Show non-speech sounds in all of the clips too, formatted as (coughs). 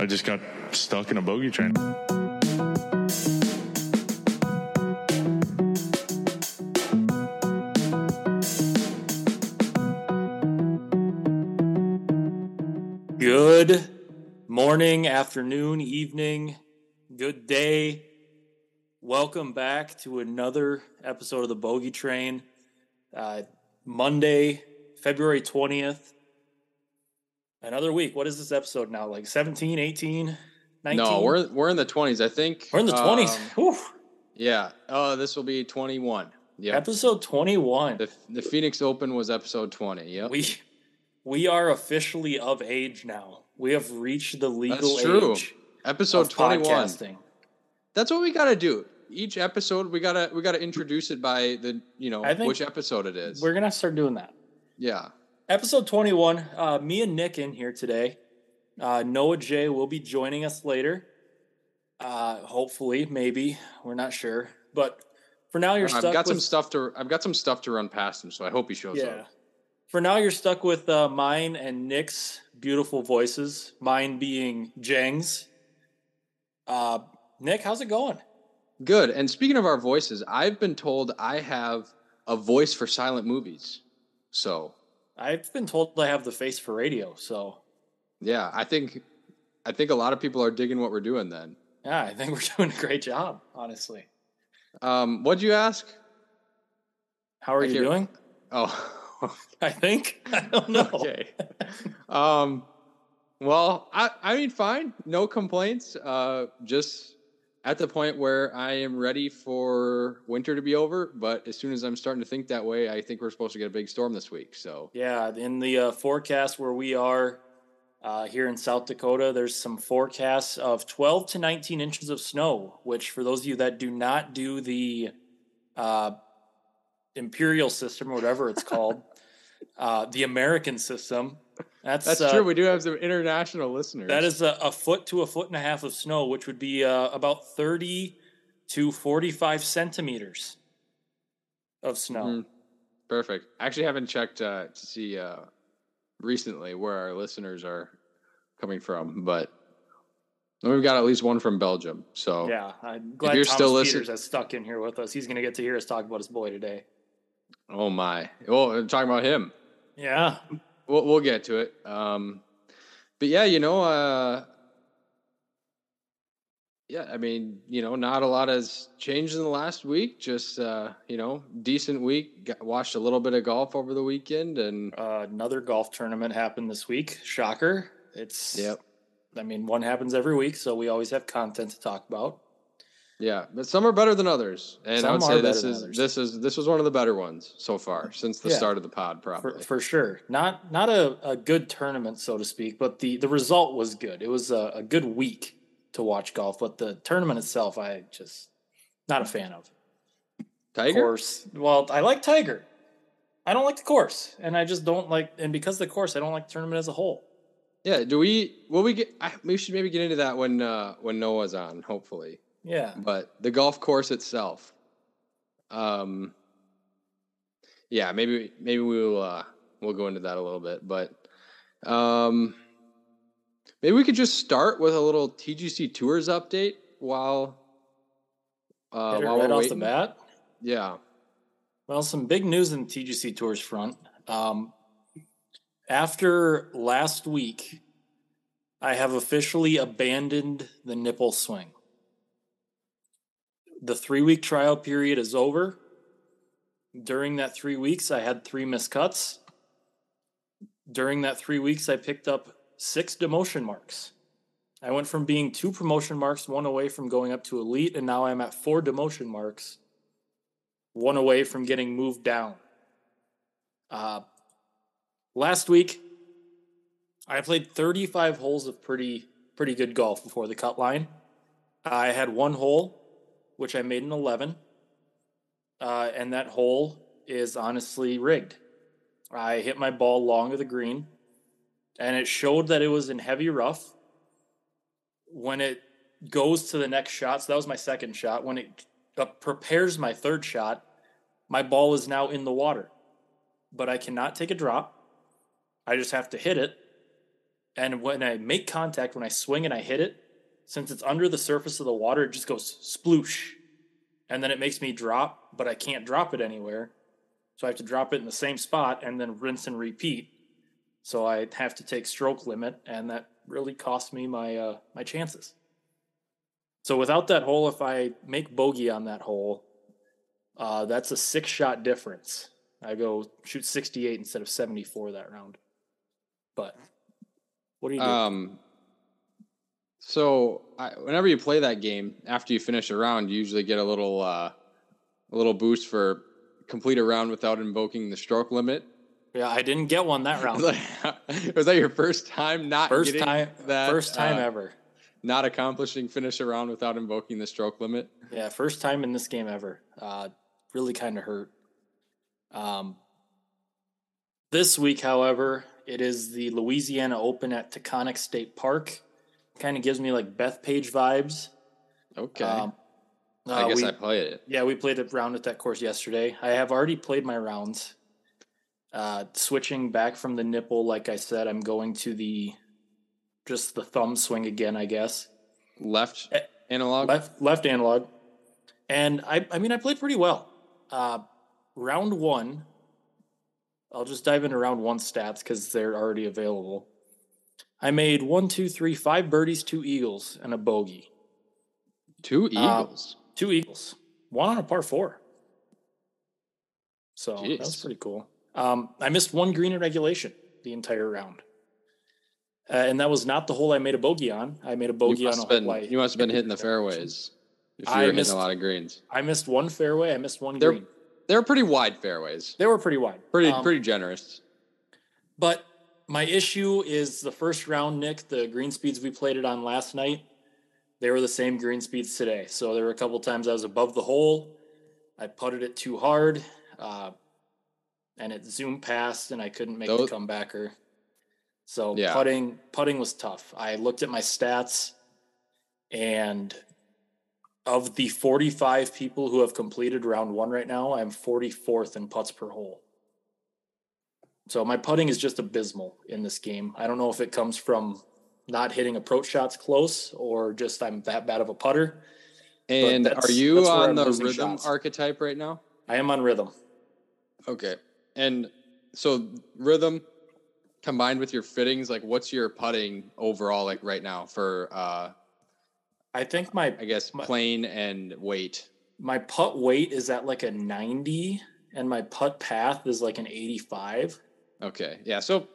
I just got stuck in a bogey train. Good morning, afternoon, evening, good day. Welcome back to another episode of the Bogey Train. Uh, Monday, February 20th. Another week. What is this episode now? Like 17, 18, 19? No, we're we're in the twenties. I think We're in the 20s. Um, Whew. yeah. Oh, this will be twenty one. Yeah. Episode 21. The the Phoenix Open was episode twenty. Yeah. We we are officially of age now. We have reached the legal That's true. age episode twenty one. podcasting. That's what we gotta do. Each episode we gotta we gotta introduce it by the you know which episode it is. We're gonna start doing that. Yeah. Episode 21. Uh, me and Nick in here today. Uh, Noah J will be joining us later. Uh, hopefully, maybe we're not sure, but for now you're I've stuck. got some with, stuff to I've got some stuff to run past him, so I hope he shows Yeah. up. For now, you're stuck with uh, mine and Nick's beautiful voices. Mine being Jang's. Uh, Nick, how's it going? Good. And speaking of our voices, I've been told I have a voice for silent movies. So I've been told I have the face for radio, so yeah, I think I think a lot of people are digging what we're doing then. yeah, I think (laughs) we're doing a great job. Honestly, Um, what'd you ask? how are I you can't- doing? Oh, (laughs) I think (laughs) I don't know. okay. Um, well, I I mean, fine, no complaints. Uh, just at the point where I am ready for winter to be over. But as soon as I'm starting to think that way, I think we're supposed to get a big storm this week. So Yeah, in the uh, forecast where we are uh, here in South Dakota, there's some forecasts of 12 to 19 inches of snow, which for those of you that do not do the uh, imperial system or whatever it's called, (laughs) uh, the American system, that's, that's uh, true. We do have some international listeners. That is a, a foot to a foot and a half of snow, which would be uh, about 30 to 45 centimeters of snow. Mhm. perfect. I actually haven't checked uh, to see uh, recently where our listeners are coming from, but we've got at least one from Belgium. So Yeah, I'm glad you're Thomas still Peters listening- has stuck in here with us. He's going to get to hear us talk about his boy today. Oh my! Oh, talking about him. Yeah, We'll we'll get to it. Um, but yeah, you know, uh, yeah, I mean, you know, not a lot has changed in the last week. Just uh, you know, decent week. Got, watched a little bit of golf over the weekend, and uh, another golf tournament happened this week. Shocker! It's yep, I mean, one happens every week, so we always have content to talk about. Yeah. But some are better than others, and Some I would say this is others. this is this was one of the better ones so far since the Yeah. start of the pod. For, Probably. for sure, not not a, a good tournament, so to speak, but the the result was good. It was a, a good week to watch golf, but the tournament itself, I just not a fan of. Tiger. course. Well, I like Tiger. I don't like the course, and I just don't like. And because of the course, I don't like the tournament as a whole. Yeah. Do we? Will we get? I, we should maybe get into that when uh, when Noah's on. Hopefully. Yeah, but the golf course itself um yeah maybe maybe we'll uh we'll go into that a little bit but um maybe we could just start with a little tgc tours update while uh while right we're off the bat. yeah Well, some big news in TGC Tours front. Um, after last week, I have officially abandoned the nipple swing. The three week trial period is over. During that three weeks, I had three miscuts. During that three weeks, I picked up six demotion marks. I went from being two promotion marks, one away from going up to elite, and now I'm at four demotion marks one away from getting moved down. Uh, last week, I played 35 holes of pretty pretty good golf before the cut line. I had one hole, which I made an 11, uh, and that hole is honestly rigged. I hit my ball long of the green, and it showed that it was in heavy rough. When it goes to the next shot, so that was my second shot. When it uh, prepares my third shot, my ball is now in the water, but I cannot take a drop. I just have to hit it. And when I make contact, when I swing and I hit it, since it's under the surface of the water, it just goes sploosh. And then it makes me drop, but I can't drop it anywhere. So I have to drop it in the same spot and then rinse and repeat. So I have to take stroke limit, and that really cost me my uh, my chances. So without that hole, if I make bogey on that hole, uh, that's a six shot difference. I go shoot 68 instead of 74 that round. But what do you do? Um, so I, whenever you play that game, after you finish a round, you usually get a little uh, a little boost for complete a round without invoking the stroke limit. yeah, I didn't get one that round. (laughs) was that your first time not First getting time, that first time uh, ever. not accomplishing finish a round without invoking the stroke limit? Yeah, first time in this game ever. Uh, really kind of hurt. Um, this week, however, it is the Louisiana Open at Taconic State Park. Kind of gives me like Bethpage vibes. Okay, Um, I uh, guess we- I played it. Yeah, we played a round at that course yesterday. I have already played my rounds. Uh, switching back from the nipple, like I said, I'm going to the just the thumb swing again, I guess. Left Eh, analog. Left left analog. And I I mean I played pretty well. Uh, round one, I'll just dive into round one stats because they're already available. I made one, two, three, five birdies, two eagles, and a bogey. Two Uh, eagles. Two eagles, one on a par four. So that was pretty cool. Um, I missed one green in regulation the entire round. Uh, and that was not the hole I made a bogey on. I made a bogey on a have hole I you must have been hitting the fairways. If you I were hitting missed- a lot of greens, I missed one fairway. I missed one They're- green. they're pretty wide fairways. They were pretty wide. Pretty Um, pretty generous. But my issue is the first round, Nick, the green speeds we played it on last night, they were the same green speeds today. So there were a couple times I was above the hole. I putted it too hard, uh, and it zoomed past, and I couldn't make Those- the comebacker. So Yeah. putting putting was tough. I looked at my stats, and of the 45 people who have completed round one right now, I'm 44th in putts per hole. So my putting is just abysmal in this game. I don't know if it comes from not hitting approach shots close or just I'm that bad of a putter. And are you on I'm the rhythm shots. archetype right now? I am on rhythm. Okay. And so rhythm combined with your fittings, like what's your putting overall like right now for uh I think my I guess My- plane and weight? my putt weight is at like a 90 and my putt path is like an 85. Okay. Yeah, so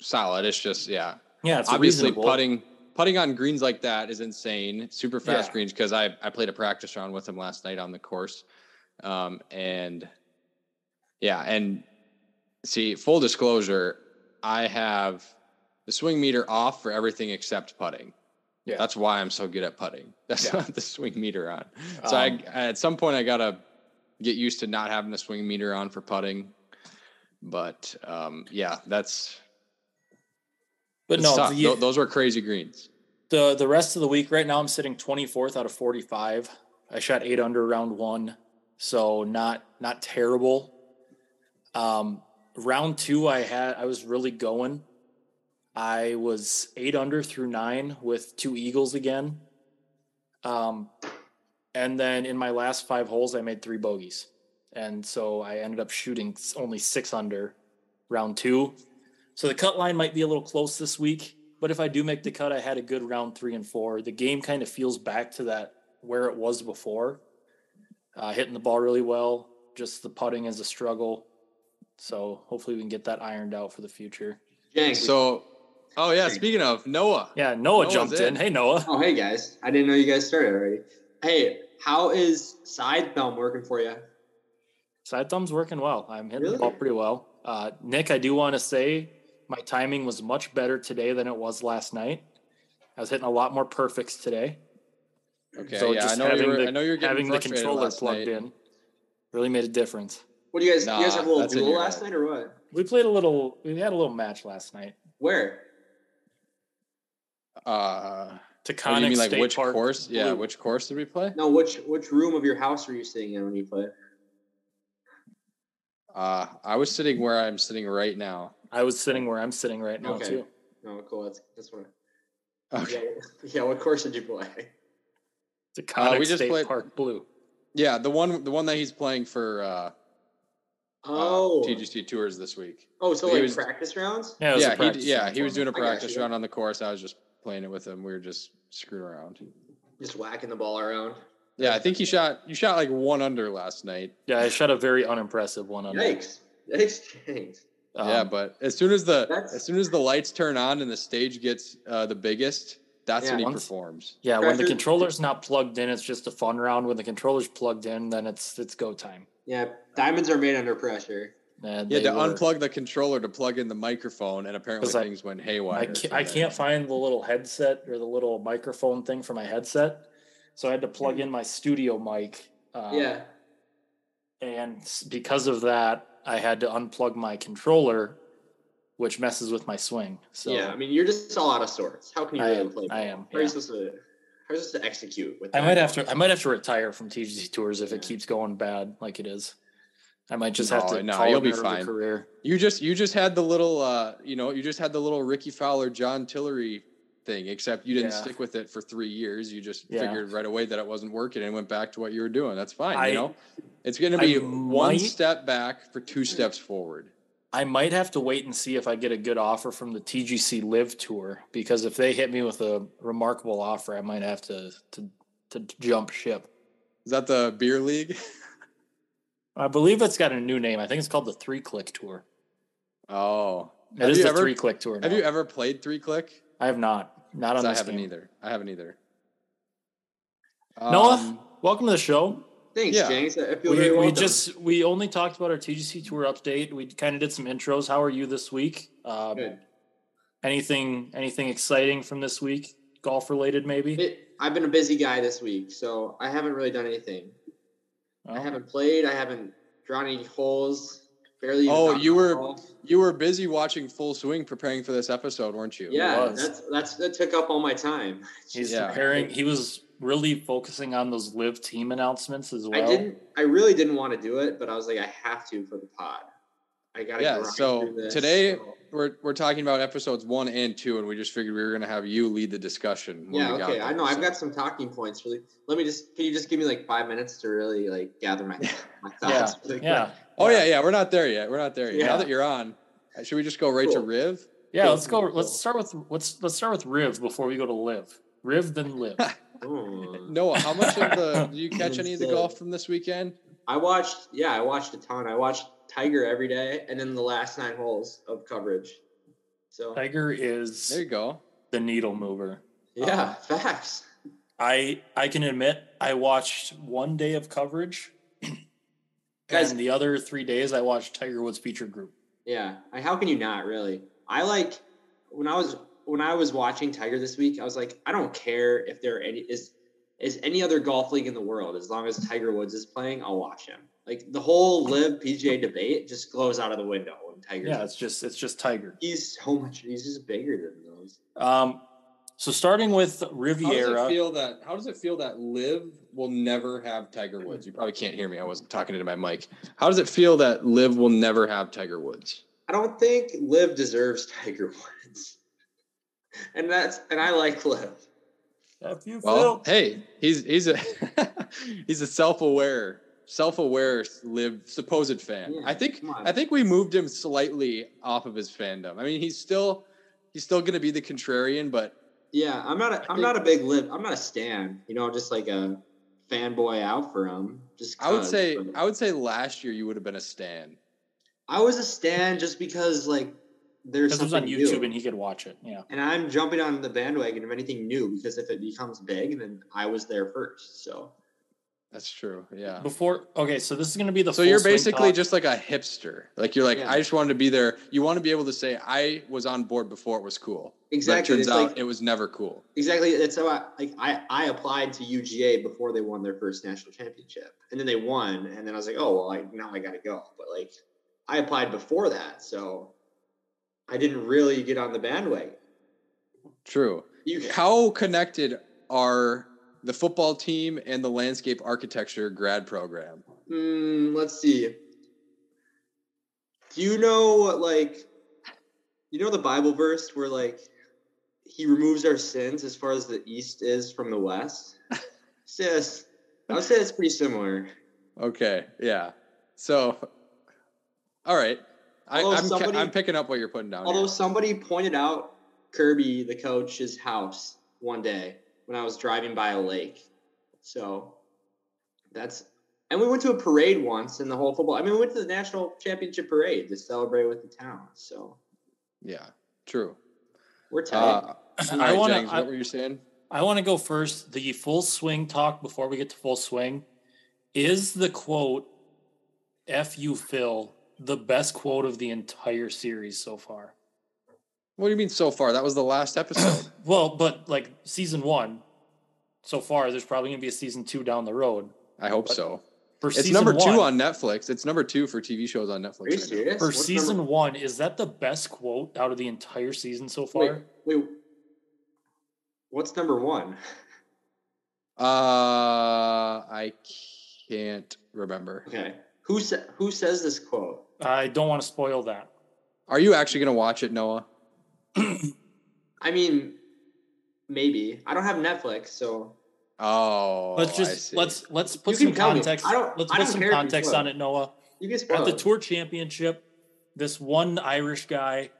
solid. It's just yeah. Yeah, it's Obviously reasonable. putting putting on greens like that is insane. Super fast Yeah. greens because I I played a practice round with him last night on the course. Um and yeah, and see, full disclosure, I have the swing meter off for everything except putting. Yeah. That's why I'm so good at putting. (laughs) That's Yeah. not the swing meter on. So I Um, at some point I gotta get used to not having the swing meter on for putting. But um, yeah, that's but no, the, Tho- those were crazy greens. the the rest of the week right now I'm sitting 24th out of 45. I shot 8 under round 1, so not not terrible. Um round 2 I had I was really going. I was 8 under through 9 with two eagles again. Um and then in my last 5 holes I made 3 bogeys. And so I ended up shooting only 6 under round 2. So the cut line might be a little close this week, but if I do make the cut, I had a good round three and four. The game kind of feels back to that where it was before. Uh, hitting the ball really well, just the putting is a struggle. So hopefully we can get that ironed out for the future. Jank. So oh yeah, speaking of Noah. Yeah, Noah Noah's jumped in. in. Hey Noah. oh, hey guys. I didn't know you guys started already. Hey, how is side thumb working for you? Side thumb's working well. I'm hitting Really? the ball pretty well. Uh, Nick, I do want to say my timing was much better today than it was last night. I was hitting a lot more perfects today. Okay, so yeah, I just know you having were, the, I know you're getting having the frustrated controller last plugged night. in really made a difference. What do you guys? you guys have a little duel last night or what? We played a little. We had a little match last night. Where? Uh, To what do you mean like State which Park. course? Yeah, which course did we play? No, which which room of your house were you sitting in when you played? Uh, I was sitting where I'm sitting right now. I was sitting where I'm sitting right now Okay. too. Oh, cool. That's that's what. Okay. Yeah, (laughs) yeah. What course did you play? It's Taconic we just State played- Park Blue. Yeah, the one the one that he's playing for uh, uh, Oh, TGC tours this week. oh, so he like was- practice rounds. Yeah, it was Yeah, he, yeah, he was doing a practice you. round on the course. I was just playing it with him. We were just screwing around. Just whacking the ball around. Yeah, I think he shot you shot like one under last night. Yeah, I shot a very unimpressive one on Yikes! Yikes! Yikes! yeah, Um, but as soon as the That's- as soon as the lights turn on and the stage gets uh, the biggest, that's Yeah, when he once- performs. Yeah, when the controller's not plugged in, it's just a fun round. When the controller's plugged in, then it's it's go time. Yeah, diamonds are made under pressure. And He had to were- unplug the controller to plug in the microphone, and apparently 'Cause I- things went haywire. I can't, I can't find the little headset or the little microphone thing for my headset, so I had to plug in my studio mic. Um, yeah, and because of that, I had to unplug my controller, which messes with my swing. So yeah. I mean, you're just all out of sorts. How can you I really am- play? I am, How are you supposed to? How are you supposed to execute with? That? I might have to I might have to retire from TGC tours if Yeah. it keeps going bad like it is. I might just have to no, call you'll be fine. career. You just you just had the little uh you know you just had the little Rickie Fowler John Tillery thing except you didn't Yeah. stick with it for three years you just Yeah. figured right away that it wasn't working and went back to what you were doing that's fine I- you know it's going to I be one might- step back for two steps forward I might have to wait and see if I get a good offer from the TGC LIV Tour because if they hit me with a remarkable offer, I might have to to to jump ship. is that the beer league (laughs) I believe it's got a new name. I think it's called the Three Click Tour. oh It Have is the ever- Three Click Tour. have you ever played three click I have not. Not on This I this haven't game. either I haven't either Noah, Um, welcome to the show. Thanks, Yeah. James. I feel We, very we just we only talked about our TGC tour update. We kind of did some intros. How are you this week? Um, Good. anything anything exciting from this week? Golf related, maybe? It- I've been a busy guy this week, so I haven't really done anything. Oh, I haven't played. I haven't drawn any holes. Barely. Oh, you were- ball. you were busy watching full swing preparing for this episode weren't you Yeah, was. that's that's that took up all my time. (laughs) He's Yeah. preparing. He was really focusing on those LIV team announcements as well. I didn't. I really didn't want to do it, but I was like, I have to for the pod. I gotta. Yeah, so this, today- so- we're we're talking about episodes one and two, and we just figured we were gonna have you lead the discussion. when Yeah. we got Okay. I there, know. I've got some talking points. Really. Let me just. Can you just give me like five minutes to really like gather my my Yeah, thoughts? (laughs) really yeah, Oh yeah, yeah. We're not there yet. We're not there yet. Yeah. Now that you're on, uh, should we just go right to Riv? yeah. Cool, Let's go. Let's start with let's let's start with Riv before we go to LIV. Riv then LIV. (laughs) Oh. Noah, how much of the (laughs) did you catch any of the golf from this weekend? I watched. Yeah, I watched a ton. I watched Tiger every day, and then the last nine holes of coverage. So Tiger is There you go. the needle mover. yeah, um, facts. I I can admit I watched one day of coverage, (clears throat) Guys- and the other three days I watched Tiger Woods feature group. Yeah. I, how can you not really? I like when I was when I was watching Tiger this week. I was like, I don't care if there are any is is any other golf league in the world as long as Tiger Woods is playing. I'll watch him. Like the whole LIV PGA debate just goes out of the window when Tiger's. Yeah, it's just it's just Tiger. he's so much. He's just bigger than those. Um, so starting with How does Riviera, it feel that? How does it feel that LIV will never have Tiger Woods? You probably can't hear me. I wasn't talking into my mic. How does it feel that LIV will never have Tiger Woods? I don't think LIV deserves Tiger Woods, and that's and I like Liv. If you Well, feel hey, he's he's a (laughs) he's a self-aware, self-aware LIV supposed fan. Yeah, I think. I think we moved him slightly off of his fandom. I mean, he's still he's still going to be the contrarian, but Yeah, I'm not. A, I'm think- not a big Liv. I'm not a stan. You know, just like a fanboy out for him. Just I would say I would say last year you would have been a stan. I was a stan just because like there's this was on YouTube new. and he could watch it. Yeah. and I'm jumping on the bandwagon of anything new because if it becomes big, then I was there first. So That's true. Yeah. Before okay, so this is going to be the So full you're swing basically talk. just like a hipster. Like you're like, Yeah. I just wanted to be there. You want to be able to say I was on board before it was cool. exactly, But it it's turns out like it was never cool. exactly. That's how I like. I I applied to UGA before they won their first national championship, and then they won, and then I was like, oh well, I now I got to go. But like, I applied before that, so I didn't really get on the bandwagon. True. You How connected are the football team and the landscape architecture grad program? Mm, let's see. Do you know like you know the Bible verse where like he removes our sins as far as the east is from the west. (laughs) Yes, I would say it's pretty similar. Okay, yeah. So, all right. I, Although I'm, somebody- I'm picking up what you're putting down. Although here. somebody pointed out Kirby, the coach's house, one day when I was driving by a lake. So that's and we went to a parade once in the whole football. I mean, we went to the national championship parade to celebrate with the town. So yeah, true. we're tight. Uh, (clears throat) I wanna- what were you saying? I want to go first. The full swing talk before we get to full swing is the quote "F you, Phil" the best quote of the entire series so far. What do you mean so far? That was the last episode. (coughs) Well, but like season one so far, there's probably gonna be a season two down the road. I hope But so. For It's season number one, two on Netflix. It's number two for TV shows on Netflix. Are you right now. for What's season number- one. Is that the best quote out of the entire season so wait, far? wait. What's number one? Uh, I can't remember. Okay. Who sa- who says this quote? I don't want to spoil that. Are you actually going to watch it, Noah? (clears throat) I mean, maybe. I don't have Netflix, so Oh, let's I just see. let's let's put You some tell me. context. I don't- Let's I put don't some care context on it. it, Noah. you can spoil At the it. tour championship, this one Irish guy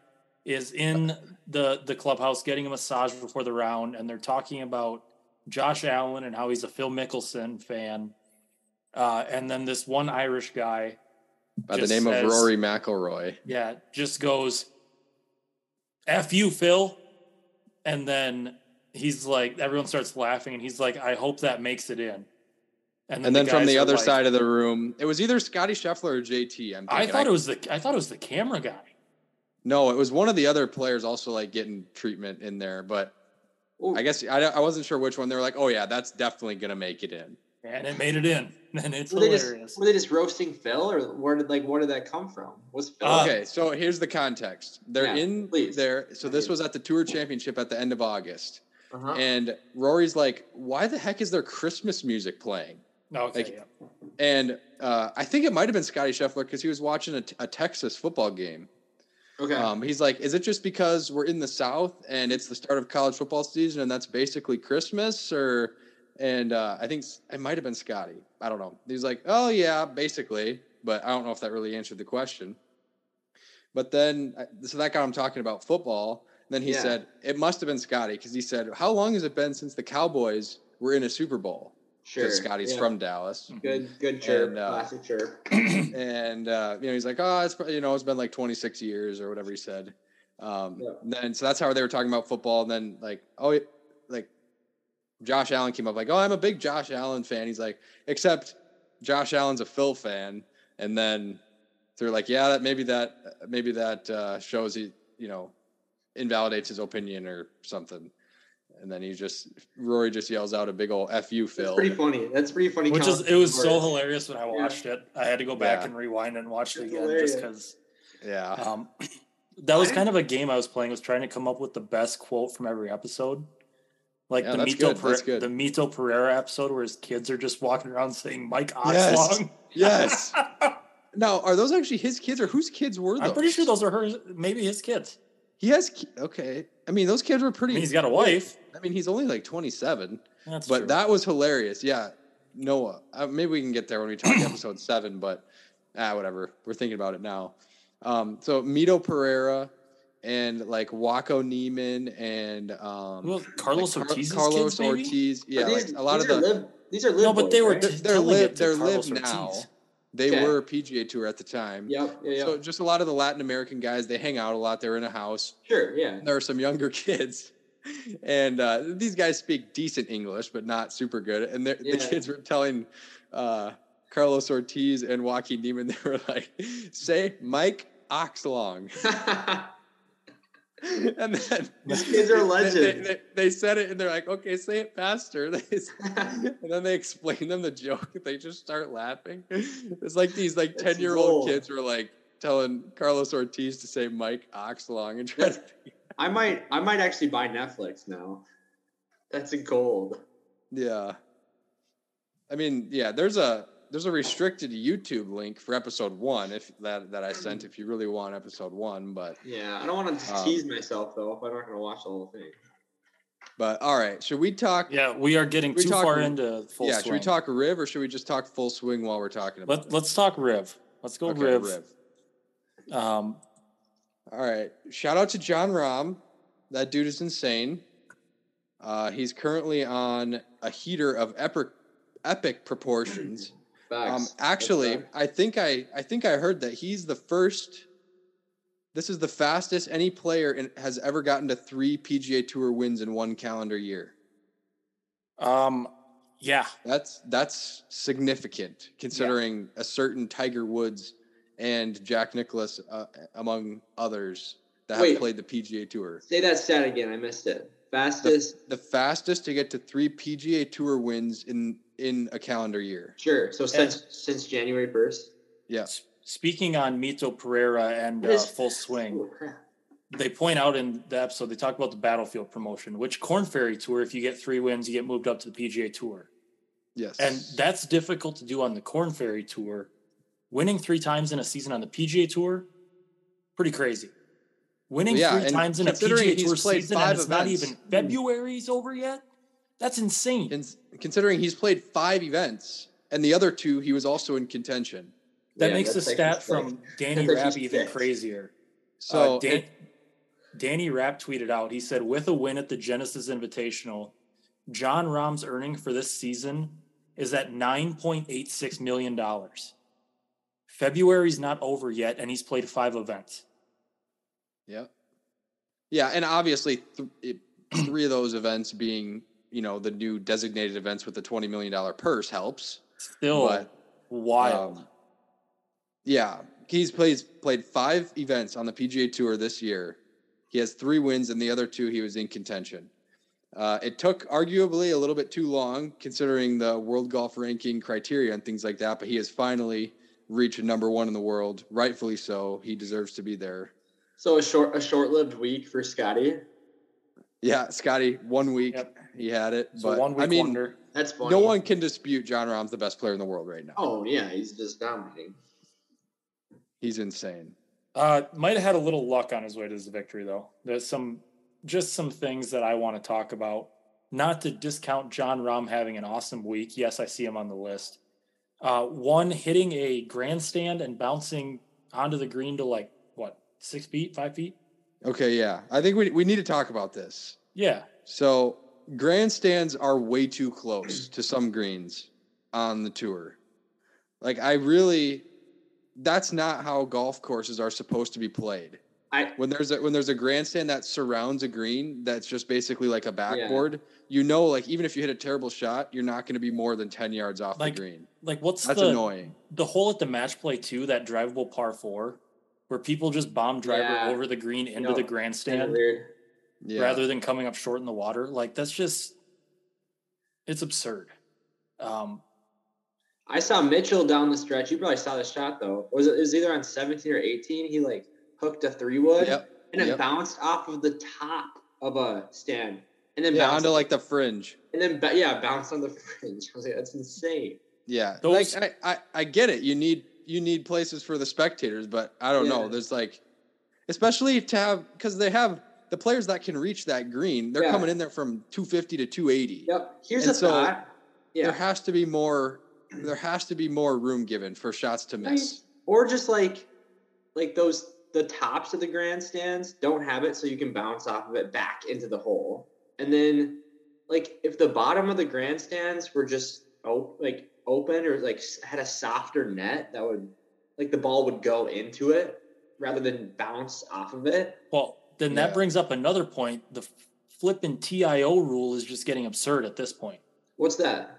is in the the clubhouse getting a massage before the round, and they're talking about Josh Allen and how he's a Phil Mickelson fan. Uh, and then this one Irish guy, by the just name of Rory McIlroy. yeah, just goes, "F you, Phil," and then he's like, everyone starts laughing, and he's like, "I hope that makes it in." And then from guys the are other like- side of the room, it was either Scotty Scheffler or JT. I'm I thought it was the I thought it was the camera guy. no, it was one of the other players also like getting treatment in there, but Ooh, I guess I, I wasn't sure which one. They were like, oh yeah, that's definitely gonna make it in. And it made it in. (laughs) And it's were they hilarious. just were they just roasting Phil, or where did like where did that come from? Was Phil? Uh, Okay, so here's the context. They're Yeah, in please. there. So this was at the Tour Championship at the end of August, uh-huh. and Rory's like, "Why the heck is there Christmas music playing?" okay, like- yeah. And uh, I think it might have been Scotty Scheffler because he was watching a, a Texas football game. okay. Um, he's like, "Is it just because we're in the South and it's the start of college football season and that's basically Christmas?" Or, and uh, I think it might have been Scotty. I don't know. He's like, "Oh yeah, basically," but I don't know if that really answered the question. But then, so that got him talking about football. Then he Yeah. said, "It must have been Scotty," because he said, "How long has it been since the Cowboys were in a Super Bowl?" sure. Scotty's yeah. from Dallas. good good chirp, And, uh, classic chirp. (clears throat) and uh, you know he's like, oh, it's you know it's been like 26 years or whatever he said. Um, Yeah. and Then so that's how they were talking about football. And then like oh like Josh Allen came up like, oh, I'm a big Josh Allen fan. He's like, except Josh Allen's a Phil fan. And then they're like, yeah, that maybe that maybe that uh, shows he you know invalidates his opinion or something. And then he just Rory just yells out a big old "f you, That's Phil." pretty funny. That's pretty funny. Which is it was so it. hilarious when I Yeah. watched it. I had to go back Yeah. and rewind and watch it again hilarious. just because Yeah, um, (clears throat) that was kind of a game I was playing. Was trying to come up with the best quote from every episode. Like Yeah, the Mito good. the Mito Pereira episode where his kids are just walking around saying Mike Yes. Oxlong. yes. (laughs) Now, are those actually his kids or whose kids were those? I'm pretty sure those are her maybe his kids. He has ki- okay. I mean, those kids were I pretty. mean, he's got a wife. I mean, he's only like 27, That's but true. that was hilarious. Yeah, Noah. Uh, maybe we can get there when we talk (coughs) episode seven, but ah, whatever. We're thinking about it now. Um, so Mito Pereira and like Joaquin Niemann and um, Who else? Carlos like Car- Ortiz's Carlos kids, maybe? Ortiz. Yeah, these- like a lot of the LIV, these are LIV No, but they were right? they're, they're LIV they're Carlos LIV now. They Okay. were PGA Tour at the time. Yep. Yeah. Yeah. So just a lot of the Latin American guys, they hang out a lot. They're in a house. sure. Yeah. there are some younger (laughs) kids and uh, these guys speak decent english but not super good and they're- the kids were telling uh, carlos ortiz and joaquin Neiman, (laughs) they were like say mike oxlong (laughs) (laughs) and then These kids are (laughs) legends. They, they, they said it and they're like okay say it faster (laughs) and then they explain them the joke they just start laughing it's like these like 10 year old kids were like telling carlos ortiz to say mike oxlong and try to I might. I might actually buy Netflix now. That's a gold. Yeah. I mean, yeah, there's a there's a restricted YouTube link for episode one if that that I sent if you really want episode one, but Yeah. I don't want to Um, tease myself though if I'm not going to watch the whole thing. But all right, should we talk? Yeah, we are getting We too talk- far into full yeah, swing. should we talk Riv or should we just talk full swing while we're talking about? Let, let's talk Riv. Let's go Okay, Riv. Um, All right. Shout out to Jon Rahm. That dude is insane. Uh, he's currently on a heater of epic epic proportions. Facts. Um, actually. I think I I think I heard that he's the first. This is the fastest any player in, has ever gotten to three PGA Tour wins in one calendar year. um, yeah, That's that's significant considering a certain Tiger Woods and Jack Nicklaus, uh, among others, that Wait. have played the PGA Tour. say that stat again. I missed it. Fastest. The fastest to get to three PGA Tour wins in in a calendar year. Sure. So since since January first. Yes. speaking on Mito Pereira and uh, full swing, Oh, crap. they point out in the episode they talk about the battlefield promotion, which Corn Ferry Tour, if you get three wins, you get moved up to the PGA Tour, Yes. and that's difficult to do on the Corn Ferry Tour. Winning three times in a season on the PGA Tour, pretty crazy. Winning Well, yeah, three times in a considering PGA he's Tour played season five and it's not events. even February's over yet. That's insane. Cons- considering he's played five events and the other two he was also in contention. That Yeah, makes the stat from (laughs) Danny That's Rapp six. even crazier. So uh, Dan- it- Danny Rapp tweeted out, he said, with a win at the Genesis Invitational, Jon Rahm's earning for this season is at $9.86 million. February's not over yet, and he's played five events. yeah. Yeah, and obviously th- it, three of those events being, you know, the new designated events with the 20 million dollar purse helps. Still But, wild. Um, yeah, he's played played five events on the PGA Tour this year. He has three wins, and the other two he was in contention. Uh, it took arguably a little bit too long, considering the world golf ranking criteria and things like that. But he has finally reached number one in the world, rightfully so. He deserves to be there. So a short a short lived week for Scotty. Yeah, Scotty, one week Yep. He had it, so but one week I mean, wonder. That's funny. no one can dispute Jon Rahm's the best player in the world right now. Oh yeah, he's just dominating. He's insane. Uh, might have had a little luck on his way to his victory, though. There's some, just some things that I want to talk about. Not to discount Jon Rahm having an awesome week. Yes, I see him on the list. Uh, one hitting a grandstand and bouncing onto the green to like what six feet, five feet. Okay, yeah, I think we we need to talk about this. Yeah, So grandstands are way too close to some greens on the tour. Like I really that's not how golf courses are supposed to be played. I When there's a when there's a grandstand that surrounds a green that's just basically like a backboard, you know like even if you hit a terrible shot, you're not going to be more than 10 yards off Like, the green. like what's That's the annoying. the hole at the match play too, that drivable par four, where people just bomb driver Yeah. over the green into know, the grandstand. weird. Yeah. rather than coming up short in the water. Like that's just it's absurd. Um, I saw Mitchell down the stretch. You probably saw the shot though. Was it, it was either on 17 or 18? He like hooked a three wood Yep. and it yep. bounced off of the top of a stand. And then Yeah, bounced onto like the fringe. and then yeah, bounced on the (laughs) fringe. I was like, that's insane. Yeah, Those- like I, I, I get it. You need you need places for the spectators, but I don't know. There's like, especially to have because they have the players that can reach that green. They're Yeah. coming in there from 250 to 280. Yep. Here's And a so, thought. There has to be more. There has to be more room given for shots to Right. miss. Or just like like those the tops of the grandstands don't have it so you can bounce off of it back into the hole. And then like if the bottom of the grandstands were just op- like open or like had a softer net that would like the ball would go into it rather than bounce off of it. well, then Yeah. that brings up another point. The flipping TIO rule is just getting absurd at this point. What's that?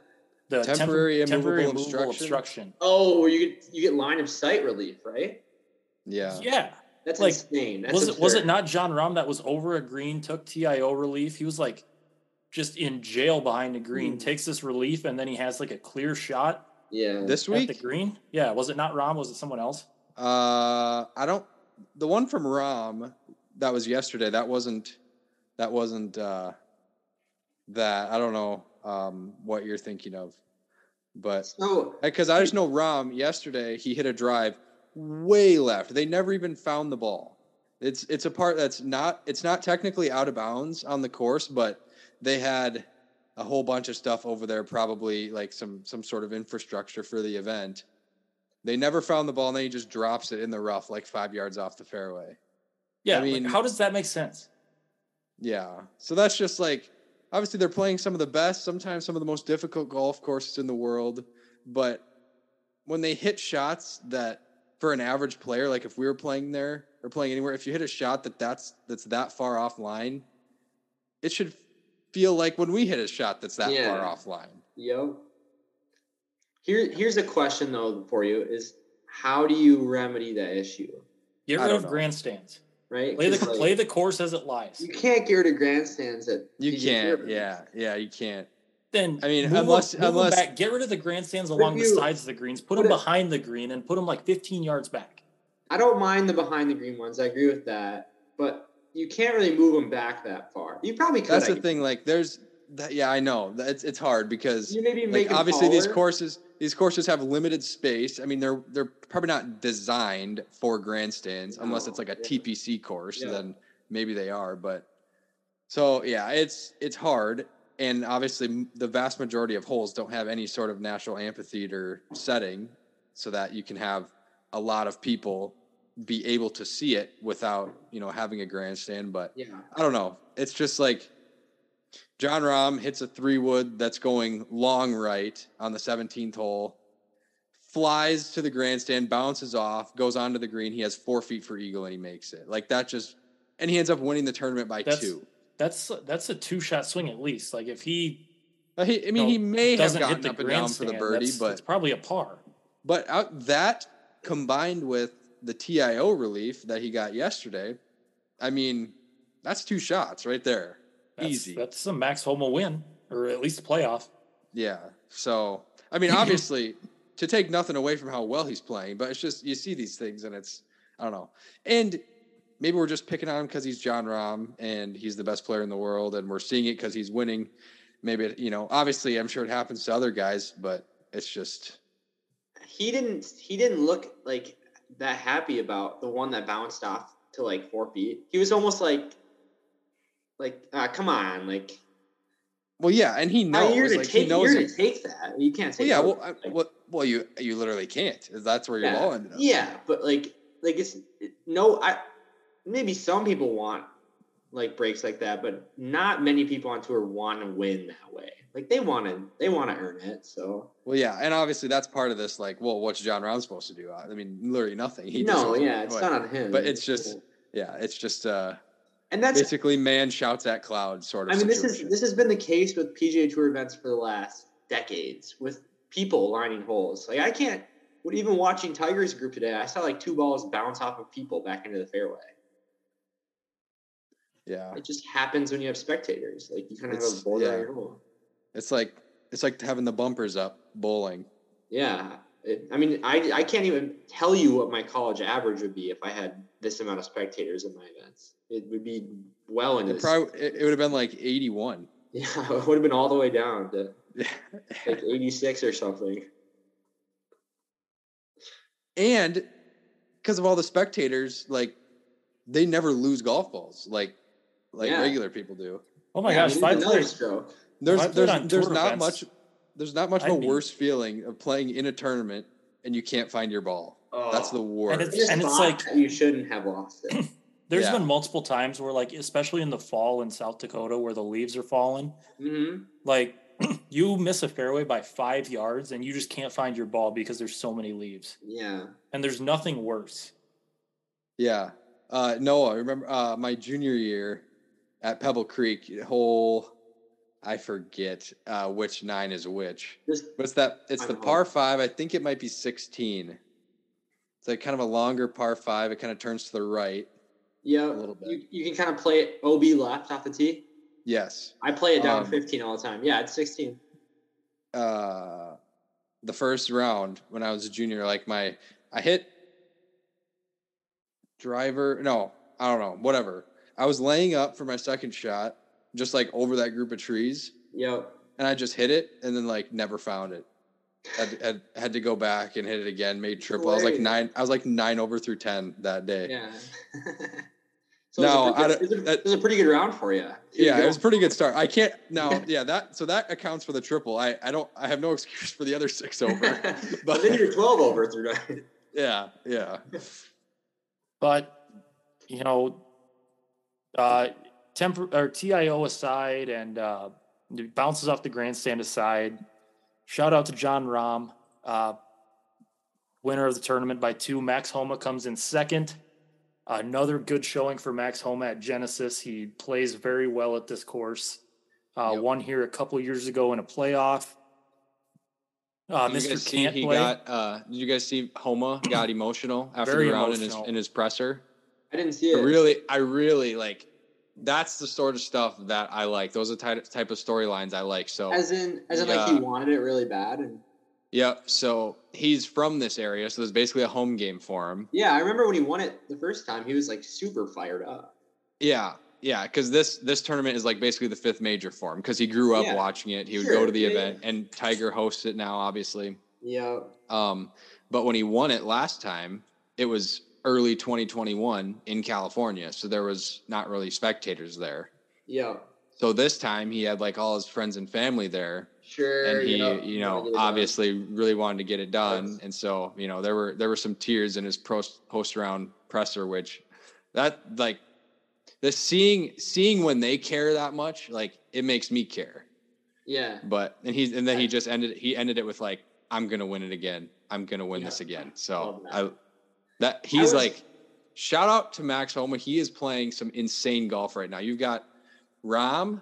The temp- Temporary temporary immovable immovable obstruction? obstruction. Oh, you get you get line of sight relief, right? Yeah. Yeah. That's Like, insane. That's was it was it not Jon Rahm that was over a green, took TIO relief? He was like just in jail behind the green, Hmm. takes this relief, and then he has like a clear shot Yeah. This at the green. Yeah, was it not Rahm? Was it someone else? uh, I don't. The one from Rahm that was yesterday. That wasn't. That wasn't. uh That I don't know um what you're thinking of, but so because I just know Rahm yesterday he hit a drive way left. They never even found the ball. It's it's a part that's not it's not technically out of bounds on the course, but they had a whole bunch of stuff over there, probably like some some sort of infrastructure for the event. They never found the ball, and then he just drops it in the rough, like five yards off the fairway. Yeah, I mean- like, how does that make sense? Yeah. So that's just like obviously they're playing some of the best, sometimes some of the most difficult golf courses in the world, but when they hit shots that for an average player, like if we were playing there or playing anywhere, if you hit a shot that that's that's that far offline, it should feel like when we hit a shot that's that far Yeah. offline. Yep. Here, here's a question though for you: Is how do you remedy that issue? Get rid don't of know. grandstands. Right? Play the 'Cause, like, play the course as it lies. You can't get rid of grandstands at You PGA can't, Tour. yeah, yeah, you can't. Then I mean, move 'em- unless- move 'em unless- back, get rid of the grandstands But along the sides of the greens. Put put them it- behind the green and put them like 15 yards back. I don't mind the behind the green ones. I agree with that, but you can't really move them back that far. You probably could. That's I the thing. Like, there's that. Yeah, I know. That- It's it's hard because You maybe make like 'em obviously these courses these courses have limited space. I mean, they're they're probably not designed for grandstands unless it's like a yeah. TPC course. Yeah. Then maybe they are. But so yeah, it's it's hard. And obviously, the vast majority of holes don't have any sort of natural amphitheater setting, so that you can have a lot of people be able to see it without you know having a grandstand. But Yeah. I don't know. It's just like Jon Rahm hits a three wood that's going long right on the 17th hole, flies to the grandstand, bounces off, goes onto the green. He has four feet for eagle and he makes it. Like that just, and he ends up winning the tournament by That's- two. That's that's a two shot swing at least. Like if he uh, he, I mean, he may have gotten up and down for the birdie, that's, but it's probably a par. but out that combined with the TIO relief that he got yesterday, I mean, that's two shots right there. That's, Easy. That's a Max Homa win, or at least a playoff. Yeah. So, I mean, (laughs) obviously, to take nothing away from how well he's playing, but it's just you see these things and it's I don't know. And maybe we're just picking on him because he's Jon Rahm and he's the best player in the world, and we're seeing it because he's winning. Maybe it, you know, obviously, I'm sure it happens to other guys, but it's just He didn't. He didn't look like that happy about the one that bounced off to like four feet. He was almost like, like, uh, come on, like, well, yeah, and he knows, you're to like he take. knows. You're to take that. You can't well, take. yeah, well, I, well, well, you you literally can't. That's where your yeah, ball ended up. yeah, but like, like it's no. I maybe some people want like breaks like that, but not many people on tour want to win that way. Like they want to, they want to earn it. So Well, yeah, and obviously that's part of this. Like, well, what's Jon Rahm supposed to do? I mean, literally nothing. He no, yeah, it's but- not on him. but it's just- Yeah, it's just uh and that's basically man shouts at cloud sort of. I mean, this is this has been the case with PGA Tour events for the last decades with people lining holes. Like I can't. What even watching Tigers group today, I saw like two balls bounce off of people back into the fairway. yeah, It just happens when you have spectators. Like you kind of have a boulder yeah. on your hole. it's like it's like having the bumpers up bowling. Yeah. It, I mean, I I can't even tell you what my college average would be if I had this amount of spectators in my events. It would be well into It this. probably it, it would have been like eighty one. yeah, (laughs) it would have been all the way down to (laughs) like 86 or something. and because of all the spectators, like they never lose golf balls like like Yeah. regular people do. Oh my Yeah, gosh, mean, if I another played, stroke. There's there's there's not events, much there's not much of a I'd be- worse feeling of playing in a tournament and you can't find your ball. That's the Oh. worst. it's- I and thought like- you shouldn't have lost it. (clears throat) there's Yeah. been multiple times where, like, especially in the fall in South Dakota, where the leaves are falling, hmm like (clears throat) you miss a fairway by five yards and you just can't find your ball because there's so many leaves, Yeah. and there's nothing worse. Yeah. Uh, Noah, remember uh, my junior year at Pebble Creek, hole, I forget uh, which nine is which. It's that, it's I the par five. I think it might be 16. It's like kind of a longer par five. It kind of turns to the right. yeah, A little bit. You, you can kind of play it OB left off the tee. Yes. I play it down Um, 15 all the time. Yeah, it's 16. Uh, the first round when I was a junior, like my, I hit driver. No, I don't know. Whatever. I was laying up for my second shot, just like over that group of trees. Yep. and I just hit it and then like never found it. Had, had, had to go back and hit it again. Made triple. I was like nine. I was like nine over through ten that day. Yeah. (laughs) So it was a No, pretty I good- it was a- it was a pretty good round for you. Yeah, it was a pretty good start. I can't no, (laughs) yeah, that so that accounts for the triple. I I don't I have no excuse for the other six (laughs) over. but but then you're 12 over through nine. yeah, yeah. But you know, uh, temper or TIO aside, and uh, bounces off the grandstand aside. Shout out to Jon Rahm, uh, winner of the tournament by two. Max Homa comes in second. Another good showing for Max Homa at Genesis. He plays very well at this course. Uh, Yep. Won here a couple years ago in a playoff. Uh, Did you Mr. guys see Can't he play. got uh did you guys see Homa got emotional after Very the round in his in his presser? I didn't see I it. really I really like that's the sort of stuff that I like. Those are the type type of storylines I like. So As in, as in, like he wanted it really bad, and Yep. So he's from this area, so there's basically a home game for him. yeah, I remember when he won it the first time, he was like super fired up. Yeah, yeah. Because this this tournament is like basically the fifth major for him because he grew up Yeah. watching it. He would Sure, go to the yeah, event, and Tiger hosts it now, obviously. Yeah, Um, but when he won it last time, it was early 2021 in California, so there was not really spectators there. yeah, So this time he had like all his friends and family there, sure. and he yeah, you know obviously really wanted to get it done. Yes. and so you know there were there were some tears in his post post round presser which that like the seeing seeing when they care that much like it makes me care. Yeah, but and he's and then he just ended he ended it with like i'm gonna win it again. I'm gonna win Yeah. this again. So i that he's was- like shout out to max homa he is playing some insane golf right now you've got Rahm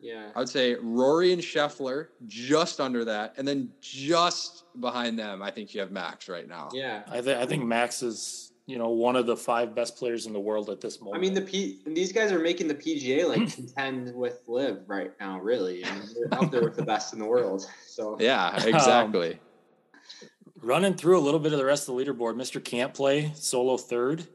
yeah. I would say Rory and Scheffler just under that, and then just behind them, I think you have Max right now. Yeah. I, th- I think Max is, you know, one of the five best players in the world at this moment. I mean, the P these guys are making the PGA like (laughs) contend with LIV right now. Really, I mean, they're out there with the best in the world. So Yeah, (laughs) um, exactly. Running through a little bit of the rest of the leaderboard, Mr. Can't play solo 3rd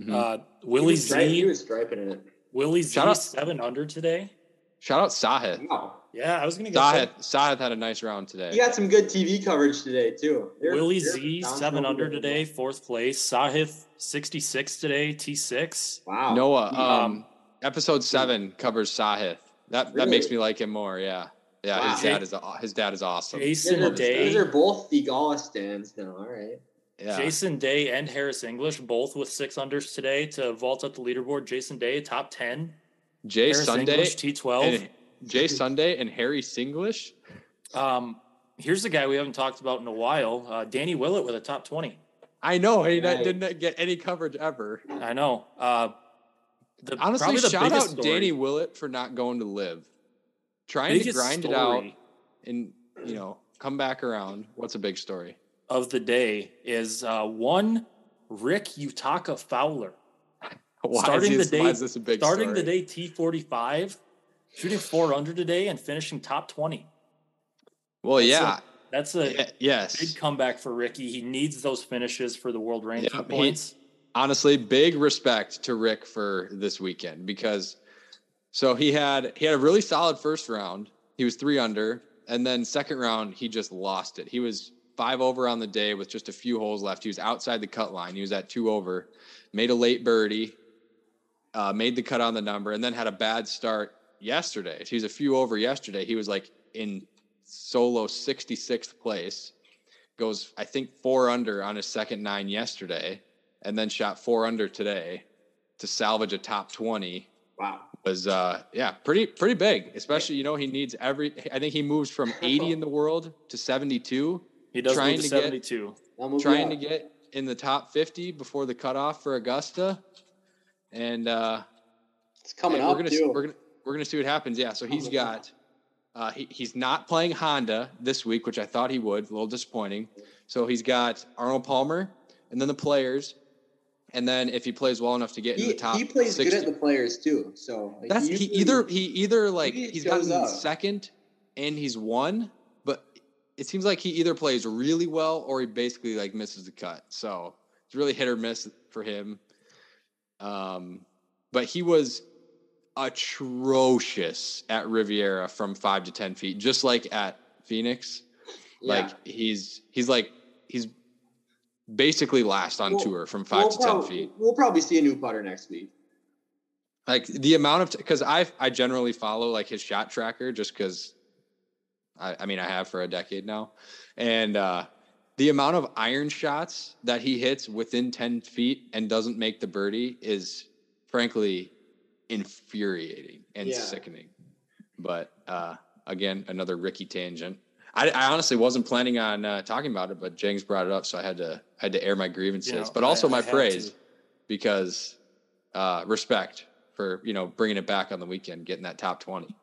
Mhm. Uh, Willie was, stri- he Z, was striping in it. Willie Z, Shout out- seven under today. Shout out Sahith. Wow, Yeah, I was gonna go. Sahith, Sahith had a nice round today. he got some good TV coverage today too. They're- Willie they're Z, down seven under the- today, fourth place. Sahith, 66 today, T6. Wow, Noah, um, Um, episode seven covers Sahith. That that makes me like him more. Yeah, yeah. His dad is aw- his dad is awesome. Jason These are, Day. these are both the Gala stands now. All right. Yeah, Jason Day and Harris English both with six unders today to vault up the leaderboard. Jason Day, top 10. Jay Harris Sunday, T12. (laughs) Jay Sunday and Harry Singlish. Um, here's a guy we haven't talked about in a while. Uh, Danny Willett with a top 20. I know he Right. didn't get any coverage ever. I know. Uh, the, Honestly, the shout out biggest story- Danny Willett for not going to LIV, trying to grind it out and you know come back around. What's a big story? of the day is uh, one Rick Utaka Fowler. (laughs) Why starting is, this, the day, is this a big starting story? the day T45, shooting four under today and finishing top 20. Well, That's yeah, That's a yeah, yes. big comeback for Rickie. He needs those finishes for the world ranking Yeah, he- points. honestly big respect to rick for this weekend because so he had he had a really solid first round. He was three under. And then second round he just lost it. He was five over on the day with just a few holes left. He was outside the cut line. He was at two over. Made a late birdie uh, made the cut on the number and then had a bad start yesterday. He was a few over yesterday. He was like in solo 66th place. Goes i think four under on his second nine yesterday and then shot four under today to salvage a top 20 Wow. Was uh yeah pretty pretty big especially you know he needs every i think he moves from (laughs) 80 in the world to 72 He does trying move to to get- 72. I'll move trying to get in the top 50 before the cutoff for augusta and uh It's coming yeah, up we're gonna too. we're gonna we're gonna see what happens yeah so he's Coming up. got uh he, he's not playing honda this week which i thought he would a little disappointing so he's got arnold palmer and then the players and then if he plays well enough to get in the top he plays 60, good at the players too. So like, That's he either he either like usually he's gotten up. second and he's won, but it seems like he either plays really well or he basically like misses the cut. So it's really hit or miss for him. Um, but he was atrocious at Riviera from five to ten feet, just like at Phoenix. Yeah. Like he's he's like he's basically last on Well, tour from 5 we'll to ten feet. We'll probably see a new putter next week. like the amount of because I I generally follow like his shot tracker just because I, I mean I have for a decade now, and uh, the amount of iron shots that he hits within ten feet and doesn't make the birdie is frankly infuriating and Yeah. sickening. But uh, again, another Rickie tangent. I, I honestly wasn't planning on uh, talking about it, but James brought it up, so I had to I had to air my grievances, You know, but also I- my I praise because uh, respect for you know bringing it back on the weekend, getting that top twenty.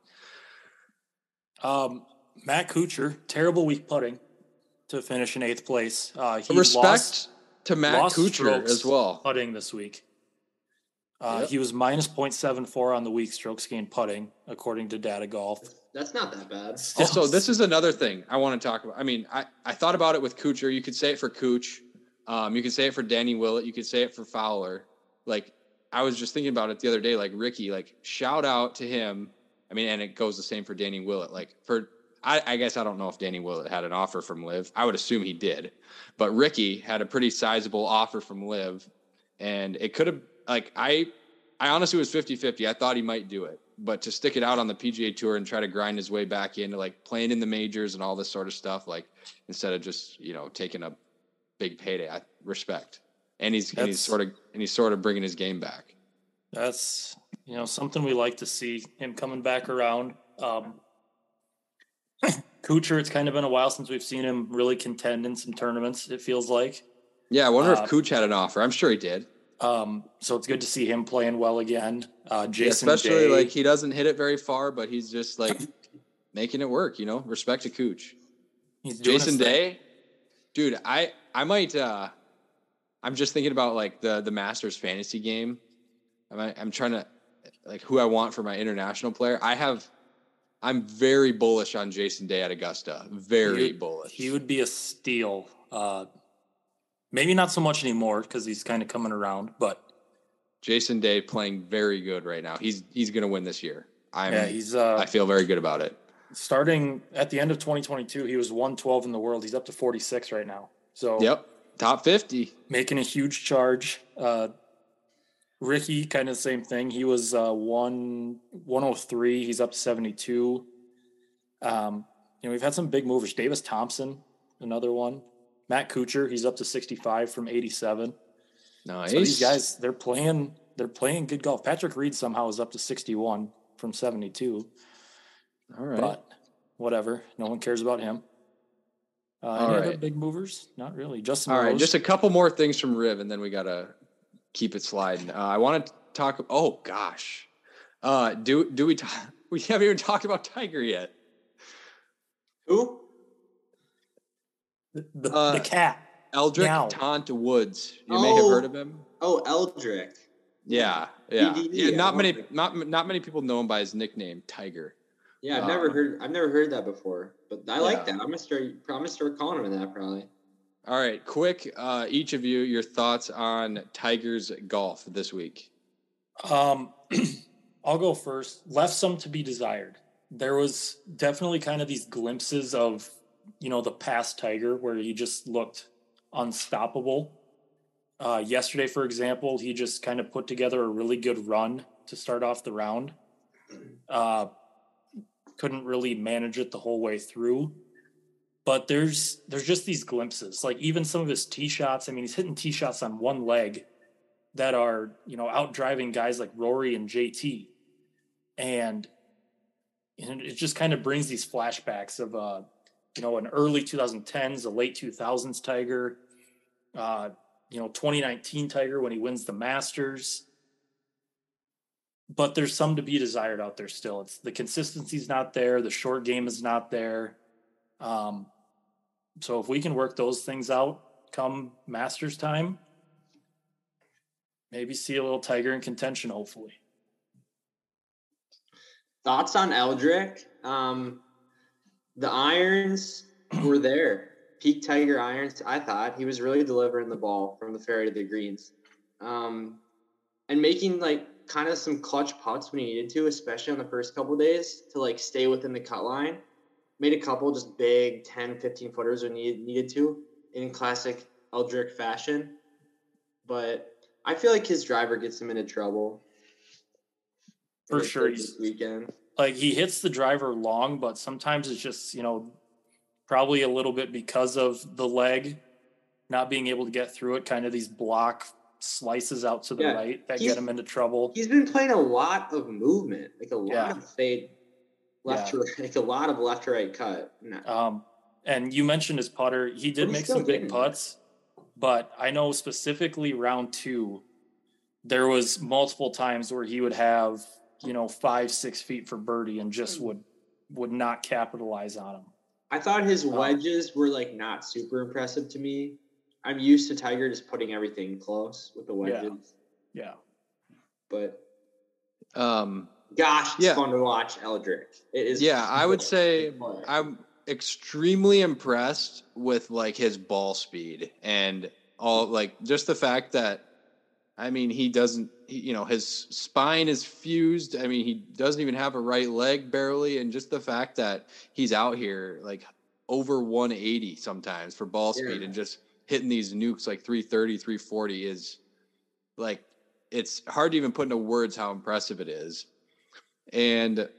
Um, Matt Kuchar, terrible week putting to finish in eighth place. Uh, he respect lost, to Matt lost Kuchar as well. putting this week. Uh, Yep. He was minus 0.74 on the week strokes gained putting, according to Data Golf. That's not that bad. Also, this is another thing I want to talk about. I mean, I, I thought about it with Kuchar. You could say it for Cooch. Um, you could say it for Danny Willett. You could say it for Fowler. Like, I was just thinking about it the other day. Like, Rickie, like, shout out to him. I mean, and it goes the same for Danny Willett. Like, for, I, I guess I don't know if Danny Willett had an offer from LIV. I would assume he did. But Rickie had a pretty sizable offer from LIV. And it could have, like, I, I honestly was 50 50. I thought he might do it. But to stick it out on the PGA Tour and try to grind his way back into like playing in the majors and all this sort of stuff, like instead of just, you know, taking a big payday, I respect. And he's, and he's sort of, and he's sort of bringing his game back. That's you know something we like to see him coming back around. Um, (clears throat) Kuchar, it's kind of been a while since we've seen him really contend in some tournaments. It feels like. Yeah. I wonder Uh, if Cooch had an offer. I'm sure he did. Um, so it's good to see him playing well again. Uh, Jason, Yeah, especially Day, like he doesn't hit it very far, but he's just like making it work, you know, respect to Cooch. he's doing Jason. Day, dude, I I might. uh I'm just thinking about like the the Masters fantasy game. I'm I'm trying to like who I want for my international player. I have. I'm very bullish on Jason Day at Augusta. Very He- bullish. He would be a steal. Uh, maybe not so much anymore because he's kind of coming around, but Jason Day playing very good right now. He's he's gonna win this year. I'm. yeah, he's uh, I feel very good about it. starting at the end of 2022. He was 112 in the world. He's up to 46 right now. So Yep, top fifty. making a huge charge. Uh, Rickie, kind of the same thing. He was uh, one 103. He's up to 72. Um, you know, we've had some big movers. Davis Thompson, another one. Matt Kuchar, he's up to 65 from 87. Nice. So these guys, they're playing, they're playing good golf. Patrick Reed somehow is up to 61 from 72, All right. but whatever. No one cares about him. Uh, All any other big movers? Not really. Justin All right, Rose. just a couple more things from Riv, and then we gotta keep it sliding. Uh, I want to talk. Oh gosh, uh, do do we talk? (laughs) We haven't even talked about Tiger yet. Who? The, the, uh, the cat. Eldrick Meow. Taunt Woods. You may have Oh. heard of him. Oh, Eldrick. Yeah, yeah, yeah. Not many, not not many people know him by his nickname, Tiger. Yeah, I've never Uh, heard. I've never heard that before, but I like Yeah. that. I'm gonna start. I'm gonna start calling him that probably. All right, quick, uh, each of you, your thoughts on Tiger's golf this week. Um, (clears throat) I'll go first. Left some to be desired. There was definitely kind of these glimpses of, you know, the past Tiger where he just looked unstoppable. Uh, yesterday, for example, he just kind of put together a really good run to start off the round. Uh, couldn't really manage it the whole way through. But there's there's just these glimpses, like even some of his tee shots. I mean, he's hitting tee shots on one leg that are you know out driving guys like Rory and JT, and and it just kind of brings these flashbacks of uh you know an early 2010s, a late 2000s Tiger, uh you know 2019 Tiger when he wins the Masters. But there's some to be desired out there still. It's the consistency's not there, the short game is not there. Um, so if we can work those things out come Masters time, maybe see a little Tiger in contention, hopefully. Thoughts on Eldrick? Um, the irons were there. Peak Tiger irons. I thought he was really delivering the ball from the fairway to the greens, um, and making like kind of some clutch putts when he needed to, especially on the first couple days to like stay within the cut line. Made a couple just big 10, 15 footers when he needed to in classic Eldrick fashion. But I feel like his driver gets him into trouble. For sure, this he's weekend. Like he hits the driver long, but sometimes it's just you know probably a little bit because of the leg not being able to get through it. Kind of these block slices out to the Yeah, right that he's- get him into trouble. He's been playing a lot of movement, like a lot Yeah. of fade, left to right, (laughs) like a lot of left to right cut. No. Um, and you mentioned his putter. He did make some big putts, but I know specifically round two, there was multiple times where he would have you know five six feet for birdie and just Hmm. would would not capitalize on them. I thought his Oh. wedges were like not super impressive to me. I'm used to Tiger just putting everything close with the wedges, Yeah, but Um, gosh, it's Yeah. fun to watch Eldrick. It is. Yeah, I would say to play. I'm extremely impressed with like his ball speed and all like just the fact that I mean he doesn't he, you know his spine is fused. I mean he doesn't even have a right leg barely and just the fact that he's out here like over 180 sometimes for ball speed Yeah. and just hitting these nukes like 330 340 is like it's hard to even put into words how impressive it is. And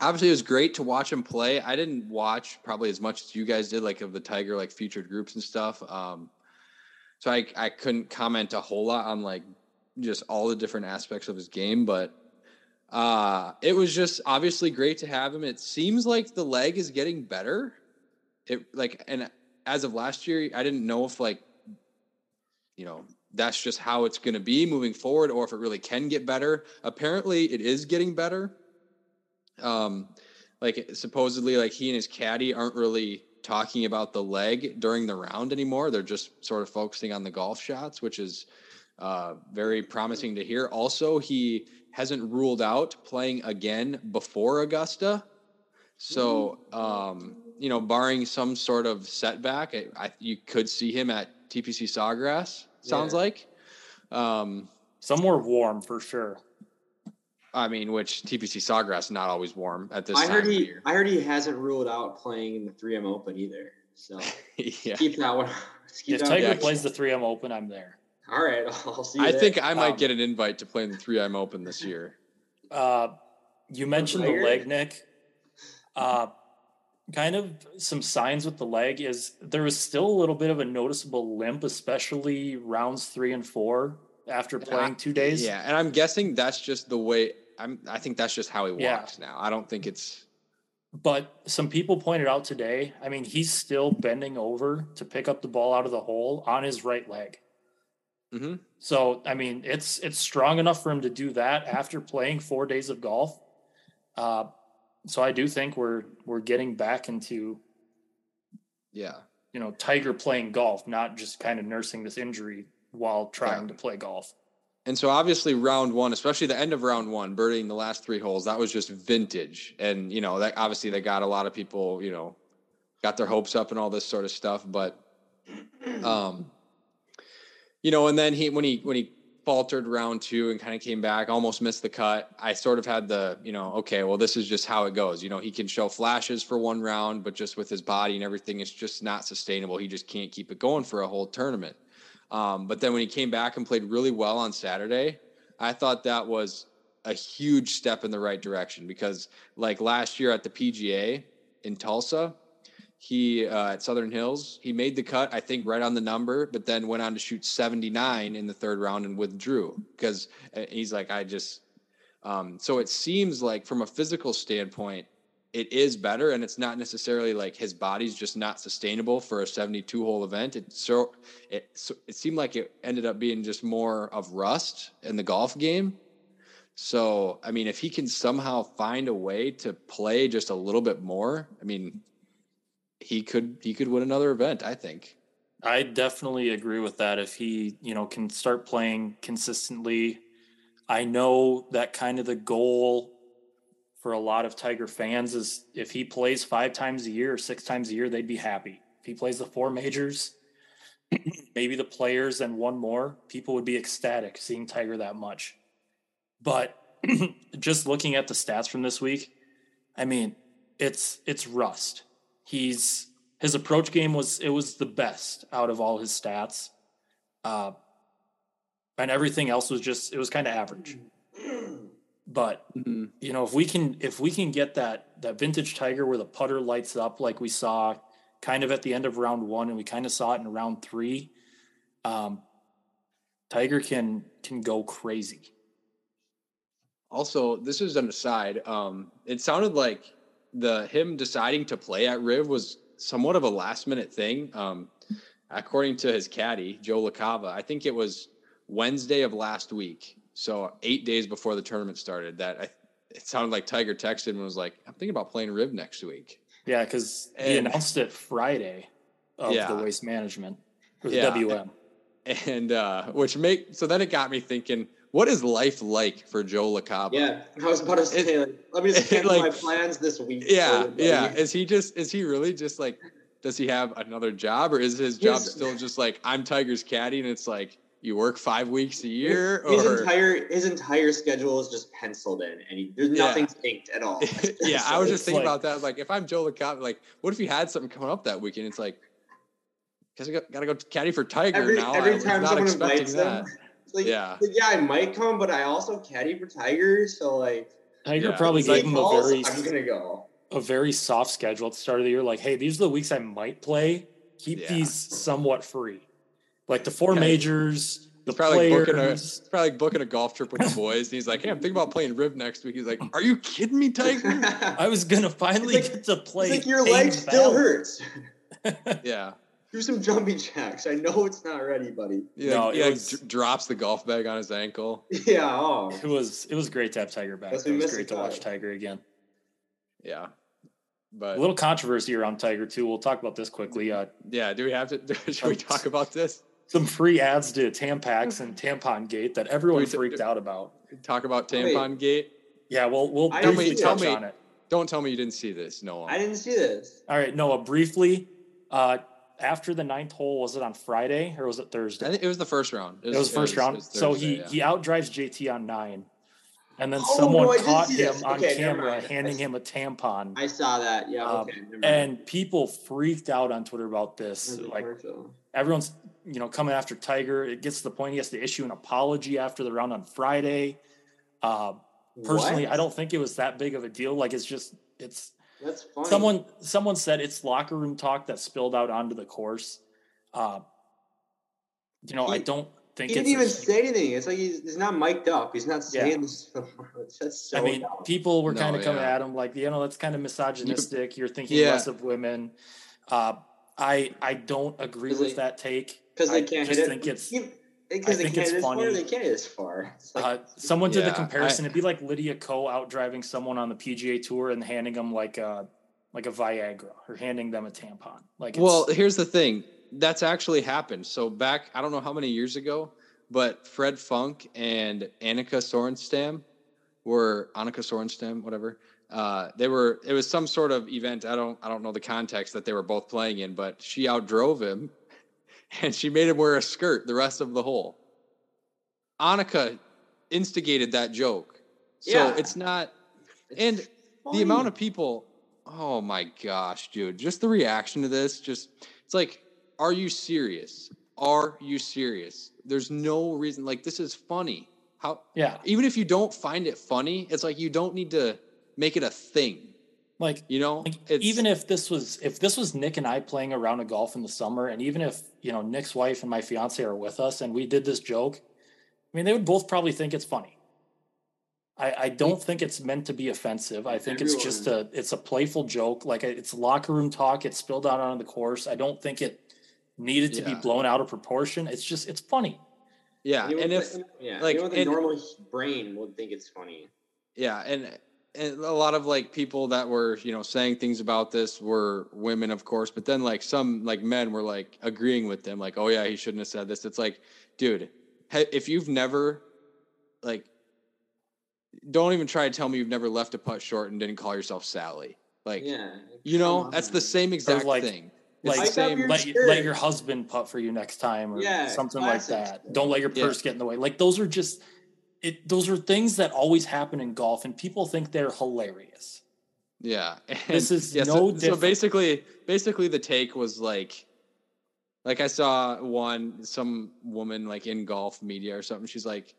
obviously it was great to watch him play. I didn't watch probably as much as you guys did, like of the Tiger like featured groups and stuff. Um, so I I couldn't comment a whole lot on like just all the different aspects of his game, but uh it was just obviously great to have him. It seems like the leg is getting better. It like and as of last year, I didn't know if like you know that's just how it's going to be moving forward or if it really can get better. Apparently, it is getting better um like supposedly like he and his caddy aren't really talking about the leg during the round anymore. They're just sort of focusing on the golf shots which is uh very promising to hear. Also he hasn't ruled out playing again before augusta. So um you know barring some sort of setback I, I you could see him at tpc sawgrass sounds Yeah. like. Um somewhere warm for sure. I mean, which TPC Sawgrass not always warm at this I time heard of he. year. I heard he hasn't ruled out playing in the 3M Open either. So (laughs) yeah. keep that one. (laughs) keep If that Tiger one. Plays the 3M Open, I'm there. All right, (laughs) I'll see. You I there. think I might Um, get an invite to play in the 3M Open this year. Uh, you mentioned the leg, Nick. Uh, kind of some signs with the leg is there was still a little bit of a noticeable limp, especially rounds three and four after playing two days. Yeah, and I'm guessing that's just the way I'm I think that's just how he Yeah. walks now. I don't think it's But some people pointed out today, I mean, he's still bending over to pick up the ball out of the hole on his right leg. Mhm. So, I mean, it's it's strong enough for him to do that after playing four days of golf. Uh, so I do think we're we're getting back into yeah. you know Tiger playing golf, not just kind of nursing this injury while trying Yeah. to play golf. And so obviously round one, especially the end of round one, birdieing the last three holes, that was just vintage. And you know, that obviously they got a lot of people, you know, got their hopes up and all this sort of stuff. But um, you know, and then he when he when he faltered round two and kind of came back, almost missed the cut. I sort of had the, you know, okay, well, this is just how it goes. You know, he can show flashes for one round, but just with his body and everything, it's just not sustainable. He just can't keep it going for a whole tournament. Um, but then when he came back and played really well on Saturday, I thought that was a huge step in the right direction because, like last year at the PGA in Tulsa, he uh, at Southern Hills, he made the cut, I think, right on the number, but then went on to shoot 79 in the third round and withdrew because uh, he's like, I just. Um, so it seems like, from a physical standpoint, it is better, and it's not necessarily like his body's just not sustainable for a 72 hole event. It so it so it seemed like it ended up being just more of rust in the golf game. So I mean, if he can somehow find a way to play just a little bit more, I mean, he could he could win another event. I think. I definitely agree with that. If he, you know, can start playing consistently, I know that kind of the goal for a lot of Tiger fans is if he plays five times a year or six times a year, they'd be happy. If he plays the four majors, (clears throat) maybe the players and one more, people would be ecstatic seeing Tiger that much. But (clears throat) just looking at the stats from this week, I mean, it's it's rust. He's his approach game was it was the best out of all his stats, uh, and everything else was just it was kind of average. (clears throat) But Mhm. you know, if we can if we can get that that vintage Tiger where the putter lights up like we saw kind of at the end of round one, and we kind of saw it in round three, um, Tiger can can go crazy. Also, this is an aside. Um, it sounded like the him deciding to play at Riv was somewhat of a last minute thing. Um, according to his caddy, Joe LaCava, I think it was Wednesday of last week, so eight days before the tournament started. That I, it sounded like Tiger texted and was like, "I'm thinking about playing Riv next week." Yeah, because he announced it Friday of Yeah. the waste management or the Yeah. WM. And uh, which make so then it got me thinking, what is life like for Joe LaCava? Yeah, I was about to say, like, let me (laughs) just cancel like- my plans this week. yeah, for yeah. Is he just is he really just like does he have another job or is his job His- still just like I'm Tiger's caddy and it's like you work five weeks a year his or entire his entire schedule is just penciled in, and he, there's Yeah. nothing synced at all. (laughs) (laughs) yeah, I was just thinking like- about that. Like, if I'm Joe LaCava, like, what if he had something coming up that weekend? It's like, because I got, got to go caddy for Tiger every now. I every was time not someone expecting invites that. him, (laughs) it's like, Yeah. like, yeah, I might come, but I also caddy for Tiger, so like, Tiger Yeah. probably gave he him a very I'm gonna go. a very soft schedule at the start of the year. Like, hey, these are the weeks I might play. Keep Yeah. these somewhat free. Like the four Yeah. majors, the It's probably like booking a, players. probably like booking a golf trip with the boys. And he's like, hey, I'm thinking about playing Riv next week. He's like, are you kidding me, Tiger? (laughs) I was gonna finally like- get to play. It's like your leg still Valley. hurts. (laughs) yeah. Do some jumping jacks. I know it's not ready, buddy. He, No, like, it he, like, was- dr- drops the golf bag on his ankle. Yeah. Oh. It was it was great to have Tiger back. Guess It was great to watch cut. Tiger again. Yeah. but A little controversy around Tiger too. We'll talk about this quickly. Uh, yeah, do we have to? (laughs) Should we talk about this? Some free ads to Tampax and Tampon Gate that everyone We t- freaked out about. Talk about Wait. Tampon Gate. Yeah, we'll we'll I briefly didn't see it. touch Tell me- on it. Don't tell me you didn't see this, Noah. I didn't see this. All right, Noah. Briefly, uh, after the ninth hole, was it on Friday or was it Thursday? I think it was the first round. It was the first round. it was so Thursday, he yeah. he outdrives JT on nine, and then Oh, someone no, caught him this. on Okay, camera handing him a tampon, I saw that. Yeah. Um, okay. never and people freaked out on Twitter about this. Like commercial. Everyone's you know coming after Tiger. It gets to the point he has to issue an apology after the round on Friday. Uh, personally, What? I don't think it was that big of a deal. Like it's just it's That's funny. someone someone said it's locker room talk that spilled out onto the course. Uh, you know, I don't think He didn't a even huge- say anything. It's like he's, he's not mic'd up. He's not Yeah. saying this. That's (laughs) so I mean, dumb. people were No, kind of coming yeah. at him like, you know, that's kind of misogynistic. You're thinking Yeah. less of women. Uh, I I don't agree with they- that take. because I they can't just hit it. think it's because I they think can't it's hit as far. funny. They can't as far. Like, uh, someone did Yeah, the comparison. I- It'd be like Lydia Ko out driving someone on the PGA Tour and handing them like a like a Viagra or handing them a tampon. Like, it's, Well, here's the thing. That's actually happened. So back, I don't know how many years ago, but Fred Funk and Annika Sorenstam were Annika Sorenstam, whatever. Uh, they were. It was some sort of event. I don't. I don't know the context that they were both playing in, but she outdrove him, (laughs) and she made him wear a skirt the rest of the hole. Annika instigated that joke, so Yeah. it's not. it's And the amount of people oh my gosh dude just the reaction to this just it's like are you serious are you serious there's no reason like this is funny how yeah, even if you don't find it funny it's like you don't need to make it a thing like you know Like, it's even if this was if this was Nick and I playing around a round of golf in the summer, and even if you know Nick's wife and my fiance are with us and we did this joke, I mean they would both probably think it's funny. I, I don't mm. think it's meant to be offensive. I think it's just a it's a playful joke. Like it's locker room talk. It's spilled out on the course. I don't think it needed to be blown out of proportion. It's just it's funny. yeah Anyone and if the- yeah, like, anyone with a normal brain would think it's funny. yeah and and a lot of like people that were you know saying things about this were women of course but then like some like men were like agreeing with them like oh yeah he shouldn't have said this it's like dude if you've never like don't even try to tell me you've never left a putt short and didn't call yourself sally like Yeah, you know come that's the same exact like- thing Like, it's the same your- let, let your husband putt for you next time or Yeah, something like that. Don't let your Yeah. purse get in the way. Like those are just it those are things that always happen in golf and people think they're hilarious. Yeah. This is yeah, no so, so basically basically the take was like like I saw one some woman like in golf media or something. She's like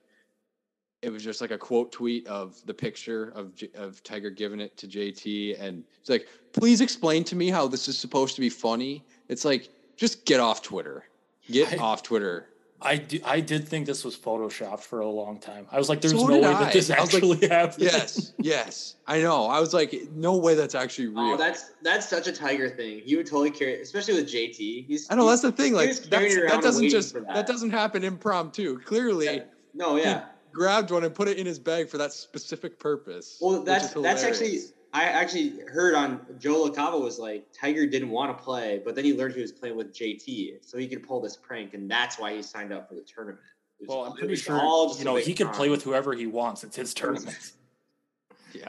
it was just like a quote tweet of the picture of of Tiger giving it to JT, and it's like, please explain to me how this is supposed to be funny. It's like, just get off Twitter. Get I- off Twitter. I, do, I did think this was photoshopped for a long time. I was like, there's So no way I. that this I was like, actually (laughs) happened. Yes, yes, I know. I was like, no way that's actually oh, real. Oh, that's that's such a Tiger thing. He would totally carry, especially with JT. He's I know that's the thing. Like that's, that doesn't just that. that. doesn't happen impromptu. Clearly, Yeah. no, yeah. grabbed one and put it in his bag for that specific purpose. Well, that's that's actually hilarious. I actually heard on Joe LaCava was like Tiger didn't want to play, but then he learned he was playing with JT, so he could pull this prank, and that's why he signed up for the tournament. Was- Well, I'm pretty sure all you know he could con. play with whoever he wants. It's his tournament. (laughs) yeah,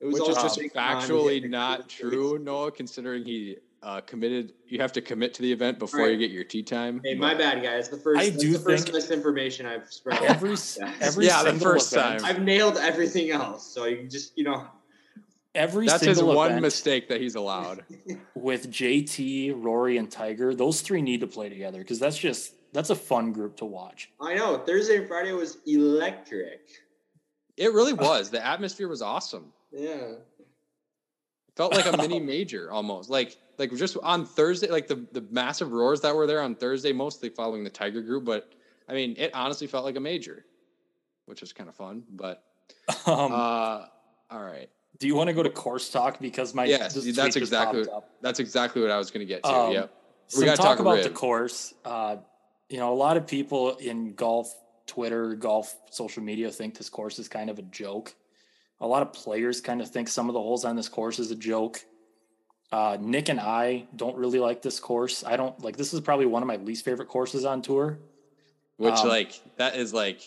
It was which all is just big factually not true, Noah. Considering he uh, committed, you have to commit to the event before Right. you get your tea time. Hey, my bad, guys. The first, I that's do the first think- misinformation I've spread. Every (laughs) Yeah. every Yeah, the single first event, time. I've nailed everything else, so you just you know. every That's his single one mistake that he's allowed. (laughs) with JT, Rory, and Tiger. Those three need to play together because that's just that's a fun group to watch. I know Thursday and Friday was electric. It really (laughs) was. The atmosphere was awesome. Yeah. Felt like a mini major almost. Like like just on Thursday, like the the massive roars that were there on Thursday, mostly following the Tiger group. But I mean, it honestly felt like a major, which is kind of fun. But (laughs) Um, uh, all right, do you want to go to course talk because my Yes, that's exactly- that's exactly what I was going to get to. Um, yep. We Some gotta talk talk about the course. Uh, you know, a lot of people in golf, Twitter, golf social media think this course is kind of a joke. A lot of players kind of think some of the holes on this course is a joke. Uh, Nick and I don't really like this course. I don't like this is probably one of my least favorite courses on tour. Which um, like that is like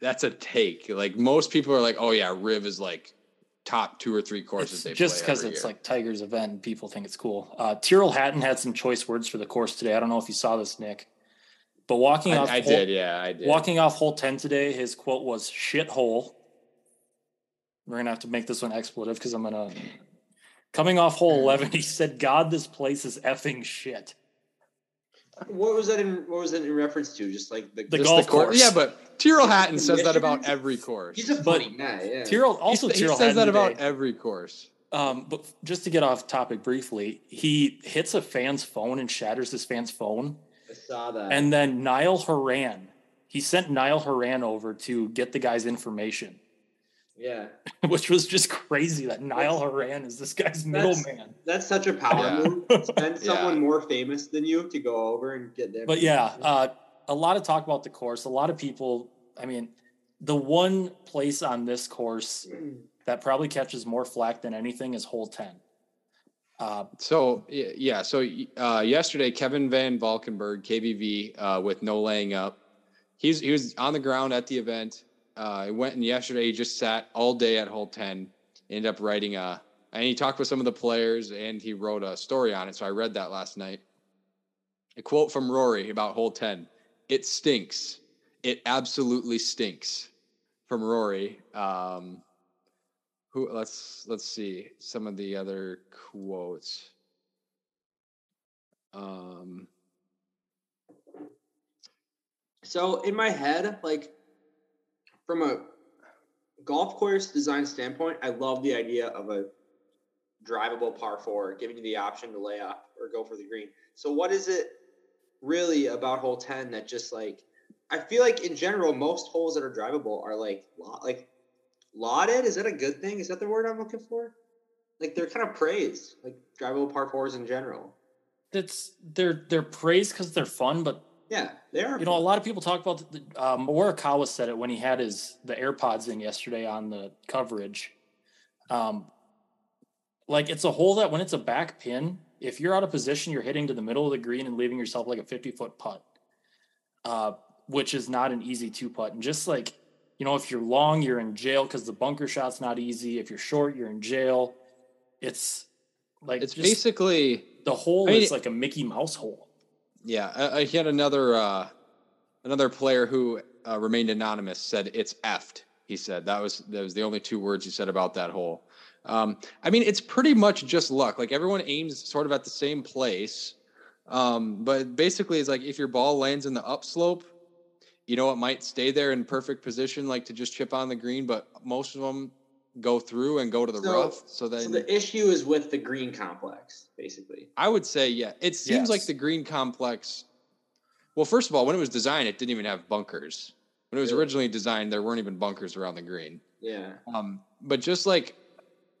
that's a take. Like most people are like, oh yeah, Riv is like top two or three courses It's they just because it's year. like Tiger's event and people think it's cool. Uh, Tyrrell Hatton had some choice words for the course today. I don't know if you saw this, Nick, but walking off I, I hole- did, yeah, I did. Walking off hole 10 today, his quote was "shithole." We're going to have to make this one expletive because I'm going to. Coming off hole 11, he said, God, this place is effing shit. What was that in? What was that in reference to? Just like the, The Just golf cour- course. Yeah, but Tyrrell Hatton says that about every course. He's a But funny guy. Yeah. Tyrrell, also he, he Tyrrell says Hatton that about today, every course. um, but just to get off topic briefly, he hits a fan's phone and shatters his fan's phone. I saw that. And then Niall Horan, he sent Niall Horan over to get the guy's information, yeah, (laughs) which was just crazy that Niall Horan is this guy's middleman. that's such a power Yeah. move. (laughs) Send someone Yeah. more famous than you to go over and get there. But yeah, uh, a lot of talk about the course. A lot of people, I mean, the one place on this course (clears throat) that probably catches more flack than anything is hole 10. Uh, So yeah, so uh, yesterday Kevin Van Valkenburg, KVV, uh, with no laying up. He's he was on the ground at the event. Uh, he went and yesterday he just sat all day at hole ten. Ended up writing a and he talked with some of the players and he wrote a story on it. So I read that last night. A quote from Rory about hole ten: "It stinks. It absolutely stinks." From Rory. Um, who let's let's see some of the other quotes um So in my head, like from a golf course design standpoint, I love the idea of a drivable par four, giving you the option to lay up or go for the green. So what is it really about hole 10 that just like I feel like in general most holes that are drivable are like like lauded. Is that a good thing? Is that the word I'm looking for? Like they're kind of praised, like drivable par fours in general. That's they're they're praised because they're fun, but Yeah, they are. you know, a lot of people talk about the, um, Morikawa said it when he had his the AirPods in yesterday on the coverage. Um, like it's a hole that when it's a back pin, if you're out of position, you're hitting to the middle of the green and leaving yourself like a 50 foot putt, uh, which is not an easy two putt. And just like you know, if you're long, you're in jail because the bunker shot's not easy. If you're short, you're in jail. It's like it's just basically the hole I mean, is like a Mickey Mouse hole. Yeah I, I had another uh another player who uh, remained anonymous said it's effed he said. That was that was the only two words he said about that hole. Um i mean it's pretty much just luck. Like everyone aims sort of at the same place um but basically it's like if your ball lands in the upslope you know, it might stay there in perfect position, like to just chip on the green, but most of them go through and go to the So- rough. So then So the issue is with the green complex, basically. I would say, yeah, it seems like the green complex. Well, first of all, when it was designed, it didn't even have bunkers. When it was Really? originally designed, there weren't even bunkers around the green. Yeah. Um, but just like,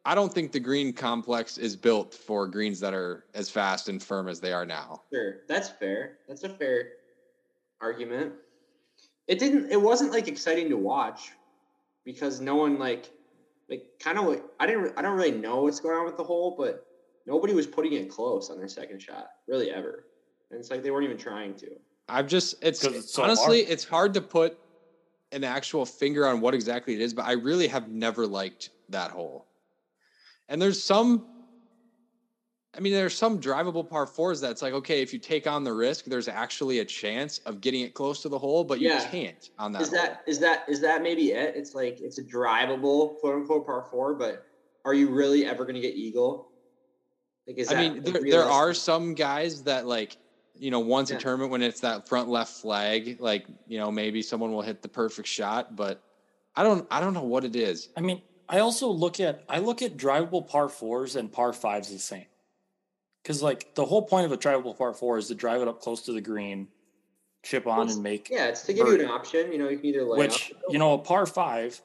I don't think the green complex is built for greens that are as fast and firm as they are now. Sure. That's fair. That's a fair argument. It didn't it wasn't like exciting to watch because no one like like kind of like I didn't I don't really know what's going on with the hole, but nobody was putting it close on their second shot, really ever. And it's like they weren't even trying to. I've just, it's, 'Cause it's so honestly, hard. it's hard to put an actual finger on what exactly it is, but I really have never liked that hole. And there's some, I mean, there's some drivable par fours that's like, okay, if you take on the risk, there's actually a chance of getting it close to the hole, but you Yeah. can't on that. Is hole. that is that is that maybe it? It's like it's a drivable quote unquote par four, but are you really ever gonna get eagle? Like is I mean, there, there are some guys that like, you know, once Yeah. a tournament when it's that front left flag, like, you know, maybe someone will hit the perfect shot, but I don't, I don't know what it is. I mean, I also look at I look at drivable par fours and par fives the same. Because like the whole point of a drivable par four is to drive it up close to the green, chip on Well, and make Yeah, it's to give you an option. You know, you can either lay which you know a par five,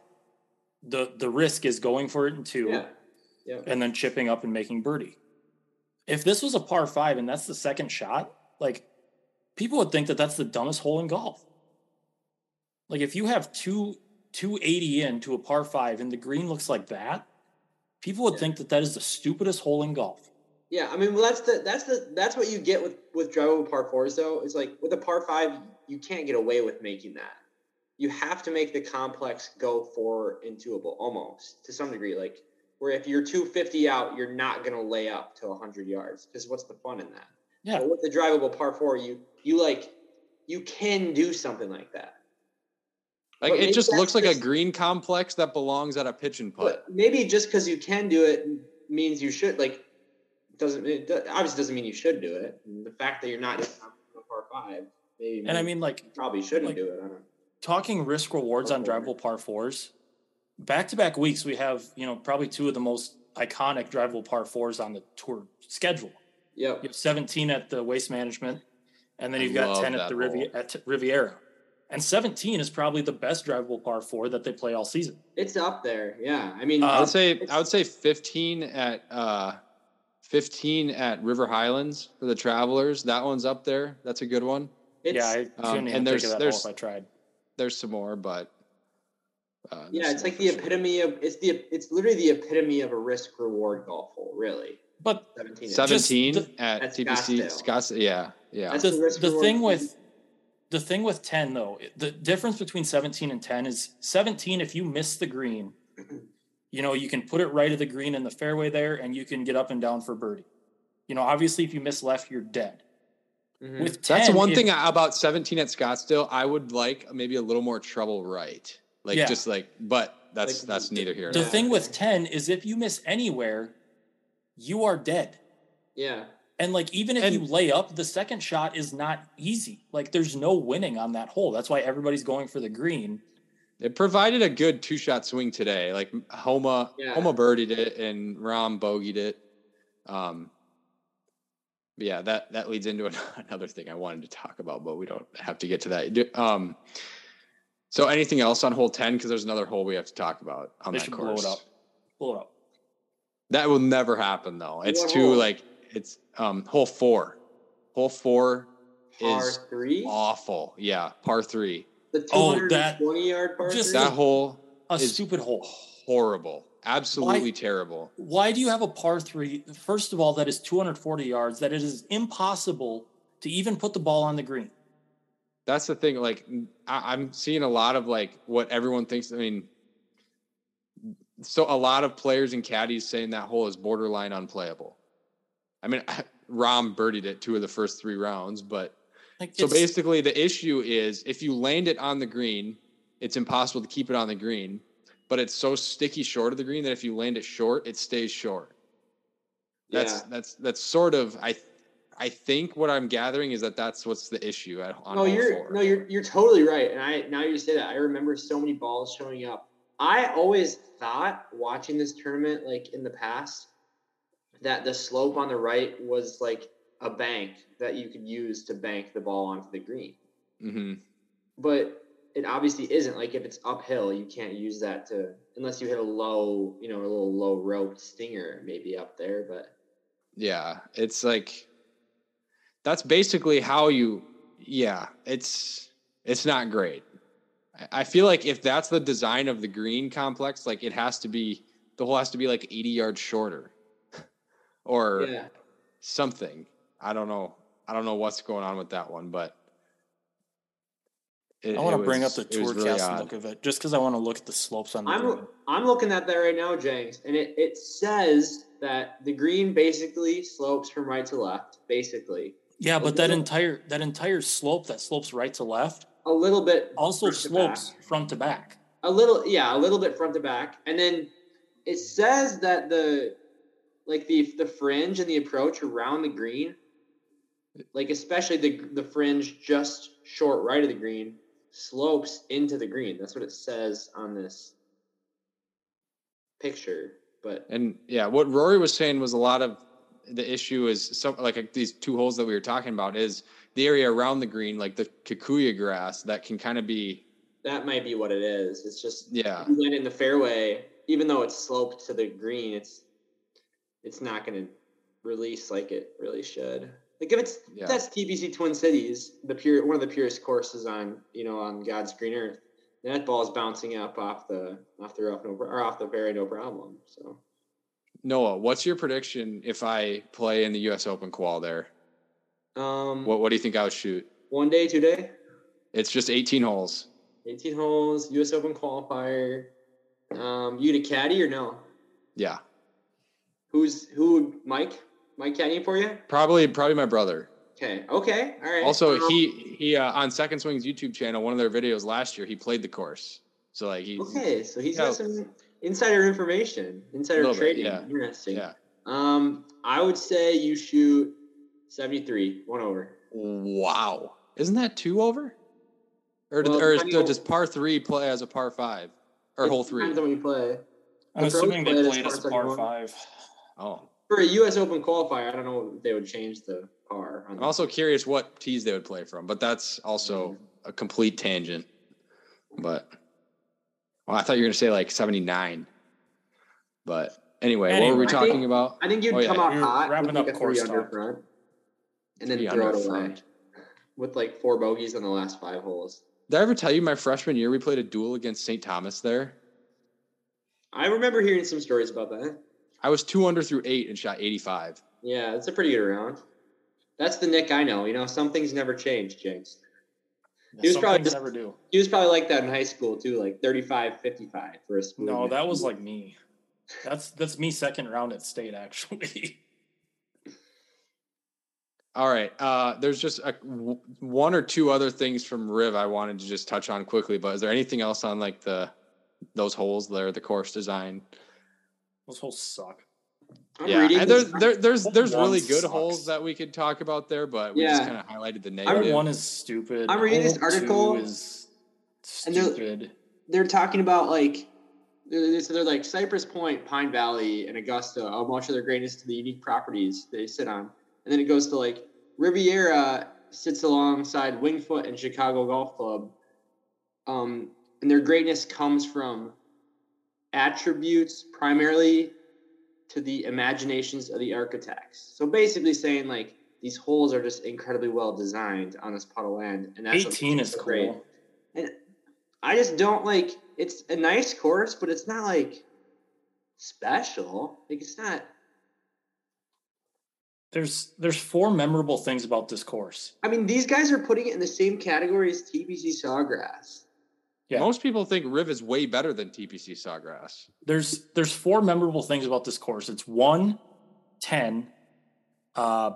the the risk is going for it in two Yeah. Yeah. and then chipping up and making birdie. If this was a par five and that's the second shot, like people would think that that's the dumbest hole in golf. Like if you have two 280 in to a par five and the green looks like that, people would Yeah. think that that is the stupidest hole in golf. Yeah, I mean, well, that's the that's the that's what you get with with drivable par fours, though. It's like with a par five, you can't get away with making that. You have to make the complex go for intuible almost to some degree. Like where if you're 250 out, you're not gonna lay up to 100 yards because what's the fun in that? Yeah. But with the drivable par four, you you like you can do something like that. Like But it just looks like a green complex that belongs at a pitch and putt. Maybe just because you can do it means you should like doesn't it obviously doesn't mean you should do it. And the fact that you're not doing a par five, maybe And I mean, like you probably shouldn't like- do it. I don't know. talking risk rewards on Par four. drivable par fours, back to back weeks, we have, you know, probably two of the most iconic drivable par fours on the tour schedule. Yep. You have 17 at the Waste Management, and then you've got 10 at the Rivi- at Riviera. And 17 is probably the best drivable par four that they play all season. It's up there. Yeah. I mean, Uh, I would say I would say 15 at uh 15 at River Highlands for the travelers. That one's up there. That's a good one. it's, yeah, I um, couldn't and even think there's- of that hole there's- if I tried. There's some more, but uh, yeah, it's like for the sure. epitome of it's the it's literally the epitome of a risk reward golf hole. Really, But 17. 17 Just at That's TPC Scottsdale. Scottsdale. Yeah, yeah. That's the, the the thing with the thing with 10 though the difference between 17 and 10 is 17 if you miss the green (clears throat) you know you can put it right of the green in the fairway there and you can get up and down for birdie you know obviously if you miss left you're dead Mhm. with 10 That's one if- thing about 17 at Scottsdale. I would like maybe a little more trouble right. Like Yeah. just like, but that's Like, that's neither here. the nor Yeah. thing with 10 is if you miss anywhere you are dead yeah. and like even if And- you lay up the second shot is not easy like there's no winning on that hole that's why everybody's going for the green It provided a good two shot swing today. Like Homa, Yeah. Homa birdied it and Rahm bogeyed it. Um, yeah, that that leads into (laughs) another thing I wanted to talk about, but we don't have to get to that. Um, so anything else on hole ten? Because there's another hole we have to talk about on they that course. blow it up blow it up That will never happen though. It's What too hole? like it's um hole four. Hole four Par is three. awful. Yeah, par three. The Oh, 220 that- yard par just three. That hole a is stupid hole horrible. Absolutely terrible. why do you have a par three? First of all, that is 240 yards, that it is impossible to even put the ball on the green. That's the thing. Like I, I'm seeing a lot of like what everyone thinks. I mean, so a lot of players and caddies saying that hole is borderline unplayable. I mean, (laughs) Rahm birdied it two of the first three rounds, but Like so basically the issue is if you land it on the green, it's impossible to keep it on the green. But it's so sticky short of the green that if you land it short, it stays short. That's yeah. that's that's sort of I I think what I'm gathering is that that's what's the issue at on no, hole you're four. no, you're you're totally right. And I now you say that I remember so many balls showing up. I always thought watching this tournament, like in the past, that the slope on the right was like a bank that you could use to bank the ball onto the green. hmm But it obviously isn't. Like if it's uphill, you can't use that to unless you hit a low, you know, a little low roped stinger maybe up there. But Yeah, it's like that's basically how you. Yeah, it's it's not great. I- I feel like if that's the design of the green complex, like it has to be the hole has to be like 80 yards shorter, (laughs) or yeah, something. I don't know. I don't know what's going on with that one, but it, I want to bring up the it was tour really cast odd. look of it, just because I want to look at the slopes on the. I'm I'm looking at that right now, James, and it, it says that the green basically slopes from right to left, basically Yeah, but that entire that entire slope that slopes right to left a little bit also front to slopes front to back. a little yeah a little bit front to back and then it says that the like the the fringe and the approach around the green like especially the the fringe just short right of the green slopes into the green. That's what it says on this picture but And yeah, what Rory was saying was a lot of the issue is some like these two holes that we were talking about is the area around the green, like the kikuyu grass, that can kind of be that might be what it is. It's just yeah, you land in the fairway even though it's sloped to the green it's it's not going to release like it really should like if it's Yeah. that's TPC Twin Cities the pure one of the purest courses on you know on god's green earth that ball is bouncing up off the off the rough no or off the fairway no problem so Noah, what's your prediction if I play in the U.S. Open qual there? um What what do you think I would shoot? one day two day It's just 18 holes. 18 holes us open qualifier um you to caddy or no Yeah, who's who mike mike caddy for you probably probably my brother. okay okay all right Also, Um, he he uh, on Second Swing's YouTube channel, one of their videos last year, he played the course. So like he Okay, so he's Yeah. got some insider information, insider Little bit, trading. yeah. Interesting. yeah. Um, I would say you shoot seventy-three, one over. Wow, isn't that two over? Or Well, or is, depending does par three play as a par five or It hole three? Depends on when you play. I'm The assuming they play it as played far as as a par anyone. five. Oh, For a U.S. Open qualifier, I don't know if they would change the par. I'm also curious what tees they would play from, but that's also Mm-hmm. a complete tangent. But well, I thought you were gonna say like 79. But anyway, what were Anyway. we I talking think- about? I think you'd Oh, yeah. come out You're hot wrapping with like up a course three under front, and then throw it under away front. with like four bogeys on the last five holes. Did I ever tell you my freshman year we played a duel against St. Thomas there? I remember hearing some stories about that. I was two under through eight and shot 85. Yeah, it's a pretty good round. That's the Nick I know. You know, some things never change, James. He was Some probably things just- never do. He was probably like that in high school too, like 35, 55 for a smooth. No, man. that was like me. That's that's me second round at state actually. (laughs) All right. Uh, there's just a, w- one or two other things from Riv I wanted to just touch on quickly, but is there anything else on like the those holes there, the course design? Those holes suck. I'm yeah, reading and there's there, there's there's one really good sucks. holes that we could talk about there, but we just kind of highlighted the Hole negative. one is stupid. I'm reading this Hole two article, is and they're- they're talking about like they're, so they're like Cypress Point, Pine Valley, and Augusta. How much of their greatness to the unique properties they sit on, and then it goes to like Riviera sits alongside Wingfoot and Chicago Golf Club, um, and their greatness comes from attributes primarily to the imaginations of the architects. So basically, saying like these holes are just incredibly well designed on this pot of land, and that's 18 is great. cool. And I just don't like it's a nice course, but it's not like special. Like it's not There's there's four memorable things about this course. I mean, these guys are putting it in the same category as TPC Sawgrass. Yeah. Most people think Riv is way better than TPC Sawgrass. There's there's four memorable things about this course. It's one, 10, uh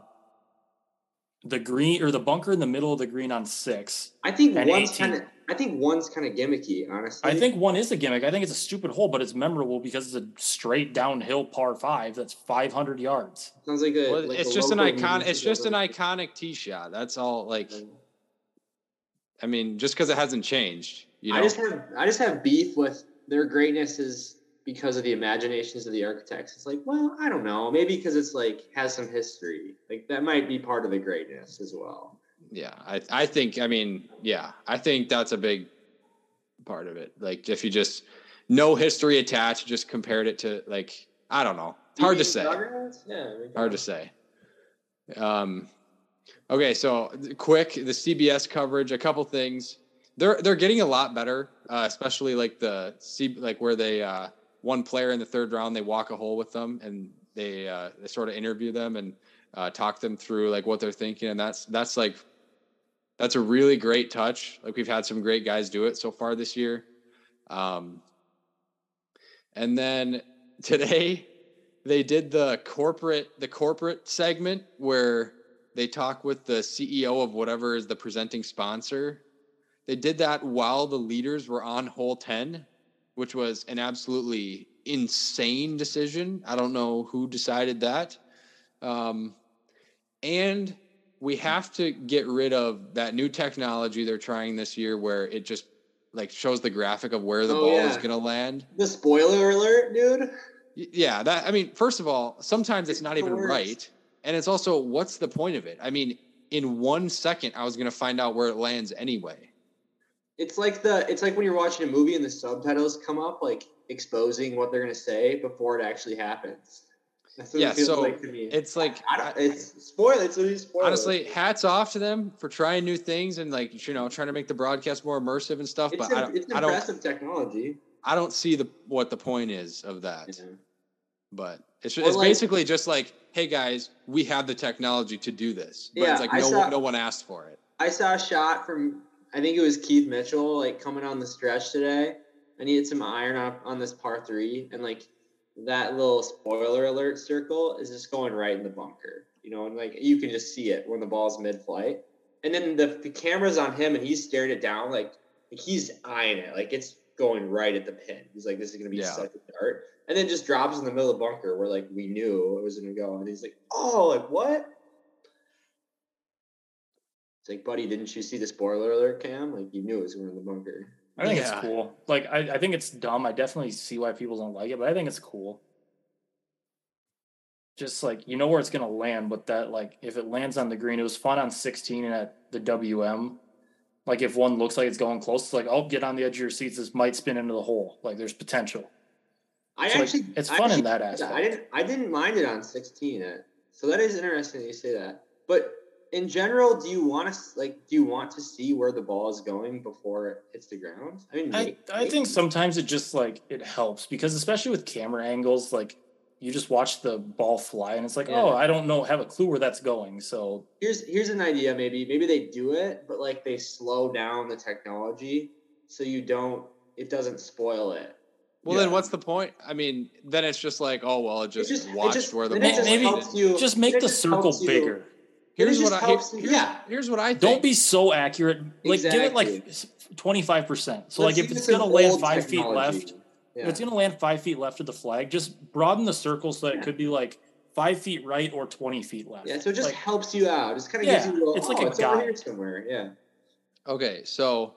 the green or the bunker in the middle of the green on six. I think And one's kind of I think one's kind of gimmicky, honestly. I think one is a gimmick. I think it's a stupid hole, but it's memorable because it's a straight downhill par five that's 500 yards. sounds like a. Well, like it's a just an icon. music It's just an iconic tee shot. That's all. Like, I mean, just because it hasn't changed, you know. I just have I just have beef with their greatness is because of the imaginations of the architects. It's like, well, I don't know, maybe because it's like has some history. Like that might be part of the greatness as well. yeah, I I think. I mean, yeah, I think that's a big part of it. Like, if you just no history attached, just compared it to like I don't know. It's hard to say. Yeah, Hard to say. Um, okay, so quick the CBS coverage. A couple things. They're they're getting a lot better, uh, especially like the C like where they uh, one player in the third round they walk a hole with them and they uh, they sort of interview them and uh, talk them through like what they're thinking and that's that's like that's a really great touch. Like we've had some great guys do it so far this year. Um, and then (laughs) today they did the corporate the corporate segment where they talk with the CEO of whatever is the presenting sponsor. They did that while the leaders were on hole 10, which was an absolutely insane decision. I don't know who decided that. Um, and we have to get rid of that new technology they're trying this year where it just like shows the graphic of where the Oh, ball is going to land. The spoiler alert, dude. Yeah, that I mean, first of all, sometimes it's It's not even worst. right, and it's also what's the point of it? I mean, in one second, I was going to find out where it lands anyway. It's like the it's like when you're watching a movie and the subtitles come up, like exposing what they're gonna say before it actually happens. That's what Yeah, it feels so like to me. It's like I don't, it's spoil. It's a spoiler. honestly, hats off to them for trying new things and like you know trying to make the broadcast more immersive and stuff. it's, but I don't, it's I don't, impressive technology. I don't see the what the point is of that. Yeah. But it's Or it's like- basically just like, hey guys, we have the technology to do this. But Yeah, it's like I no saw- no one asked for it. I saw a shot from I think it was Keith Mitchell, like coming on the stretch today, I needed some iron up on this par three, and like that little spoiler alert circle is just going right in the bunker, you know, and like you can just see it when the ball's mid-flight, and then the, the camera's on him, and he's staring it down, like, like he's eyeing it, like it's going right at the pin. He's like, this is gonna be Yeah. such a dart, and then just drops in the middle of the bunker where like we knew it was gonna go, and he's like, oh, like what? It's like, buddy, didn't you see the spoiler alert cam? Like, you knew it was going in the bunker. I think Yeah. it's cool. Like I, I think it's dumb. I definitely see why people don't like it, but I think it's cool. Just like you know where it's gonna land, but that like if it lands on the green, it was fun on 16 and at the WM. Like if one looks like it's going close, it's like, oh, get on the edge of your seats. This might spin into the hole. Like there's potential. I So, like, actually, it's I fun in that aspect. I didn't, I didn't mind it on 16. uh, So that is interesting that you say that. But in general, do you want to like, do you want to see where the ball is going before it hits the ground? I mean, I, may- I think sometimes it just like it helps because especially with camera angles, like you just watch the ball fly and it's like, Yeah. oh, I don't know, have a clue where that's going. So here's here's an idea. Maybe maybe they do it, but like they slow down the technology so you don't, it doesn't spoil it. Well, then what's the point? I mean, then it's just like, oh well, it just, just- it watched just- where the ball it just maybe helps you- just make the just circle helps you- bigger. Here's what just I helps here's, yeah. here's what I think. Don't be so accurate. Like give it like twenty five percent. So Let's like if it's gonna land old five feet left, Yeah. if it's gonna land five feet left of the flag, just broaden the circle so that it could be like five feet right or twenty feet left. Yeah, so it just Like, helps you out. It's kind of Yeah, gives you a little, it's like oh, a it's over guide. here somewhere. Yeah. Okay, so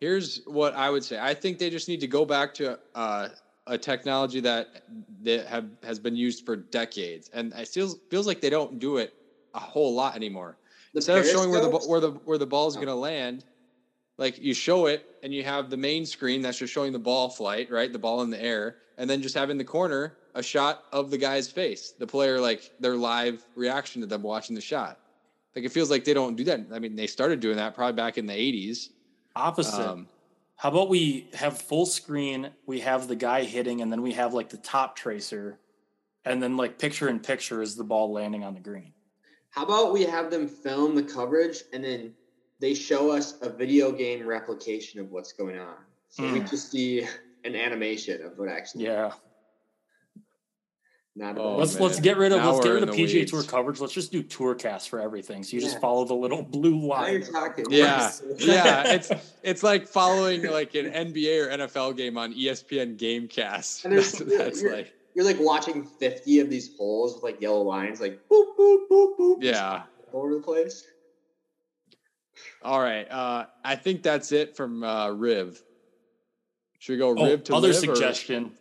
here's what I would say. I think they just need to go back to uh, a technology that that have has been used for decades, and it feels feels like they don't do it a whole lot anymore. The Instead of showing where the periscopes? where the where the ball's Oh. going to land, like you show it, and you have the main screen that's just showing the ball flight, right, the ball in the air, and then just have in the corner a shot of the guy's face, the player, like their live reaction to them watching the shot. Like it feels like they don't do that. I mean, they started doing that probably back in the '80s. opposite. Um, How about we have full screen? We have the guy hitting, and then we have like the Toptracer, and then like picture in picture is the ball landing on the green. How about we have them film the coverage and then they show us a video game replication of what's going on. So we Mm. just see an animation of what actually. Yeah, Not a Oh, let's man. let's get rid of Now let's get rid of the PGA Tour coverage. Let's just do tour cast for everything. So you just follow the little blue Now you're line. talking. Yeah, (laughs) yeah. It's it's like following like an NBA or NFL game on ESPN GameCast. And there's- (laughs) That's, that's you're- like You're like watching 50 of these holes with like yellow lines, like boop, boop, boop, boop. yeah. All over the place. All right. Uh, I think that's it from uh, Riv. Should we go Oh, Riv to other Liv, or- suggestion: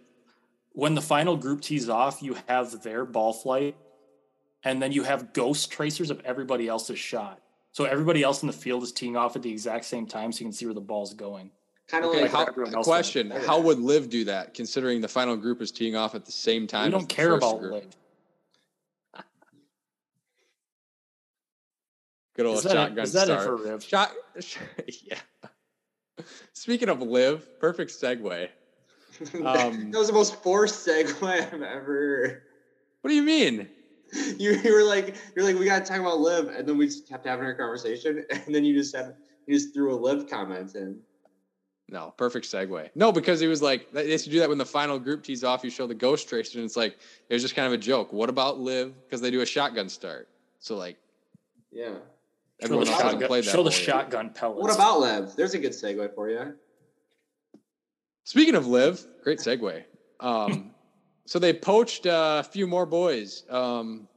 when the final group tees off, you have their ball flight, and then you have ghost tracers of everybody else's shot. So everybody else in the field is teeing off at the exact same time, so you can see where the ball's going. Kind of Okay, like how, everyone else question: does. How would LIV do that, considering the final group is teeing off at the same time? we don't care about group? LIV. (laughs) Good old Is that, it, shotgun is that it start. for Riv? Shot, (laughs) yeah. Speaking of LIV, perfect segue. (laughs) Um, that was the most forced segue I've ever. What do you mean? You, you were like, you're like, we gotta talk about LIV, and then we just kept having our conversation, and then you just had, you just threw a LIV comment in. No, perfect segue. No, because he was like, they used to do that when the final group tees off. You show the ghost tracer, and it's like it was just kind of a joke. What about LIV? Because they do a shotgun start. So like Yeah. Show everyone the, else hasn't shotgun, played that. show the whole shotgun pellets. What about LIV? There's a good segue for you. Speaking of LIV, great segue. Um, (laughs) so they poached uh, a few more boys. Um,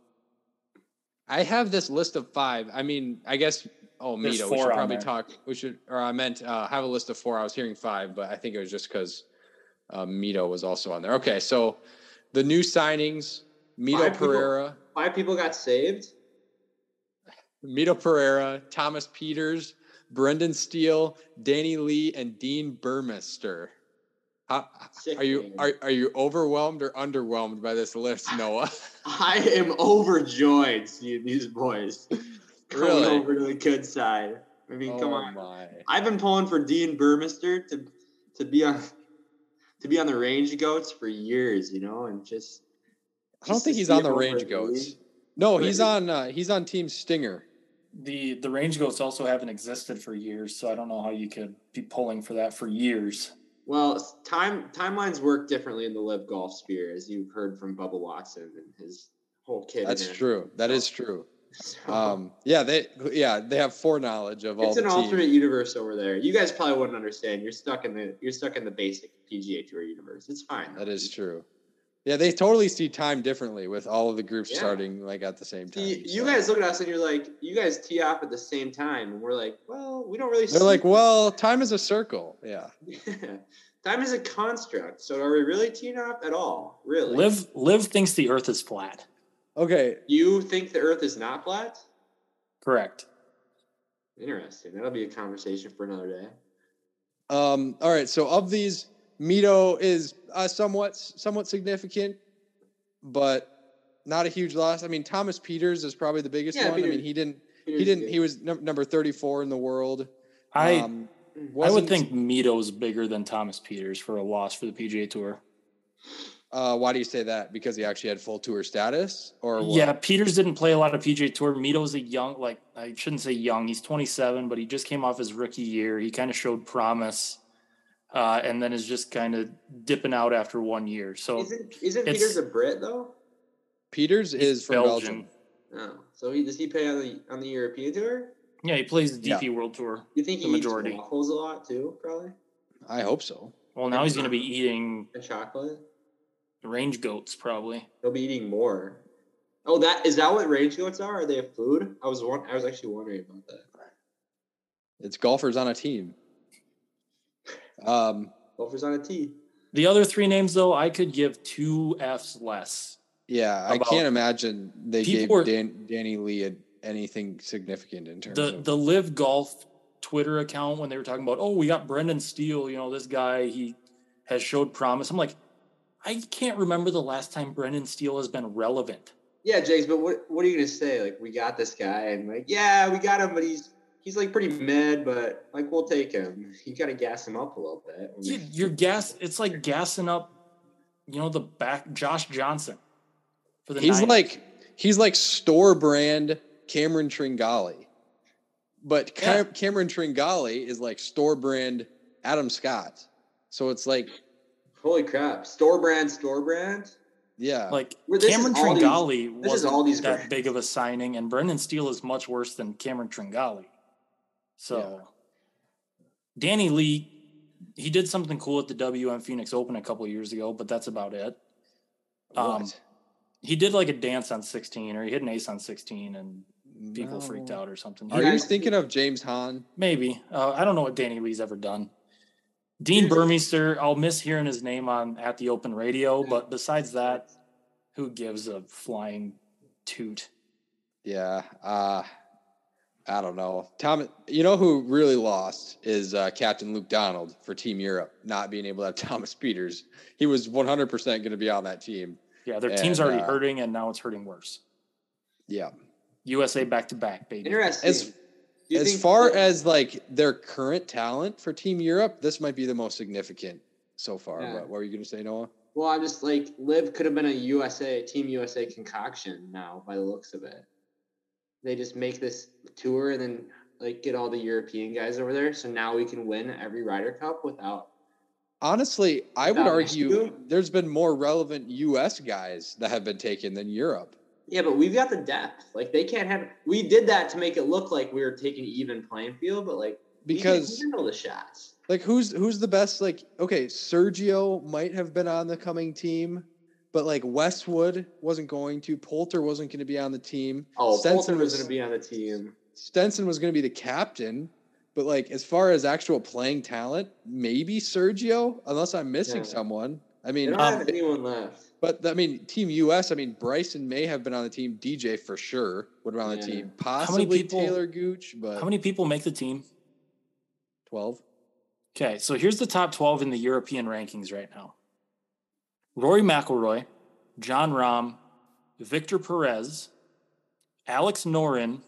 I have this list of five. I mean, I guess. Oh, There's Mito. We should probably there. talk. We should, or I meant uh, have a list of four. I was hearing five, but I think it was just because uh, Mito was also on there. Okay, so the new signings: Mito Five people? Pereira, Five people got saved. Mito Pereira, Thomas Pieters, Brendan Steele, Danny Lee, and Dean Burmester. How, are you are, are you overwhelmed or underwhelmed by this list, Noah? (laughs) I am overjoyed seeing these boys (laughs) coming Really? over to the good side. I mean, come Oh on. my. I've been pulling for Dean Burmester to to be on to be on the range goats for years, you know, and just. I don't just think he's on the range goats. league. No, he's on uh, he's on Team Stinger. the the range goats also haven't existed for years, so I don't know how you could be pulling for that for years. Well, time timelines work differently in the LIV golf sphere, as you've heard from Bubba Watson and his whole kid. That's true. That is true. (laughs) So, Um, yeah, they yeah they have foreknowledge of all it's the an teams. alternate universe over there. You guys probably wouldn't understand. You're stuck in the you're stuck in the basic PGA Tour universe. It's fine. That is true. Yeah, they totally see time differently with all of the groups Yeah. starting like at the same time. See, you so. guys look at us and you're like, you guys tee off at the same time, and we're like, well, we don't really. They're see like, well, time is a circle. Yeah. (laughs) time is a construct. So are we really teeing off at all? Really? Liv Liv thinks the Earth is flat. Okay. You think the Earth is not flat? Correct. Interesting. That'll be a conversation for another day. Um, all right. So of these, Mito is uh, somewhat somewhat significant, but not a huge loss. I mean, Thomas Pieters is probably the biggest Yeah, one. I mean, he didn't he didn't good. he was num- number 34 in the world. I Um, I would wasn't- think Mito's bigger than Thomas Pieters for a loss for the PGA Tour. Uh, why do you say that? Because he actually had full tour status, or what? Yeah, Pieters didn't play a lot of PGA Tour. Mito's a young, like I shouldn't say young. He's 27, but he just came off his rookie year. He kind of showed promise, uh, and then is just kind of dipping out after one year. So Isn't isn't Pieters a Brit though? Pieters is from Belgian. Belgium. Oh, so he does he play on the on the European tour? Yeah, he plays the Yeah. DP World Tour. You think The he majority. eats waffles a lot too, probably, I hope so. Well, now he's going to be eating and chocolate. range goats probably. He'll be eating more. Oh, that is that what range goats are? Are they a food? I was one. I was actually wondering about that. It's golfers on a team. Um, Golfers on a tee. The other three names, though, I could give two Fs less. yeah, I can't imagine they gave People are- Dan, Danny Lee a, anything significant in terms the of. the LIV golf twitter account when they were talking about oh we got brendan steele you know this guy he has showed promise i'm like i can't remember the last time brendan steele has been relevant Yeah, Jakes, but what what are you gonna say? Like, we got this guy, and like, yeah, we got him, but he's he's like pretty mid, but like, we'll take him. You gotta gas him up a little bit. when you, they- you're gas it's like gassing up you know the back josh johnson for the he's Niners. like he's like store brand Cameron Tringale, but Yeah. Cam- Cameron Tringale is like store brand Adam Scott. So it's like Holy crap! Store brand, store brand. Yeah. Like Well, Cameron all these- Tringale this all wasn't these that versions. big of a signing, and Brendan Steele is much worse than Cameron Tringale. So Danny Lee, he did something cool at the WM Phoenix Open a couple years ago, but that's about it. Um, What? He did like a dance on 16, or he hit an ace on 16, and people freaked out or something. Are you guys- thinking of James Hahn? Maybe. Uh, I don't know what Danny Lee's ever done. Dean Burmester, I'll miss hearing his name on at the open radio, but besides that, who gives a flying toot? Yeah. Uh I don't know. Tom you know who really lost is uh, Captain Luke Donald for Team Europe, not being able to have (laughs) Thomas Pieters. He was 100% going to be on that team. Yeah, their team's already uh, hurting, and now it's hurting worse. Yeah. USA back to back, baby. Interesting. As- as think far that- as like their current talent for Team Europe, this might be the most significant so far. Yeah. What, what were you going to say, Noah? well, I'm just like Liv could have been a USA Team USA concoction now by the looks of it. They just make this tour and then like get all the European guys over there, so now we can win every Ryder Cup without. Honestly, I would argue there's been more relevant US guys that have been taken than Europe. Yeah, but we've got the depth. Like they can't have. We did that to make it look like we were taking even playing field, but like Because handle the shots. like who's who's the best like okay, Sergio might have been on the coming team, but like Westwood wasn't going to, Poulter wasn't going to be on the team. Oh, Stenson Poulter was was- going to be on the team. Stenson was going to be the captain, but like as far as actual playing talent, maybe Sergio, unless I'm missing Yeah. someone. I They mean, don't um, have anyone left. but I mean, Team US. I mean, Bryson may have been on the team. DJ for sure would have been on the team. Possibly people- Taylor Gooch, but How many people make the team? twelve. Okay, so here's the top 12 in the European rankings right now Rory McIlroy, Jon Rahm, Victor Perez, Alex Norén,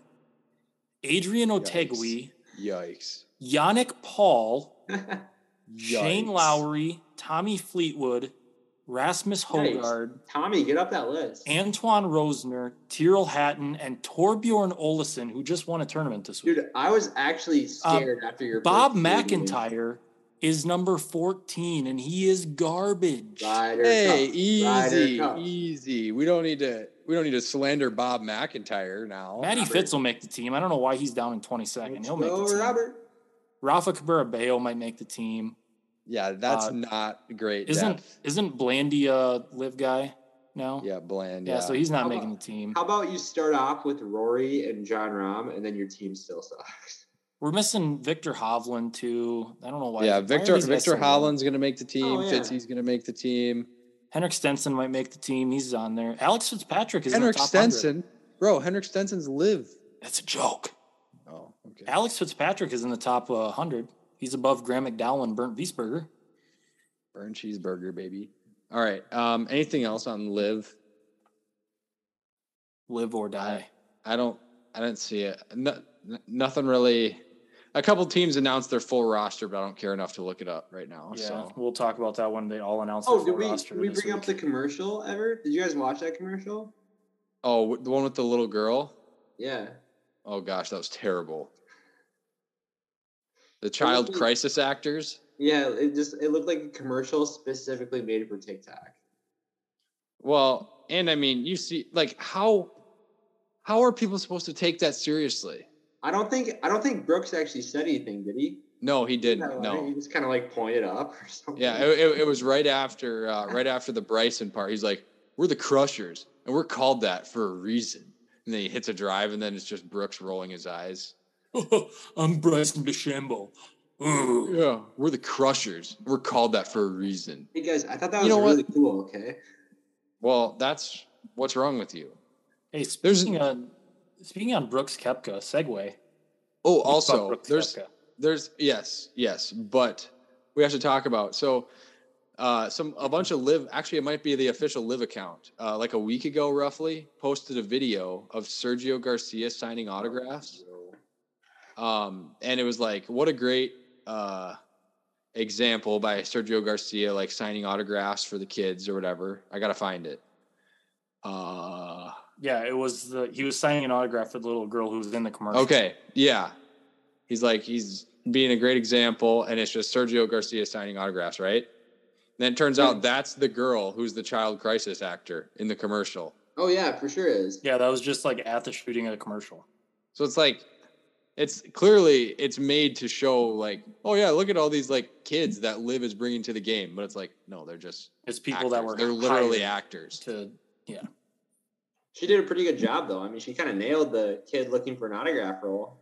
Adrian Otaegui, Yikes! Yannick Paul, (laughs) Shane Lowry, Tommy Fleetwood, Rasmus Yikes. Højgaard, Tommy, get up that list. Antoine Rozner, Tyrrell Hatton, and Thorbjørn Olesen, who just won a tournament this week. Dude, I was actually scared after your Um, Bob. McIntyre is number 14, and he is garbage. Ryder Hey, Cup. Easy, easy. We don't need to. We don't need to slander Bob McIntyre now. Matty Robert. Fitz will make the team. I don't know why he's down in 22nd. He'll make the team. Robert. Rafa Cabrera Bello might make the team. Yeah, that's Uh, not great. Isn't depth. isn't Blandy a LIV guy now? Yeah, bland. Yeah, Yeah, so he's not How making about- the team. How about you start off with Rory and Jon Rahm, and then your team still sucks. We're missing Viktor Hovland too. I don't know why. yeah. Victor guys Victor low? Holland's gonna make the team. Oh, yeah. Fitzy's gonna make the team. Henrik Stenson might make the team. He's on there. Alex Fitzpatrick is Henrik in the top 100. Stenson, bro. Henrik Stenson's LIV. That's a joke. Oh, okay. Alex Fitzpatrick is in the top uh, 100. He's above Graham McDowell and Bernd Wiesberger. Burn cheeseburger, baby. All right. Um, anything else on LIV? Live or die. I don't. I didn't see it. No, nothing really. A couple teams announced their full roster, but I don't care enough to look it up right now. yeah, So we'll talk about that when they all announce Oh, their did full we, roster. did we this bring up the commercial ever? Did you guys watch that commercial? oh, the one with the little girl. Yeah. Oh gosh, that was terrible. The child like- crisis actors. Yeah, it just it looked like a commercial specifically made for TikTok. Well, and I mean, you see, like how how are people supposed to take that seriously? I don't think I don't think Brooks actually said anything, did he? No, he didn't. He No. He just kind of like pointed up or something. Yeah, it, it, it was right after uh, right after the Bryson part. He's like, "We're the Crushers, and we're called that for a reason." And then he hits a drive, and then it's just Brooks rolling his eyes. (laughs) I'm Bryson DeChambeau. Ooh. Yeah, we're the Crushers. We're called that for a reason. Hey guys, I thought that You was know what? really cool. Okay. Well, that's what's wrong with you. Hey, There's- speaking on speaking on Brooks Koepka, segue. Oh, also, there's Koepka. there's yes, yes, but we have to talk about so uh some a bunch of LIV actually it might be the official LIV account uh like a week ago roughly posted a video of Sergio Garcia signing autographs um and it was like what a great uh example by Sergio Garcia like signing autographs for the kids or whatever I got to find it uh Yeah, it was the he was signing an autograph for the little girl who was in the commercial. Okay, yeah. He's like he's being a great example, and it's just Sergio Garcia signing autographs, right? then it turns out that's the girl who's the child crisis actor in the commercial. Oh yeah, for sure is. Yeah, that was just like at the shooting of the commercial. So it's like it's clearly it's made to show like, oh yeah, look at all these like kids that Liv is bringing to the game, but it's like no, they're just It's people that were they're literally actors. to yeah. She did a pretty good job though. I mean, she kind of nailed the kid looking for an autograph role.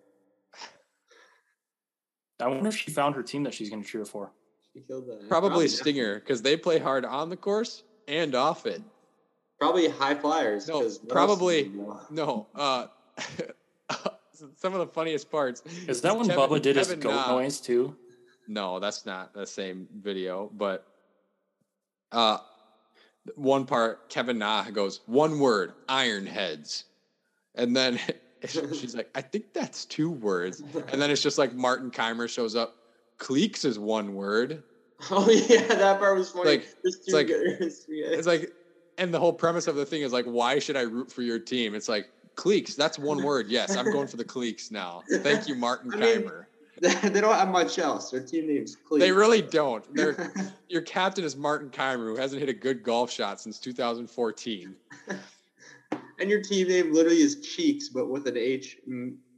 I wonder if she found her team that she's going to cheer for. She killed the Probably probably, Stinger because they play hard on the course and off it. Probably high flyers. No, 'cause what else probably- No, uh, (laughs) some of the funniest parts. Is that when Kevin- Bubba did his goat Na- noise too? No, that's not the same video, but uh one part Kevin Na goes, one word, iron heads. And then (laughs) (laughs) she's like, I think that's two words. (laughs) And then it's just like Martin Kaymer shows up. Cleeks is one word. Oh yeah, that part was funny. Like, it's like- It's like, and the whole premise of the thing is like, why should I root for your team? It's like, Cleeks, that's one word. Yes, I'm going for the Cleeks now. Thank you, Martin I mean, Kaymer. (laughs) they don't have much else. Their team name's Cleveland. They really don't. (laughs) Your captain is Martin Kaymer, who hasn't hit a good golf shot since 2014. (laughs) and your team name literally is Cheeks, but with an H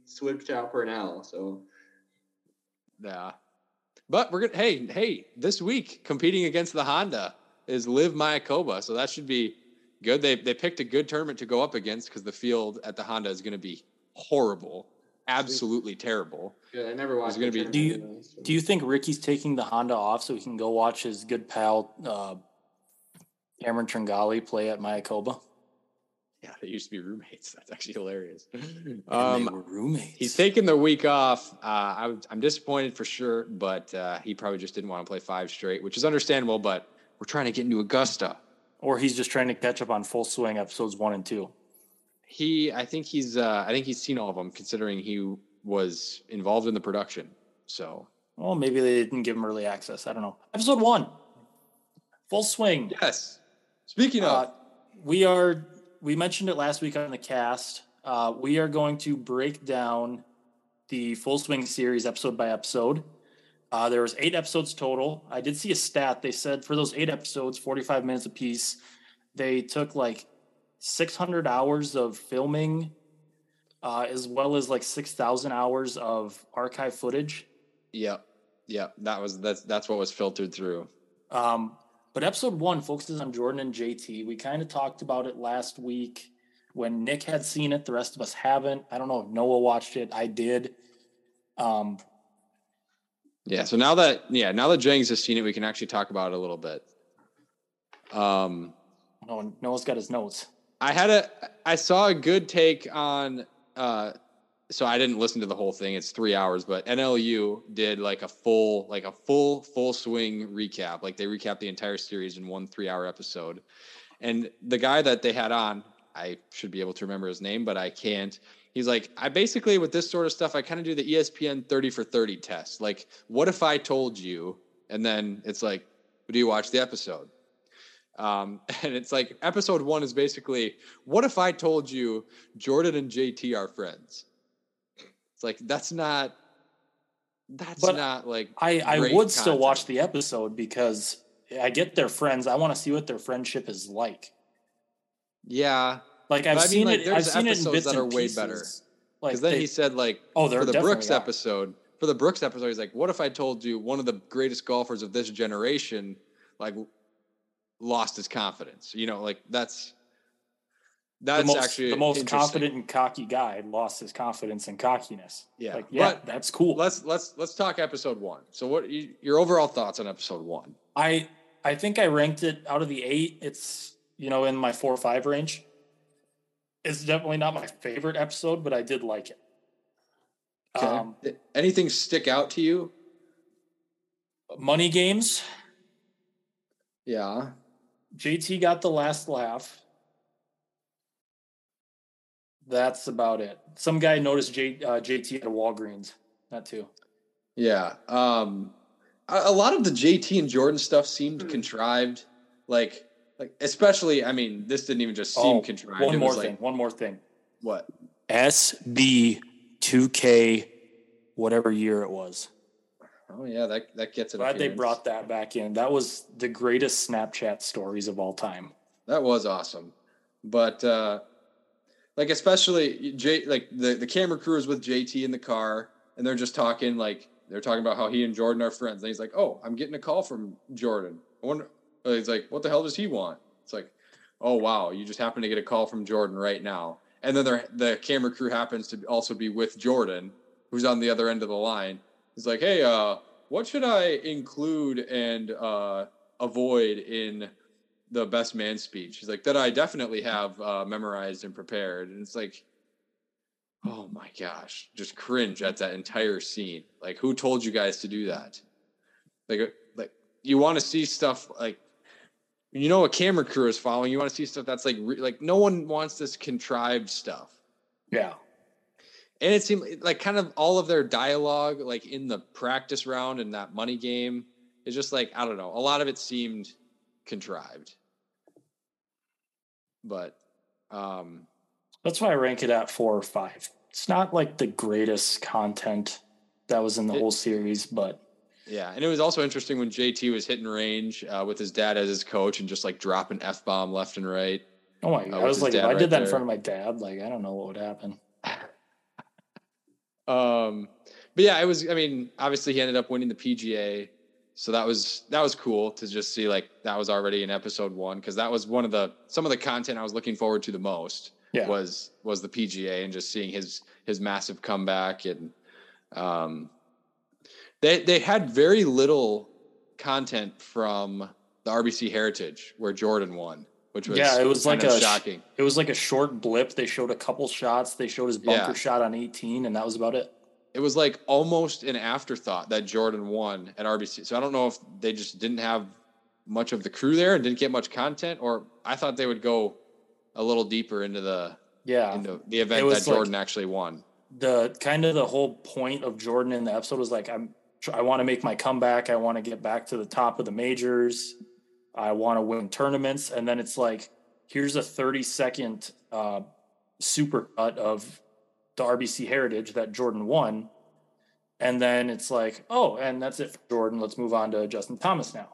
switched out for an L. So Yeah. But we're gonna hey, hey, this week competing against the Honda is Liv Mayakoba. So that should be good. They they picked a good tournament to go up against because the field at the Honda is gonna be horrible. Absolutely terrible. yeah, I never watched. gonna be- Do you- anyway, so- Do you think Rickie's taking the Honda off so he can go watch his good pal uh, Cameron Tringale play at Mayakoba? Yeah, they used to be roommates. (laughs) That's actually hilarious. And Um, they were roommates. He's taking the week off. Uh, I, am disappointed for sure, but uh, he probably just didn't want to play five straight, which is understandable. But we're trying to get into Augusta. or he's just trying to catch up on Full Swing episodes one and two. He, I think he's, uh, I think he's seen all of them, considering he was involved in the production. So Well, maybe they didn't give him early access. I don't know. Episode one, Full Swing. yes. Speaking Uh, of, we are we mentioned it last week on the cast. Uh, we are going to break down the full swing series episode by episode. Uh, there was eight episodes total. I did see a stat. They said for those eight episodes, 45 minutes apiece, they took like 600 hours of filming, uh, as well as like 6,000 hours of archive footage. yep, yep. That was that's that's what was filtered through. Um, but episode one focuses on Jordan and JT. We kind of talked about it last week when Nick had seen it. The rest of us haven't. I don't know if Noah watched it. I did. Um, Yeah. So now that yeah, now that Jengs has seen it, we can actually talk about it a little bit. Um, no, Noah's got his notes. I had a I saw a good take on uh so I didn't listen to the whole thing. It's 3 hours, but NLU did like a full like a full full swing recap. Like they recapped the entire series in one 3-hour episode. And the guy that they had on, I should be able to remember his name, but I can't. He's like, I basically with this sort of stuff, I kind of do the ESPN 30 for 30 test. Like, what if I told you? And then it's like, do you watch the episode? Um, (laughs) and it's like episode one is basically, what if I told you Jordan and JT are friends? It's like that's not that's But not like I, I would still watch the episode because I get their friends. I want to see what their friendship is like. yeah. Like I've I mean, seen like, it. there's I've seen it in episodes bits that and are way pieces. better. Like Because then they- he said like oh, for the Brooks are. episode, for the Brooks episode, he's like, what if I told you one of the greatest golfers of this generation, like lost his confidence? You know, like that's that's the most, actually the most confident and cocky guy lost his confidence and cockiness. Yeah, like yeah, but that's cool. Let's let's let's talk episode one. So, what you, your overall thoughts on episode one? I I think I ranked it out of the eight. It's you know in my four or five range. It's definitely not my favorite episode, but I did like it. Um, Anything stick out to you? money games. Yeah. JT got the last laugh. That's about it. Some guy noticed J, uh, JT at a Walgreens. That too. Yeah. Um a, lot of the JT and Jordan stuff seemed Hmm. contrived. Like like especially I mean, this didn't even just seem Oh, contrived. One it more thing. like One more thing. what? SB2K, whatever year it was. Oh yeah, that that gets it. Glad they brought that back in. That was the greatest Snapchat stories of all time. That was awesome. But uh like especially J like the, the camera crew is with JT in the car and they're just talking like they're talking about how he and Jordan are friends. And he's like, Oh, I'm getting a call from Jordan. I wonder uh, he's like, What the hell does he want? It's like, Oh wow, you just happen to get a call from Jordan right now. And then the the camera crew happens to also be with Jordan, who's on the other end of the line. He's like, Hey, uh, what should I include and uh avoid in the best man speech. He's like, that I definitely have uh, memorized and prepared. And it's like, oh my gosh, just cringe at that entire scene. Like, who told you guys to do that? Like, uh, like you want to see stuff like, you know, a camera crew is following. You want to see stuff that's like, re- like no one wants this contrived stuff. Yeah. And it seemed like kind of all of their dialogue, like in the practice round and that money game, is just like I don't know. A lot of it seemed contrived, but um, That's why I rank it at four or five. It's not like the greatest content that was in the It- whole series, but yeah. And it was also interesting when JT was hitting range uh, with his dad as his coach and just like dropping f bomb left and right. oh my Uh, god, I was like, if I right did that in front of my dad, like I don't know what would happen. Um, but yeah, it was. I mean, obviously he ended up winning the PGA, so that was that was cool to just see like that was already in episode one because that was one of the some of the content I was looking forward to the most Yeah. was was the PGA and just seeing his his massive comeback and um, they they had very little content from the RBC Heritage where Jordan won, which was Yeah, it was like a shocking. It was like a short blip. They showed a couple shots. They showed his bunker Yeah. shot on 18, and that was about it. it was like almost an afterthought that Jordan won at RBC. So I don't know if they just didn't have much of the crew there and didn't get much content, or I thought they would go a little deeper into the Yeah. into the event that like- Jordan actually won. the kind of the whole point of Jordan in the episode was like I'm I want to make my comeback. I want to get back to the top of the majors. I want to win tournaments and then it's like here's a 30 second uh super cut of the RBC heritage that Jordan won. And then it's like, oh, and that's it for Jordan. Let's move on to Justin Thomas now.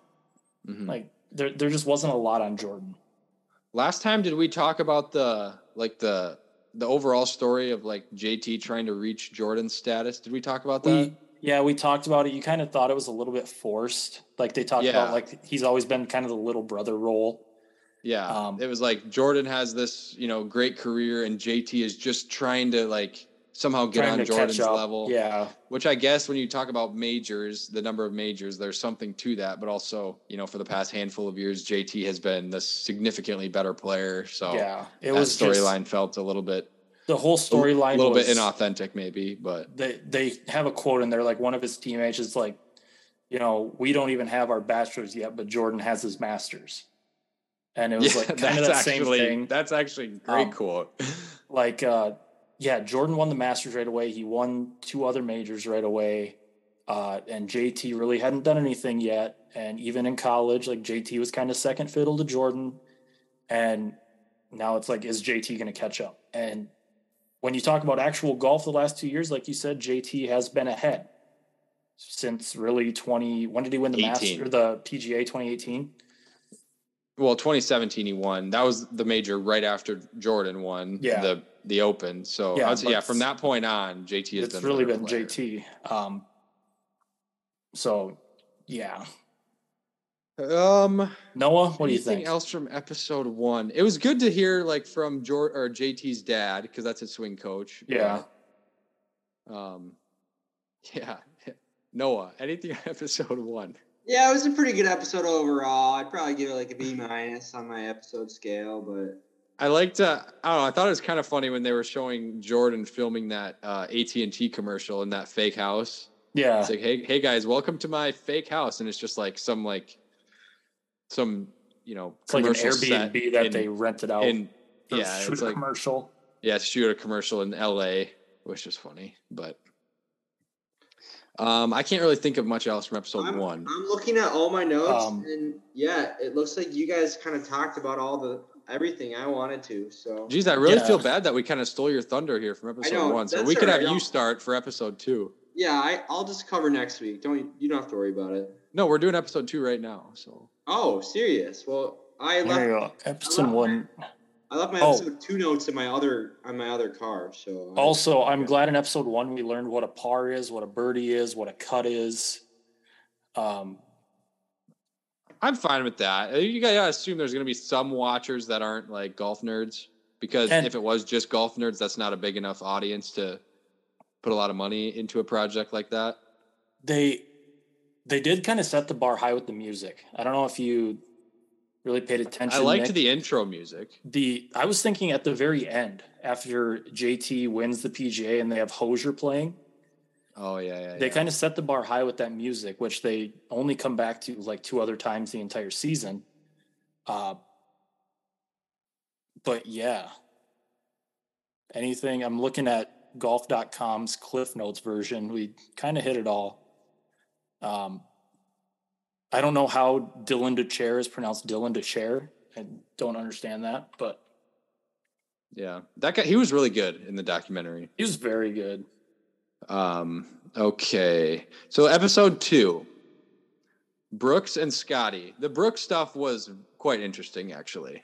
Mhm. Like there there just wasn't a lot on Jordan. Last time, did we talk about the like the the overall story of like JT trying to reach Jordan's status? Did we talk about that? We yeah, we talked about it. You kind of thought it was a little bit forced. Like they talked Yeah. about like he's always been kind of the little brother role. Yeah, Um, it was like Jordan has this, you know, great career, and JT is just trying to like somehow get on Jordan's level. Yeah. Which I guess when you talk about majors, the number of majors, there's something to that. But also, you know, for the past handful of years, JT has been the significantly better player. So yeah. It was storyline felt a little bit, the whole storyline a little was bit inauthentic, maybe. But they they have a quote in there like one of his teammates is like, you know, we don't even have our bachelors yet, but Jordan has his masters. And it was yeah, like (laughs) kind of that's that same actually thing. that's actually a great Um, quote. (laughs) like uh yeah jordan won the masters right away he won two other majors right away uh and jt really hadn't done anything yet and even in college like jt was kind of second fiddle to jordan and now it's like is jt going to catch up and when you talk about actual golf the last two years like you said jt has been ahead since really 20 when did he win the 18. master the pga 2018 Well, 2017 he won. That was the major right after Jordan won Yeah. the the Open. So Yeah, say, yeah, from that point on, JT has it's been really been player. jt um so yeah Um, Noah, what do you think? anything think? else from episode one? It was good to hear like from Jor or JT's dad because that's his swing coach. Yeah. but, um, (laughs) yeah. Noah, anything on (laughs) episode one? Yeah, it was a pretty good episode overall. I'd probably give it like a B minus on my episode scale, but I liked. Uh, I don't know. I thought it was kind of funny when they were showing Jordan filming that uh, AT and T commercial in that fake house. Yeah. It's like, hey, hey guys, welcome to my fake house, and it's just like some like some you know It's like an commercial set Airbnb that in- they rented out. in yeah, shoot it's a like commercial. yeah, shoot a commercial in L.A., which is funny, but um, I can't really think of much else from episode I'm, one. I'm looking at all my notes, Um, and yeah, it looks like you guys kind of talked about all the everything I wanted to. So Geez, I really Yeah. feel bad that we kind of stole your thunder here from episode know, one. So we could all have you start for episode two. Yeah, I, I'll just cover next week. Don't you don't have to worry about it. No, we're doing episode two right now. So Oh, serious? Well, I There you go. Episode one. I left my Oh. episode two notes in my other on my other car. So I- Also, I'm glad in episode one we learned what a par is, what a birdie is, what a cut is. Um, I'm fine with that. Uh, You gotta assume there's gonna be some watchers that aren't like golf nerds because And- if it was just golf nerds, that's not a big enough audience to put a lot of money into a project like that. they they did kind of set the bar high with the music. I don't know if you really paid attention. I liked Nick. the intro music. the I was thinking at the very end after JT wins the PGA and they have Hozier playing, Oh yeah, yeah. they yeah. kind of set the bar high with that music, which they only come back to like two other times the entire season. Uh, but yeah, anything I'm looking at golf.com's Cliff Notes version, we kind of hit it all. Um, I don't know how Dylan Dethier is pronounced Dylan Dethier. I don't understand that, but yeah. That guy, he was really good in the documentary. he was very good. Um, okay. So episode two, Brooks and Scotty. The Brooks stuff was quite interesting, actually.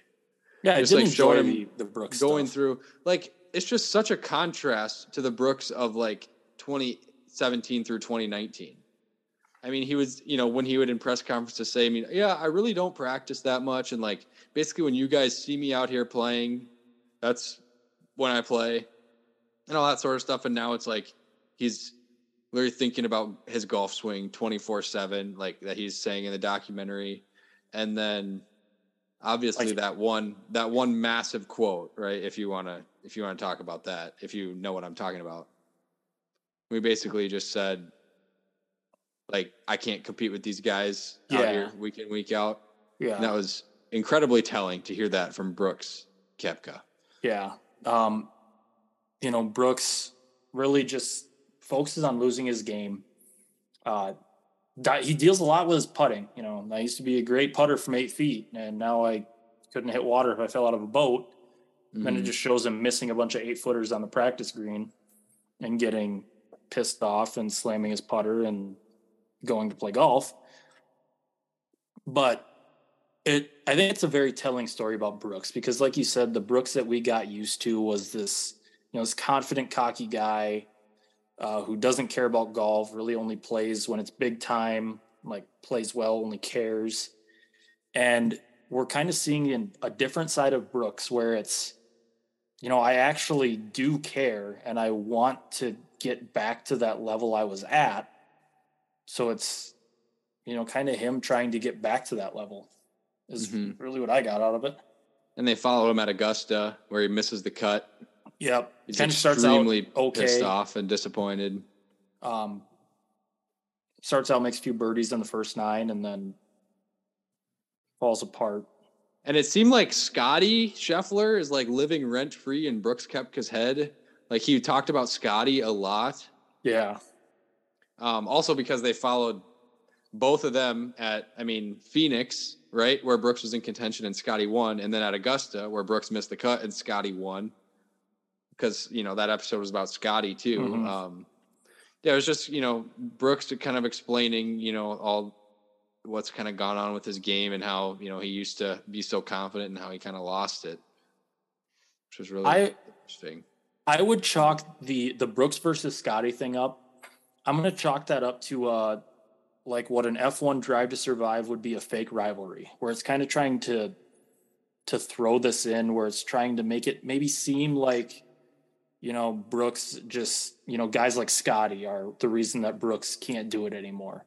Yeah, I Just, did like, enjoy showing the, the Brooks Going stuff. through, like, it's just such a contrast to the Brooks of like 2017 through 2019. I mean, he was, you know, when he would in press conferences say, I mean, yeah, I really don't practice that much. And like, basically, when you guys see me out here playing, that's when I play and all that sort of stuff. And now it's like he's literally thinking about his golf swing 24 7, like that he's saying in the documentary. And then obviously Like- that one that one massive quote, right? If you wanna if you want to talk about that, if you know what I'm talking about. We basically just said like I can't compete with these guys out here week in, week out. Yeah. And that was incredibly telling to hear that from Brooks Koepka. Yeah. Um, you know, Brooks really just focuses on losing his game. Uh, he deals a lot with his putting. You know, I used to be a great putter from eight feet, and now I couldn't hit water if I fell out of a boat. Then it Mhm. just shows him missing a bunch of eight footers on the practice green and getting pissed off and slamming his putter and going to play golf. But it I think it's a very telling story about Brooks because like you said, the Brooks that we got used to was this, you know, this confident, cocky guy uh, who doesn't care about golf, really only plays when it's big time, like plays well, only cares. And we're kind of seeing in a different side of Brooks where it's, you know, I actually do care and I want to get back to that level I was at. So it's, you know, kind of him trying to get back to that level is Mhm. really what I got out of it. And they follow him at Augusta where he misses the cut. Yep. He's kind of starts out extremely pissed okay. off and disappointed. Um, starts out makes a few birdies in the first nine and then falls apart. And it seemed like Scotty Scheffler is like living rent free in Brooks Koepka's head. Like he talked about Scotty a lot. Yeah. Um, also because they followed both of them at, I mean, Phoenix, right, where Brooks was in contention and Scotty won, and then at Augusta where Brooks missed the cut and Scotty won. Because you know that episode was about Scotty too. Mhm. Um, yeah, it was just you know Brooks kind of explaining you know all what's kind of gone on with his game and how you know he used to be so confident and how he kind of lost it, which was really I interesting. I would chalk the the Brooks versus Scotty thing up. I'm gonna chalk that up to uh like what an F1 drive to survive would be a fake rivalry, where it's kind of trying to to throw this in, where it's trying to make it maybe seem like you know Brooks just you know guys like Scotty are the reason that Brooks can't do it anymore.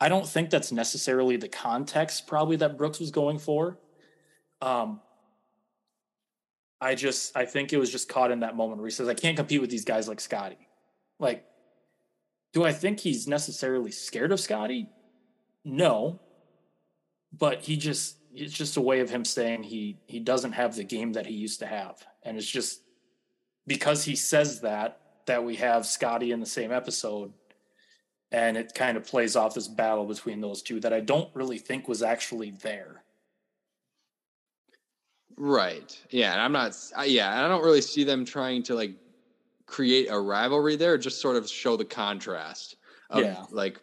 I don't think that's necessarily the context probably that Brooks was going for. Um, I just I think it was just caught in that moment where he says I can't compete with these guys like Scotty. Like, do I think he's necessarily scared of Scotty? No. But he just it's just a way of him saying he he doesn't have the game that he used to have. And it's just because he says that that we have Scotty in the same episode and it kind of plays off this battle between those two that I don't really think was actually there. Right. Yeah. And I'm not, yeah. I don't really see them trying to like create a rivalry there, or just sort of show the contrast of Yeah. like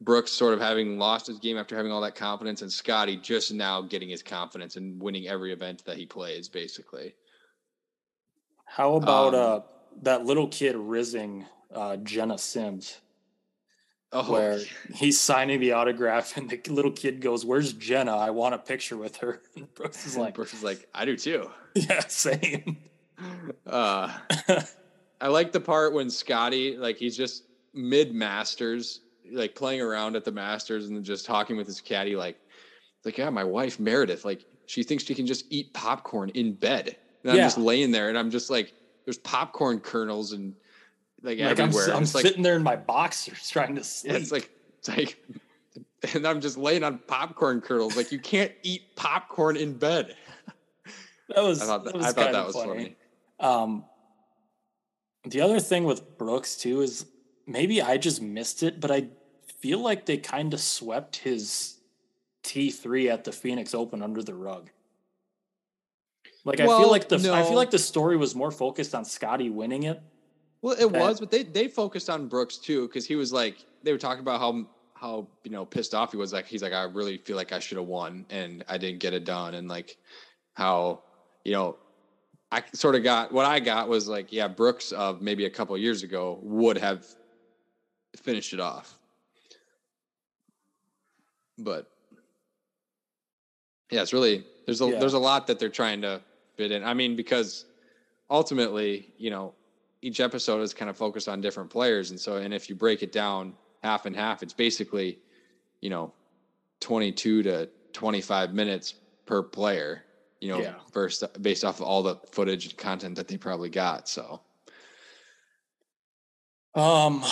Brooks sort of having lost his game after having all that confidence, and Scotty just now getting his confidence and winning every event that he plays, basically. How about Um, uh that little kid rizzing uh, Jena Sims, Oh, where he's signing the autograph and the little kid goes, "Where's Jena? I want a picture with her." (laughs) And Brooks is like, Brooks is like, I do too. (laughs) "Yeah, same." Uh, (laughs) I like the part when Scotty, like, he's just mid Masters, like playing around at the Masters and just talking with his caddy, like, like, yeah, my wife Meredith, like, she thinks she can just eat popcorn in bed. And I'm Yeah. just laying there, and I'm just like, there's popcorn kernels and like, like I'm, everywhere. s- I'm it's like, sitting there in my boxers trying to sleep. yeah, it's like, it's like, (laughs) and I'm just laying on popcorn kernels. Like, you can't eat popcorn in bed. that was I thought that that, was I thought that was funny. Um, the other thing with Brooks too is maybe I just missed it, but I feel like they kind of swept his T three at the Phoenix Open under the rug. Like I feel like the I feel like the story was more focused on Scotty winning it. Well, it was, but they they focused on Brooks too because he was like they were talking about how how you know pissed off he was. Like he's like I really feel like I should have won and I didn't get it done, and like how you know I sort of got what I got was like yeah Brooks of maybe a couple years ago would have finished it off, but yeah, it's really there's a Yeah. there's a lot that they're trying to fit in. I mean because ultimately you know each episode is kind of focused on different players and so and if you break it down half and half it's basically you know 22 to 25 minutes per player you know Yeah. first based off of all the footage and content that they probably got so Um,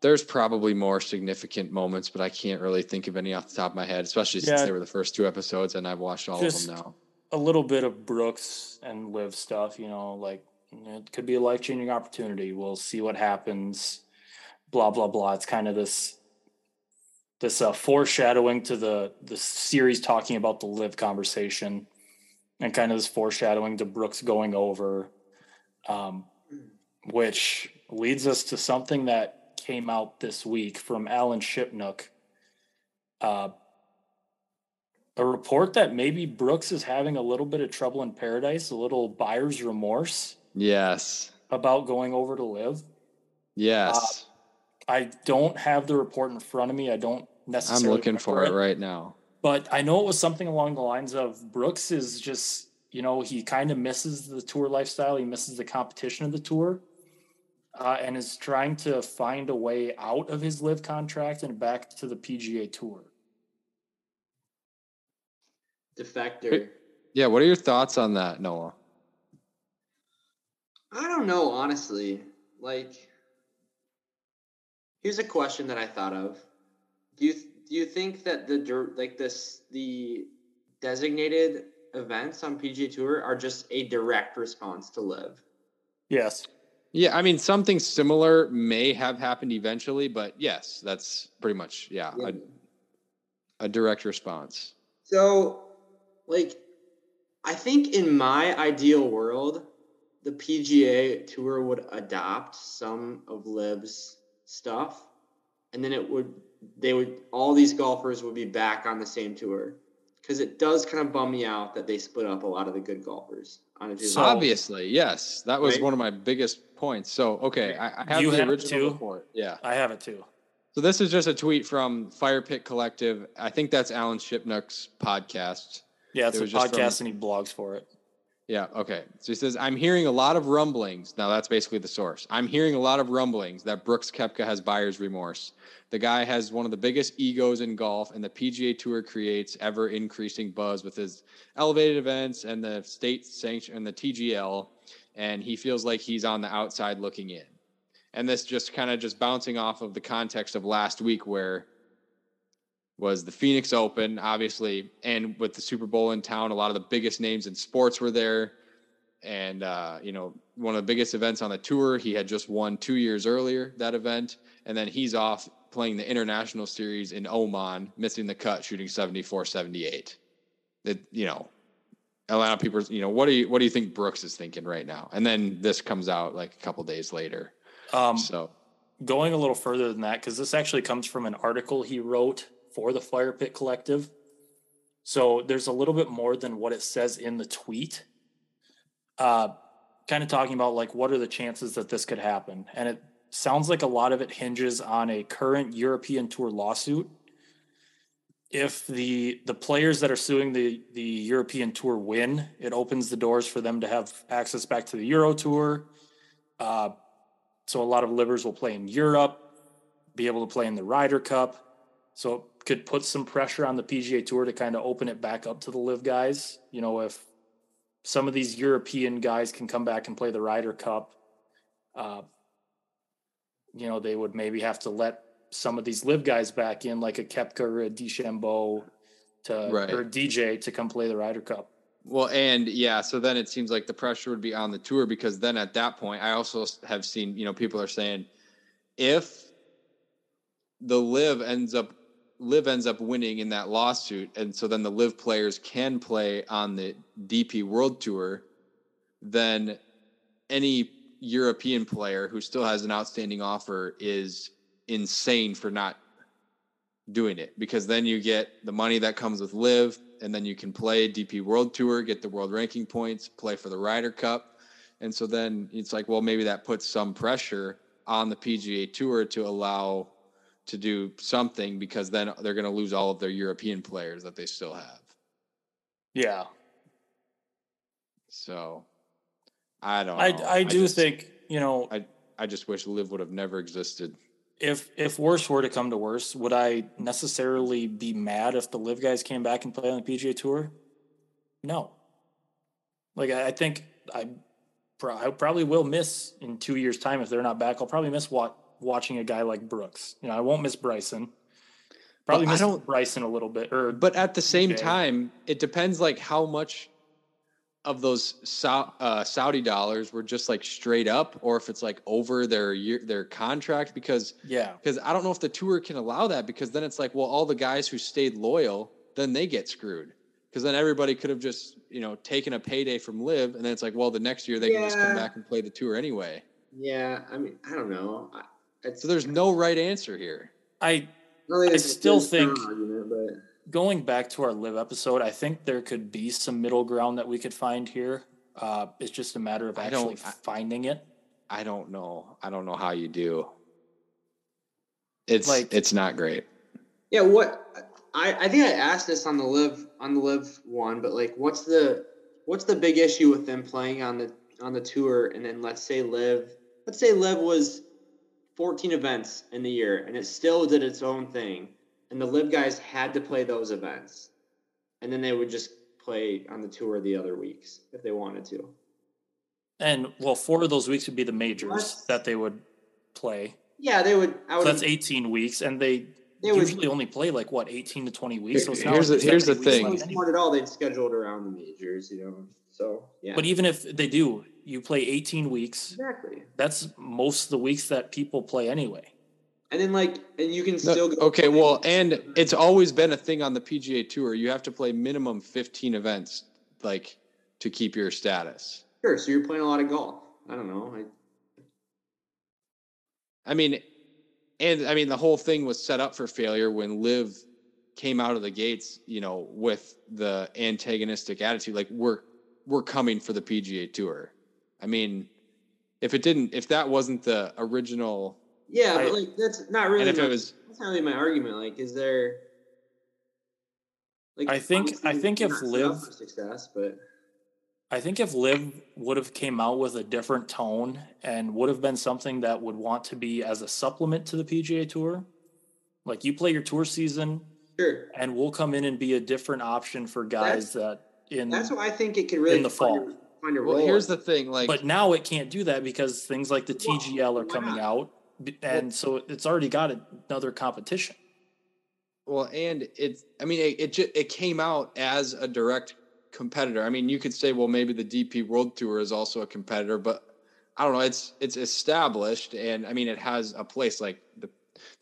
there's probably more significant moments but i can't really think of any off the top of my head especially since Yeah. they were the first two episodes and i've watched all Just- of them now a little bit of Brooks and Liv stuff, you know, like it could be a life changing opportunity. We'll see what happens. Blah blah blah. It's kind of this this uh, foreshadowing to the the series talking about the LIV conversation, and kind of this foreshadowing to Brooks going over, um, which leads us to something that came out this week from Alan Shipnuck. Uh, a report that maybe Brooks is having a little bit of trouble in paradise, a little buyer's remorse yes about going over to LIV. yes I don't have the report in front of me. I don't necessarily. i'm looking for remember it right now But I know it was something along the lines of Brooks is just, you know, he kind of misses the tour lifestyle. He misses the competition of the tour uh, and is trying to find a way out of his LIV contract and back to the PGA tour. Defector. yeah what are your thoughts on that noah I don't know, honestly. Like, here's a question that I thought of. Do you do you think that the like this the designated events on PGA Tour are just a direct response to LIV? Yes. Yeah, I mean something similar may have happened eventually, but yes, that's pretty much yeah, Yeah. A, a direct response. So, like, I think in my ideal world, the PGA Tour would adopt some of Liv's stuff, and then it would they would all these golfers would be back on the same tour because it does kind of bum me out that they split up a lot of the good golfers on a tour. So- Obviously, yes, that was Right? one of my biggest points. So okay, I, I have You the have it original too? report. Yeah. I have it too. So this is just a tweet from Fire Pit Collective. I think that's Alan Shipnuck's podcast. Yeah, it's It a was just from- podcast and he blogs for it. Yeah, okay. So he says, I'm hearing a lot of rumblings. Now that's basically the source. I'm hearing a lot of rumblings that Brooks Koepka has buyer's remorse. The guy has one of the biggest egos in golf, and the PGA Tour creates ever increasing buzz with his elevated events and the state sanction and the TGL, and he feels like he's on the outside looking in. And this just kind of just bouncing off of the context of last week where was the Phoenix Open, obviously, and with the Super Bowl in town, a lot of the biggest names in sports were there. And, uh, you know, one of the biggest events on the tour, he had just won two years earlier that event. And then he's off playing the international series in Oman, missing the cut, shooting 74 78. It, you know, a lot of people, you know, what do you what do you think Brooks is thinking right now? And then this comes out like a couple days later. Um, So going a little further than that, because this actually comes from an article he wrote for the Fire Pit Collective. So there's a little bit more than what it says in the tweet. Uh, kind of talking about like what are the chances that this could happen, and it sounds like a lot of it hinges on a current European Tour lawsuit. If the the players that are suing the the European Tour win, it opens the doors for them to have access back to the Euro Tour. Uh, so a lot of livers will play in Europe, be able to play in the Ryder Cup. So could put some pressure on the PGA Tour to kind of open it back up to the LIV guys. You know, if some of these European guys can come back and play the Ryder Cup, uh, you know, they would maybe have to let some of these LIV guys back in, like a Koepka or a DeChambeau to Right. or DJ to come play the Ryder Cup. Well, and yeah, so then it seems like the pressure would be on the tour because then at that point, I also have seen, you know, people are saying if the LIV ends up LIV ends up winning in that lawsuit, and so then the LIV players can play on the DP World Tour, then any European player who still has an outstanding offer is insane for not doing it because then you get the money that comes with LIV and then you can play DP World Tour, get the world ranking points, play for the Ryder Cup. And so then it's like, well, maybe that puts some pressure on the PGA Tour to allow to do something because then they're going to lose all of their European players that they still have. Yeah, So I don't I know. I do just- think you know I I just wish LIV would have never existed. if if worse were to come to worse, would I necessarily be mad if the LIV guys came back and played on the PGA Tour? No. Like I, I think I, pro- I probably will miss in two years' time if they're not back. I'll probably miss what watching a guy like Brooks. You know, I won't miss Bryson. Probably Well, I miss don't- Bryson a little bit. Or But at the same Okay. time, it depends like how much of those uh, Saudi dollars were just like straight up, or if it's like over their year their contract. Because yeah, because I don't know if the tour can allow that. Because then it's like, well, all the guys who stayed loyal, then they get screwed. Because then everybody could have just you know taken a payday from LIV, and then it's like, well, the next year they can just come back and play the tour anyway. Yeah, I mean, I don't know. I, it's, So there's no right answer here. I I, I still think- argument, going back to our LIV episode, I think there could be some middle ground that we could find here. Uh, it's just a matter of I actually don't- finding it. I don't know. I don't know how you do. It's Like- it's not great. yeah, what I I think I asked this on the LIV on the LIV one, but like, what's the what's the big issue with them playing on the on the tour and then let's say LIV let's say LIV was 14 events in the year and it still did its own thing and the LIV guys had to play those events and then they would just play on the tour the other weeks if they wanted to And well, four of those weeks would be the majors What? that they would play. yeah they would i So that's 18 weeks, and they, they would usually only play like what 18 to 20 weeks. So it's not Here's like the- there's here's that the many weeks thing. left If anyway. smart at all, they'd schedule it around the majors, you know. So yeah, But even if they do, you play 18 weeks. exactly. That's most of the weeks that people play anyway. And then like, and you can No, still go. okay, play- well, and it's always been a thing on the PGA Tour. You have to play minimum 15 events, like to keep your status. sure. So you're playing a lot of golf. I don't know. I, I mean, and I mean, the whole thing was set up for failure when Liv came out of the gates, you know, with the antagonistic attitude, like we're we're coming for the PGA Tour. I mean, if it didn't, if that wasn't the original, yeah, I- but like that's not really. and if my, it was, that's not really my argument. Like, is there? Like, I think- I think if not set up Liv- for success, but I think if LIV would have came out with a different tone and would have been something that would want to be as a supplement to the PGA Tour, like you play your tour season, sure. and we'll come in and be a different option for guys that in. That's why I think it could really in the fall. A- Find well, role. here's the thing, like, but now it can't do that because things like the Well, TGL are coming not? out, b- and so it's already got another competition. Well, and it, I mean, it, it, ju- it came out as a direct competitor. I mean, you could say, well, maybe the DP World Tour is also a competitor, but I don't know. It's, it's established. And I mean, it has a place like the,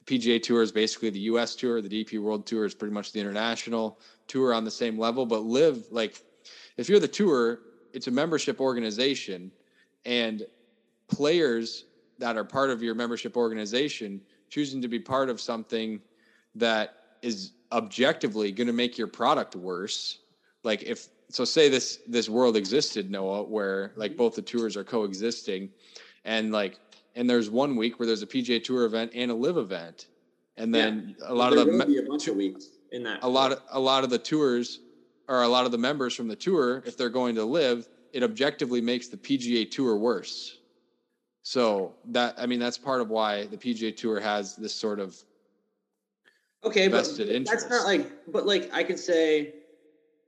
the PGA Tour is basically the US Tour. The DP World Tour is pretty much the international tour on the same level, but LIV like if you're the tour, it's a membership organization, and players that are part of your membership organization choosing to be part of something that is objectively going to make your product worse. Like if so, say this this world existed, Noah, where like mm-hmm. both the tours are coexisting, and like and there's one week where there's a PGA Tour event and a LIV event, and then yeah. a lot there of the a bunch of weeks in that. A lot of a lot of the tours or a lot of the members from the tour, if they're going to LIV, it objectively makes the PGA Tour worse. So that I mean that's part of why the PGA Tour has this sort of okay, but interest. that's not like. But like I could say,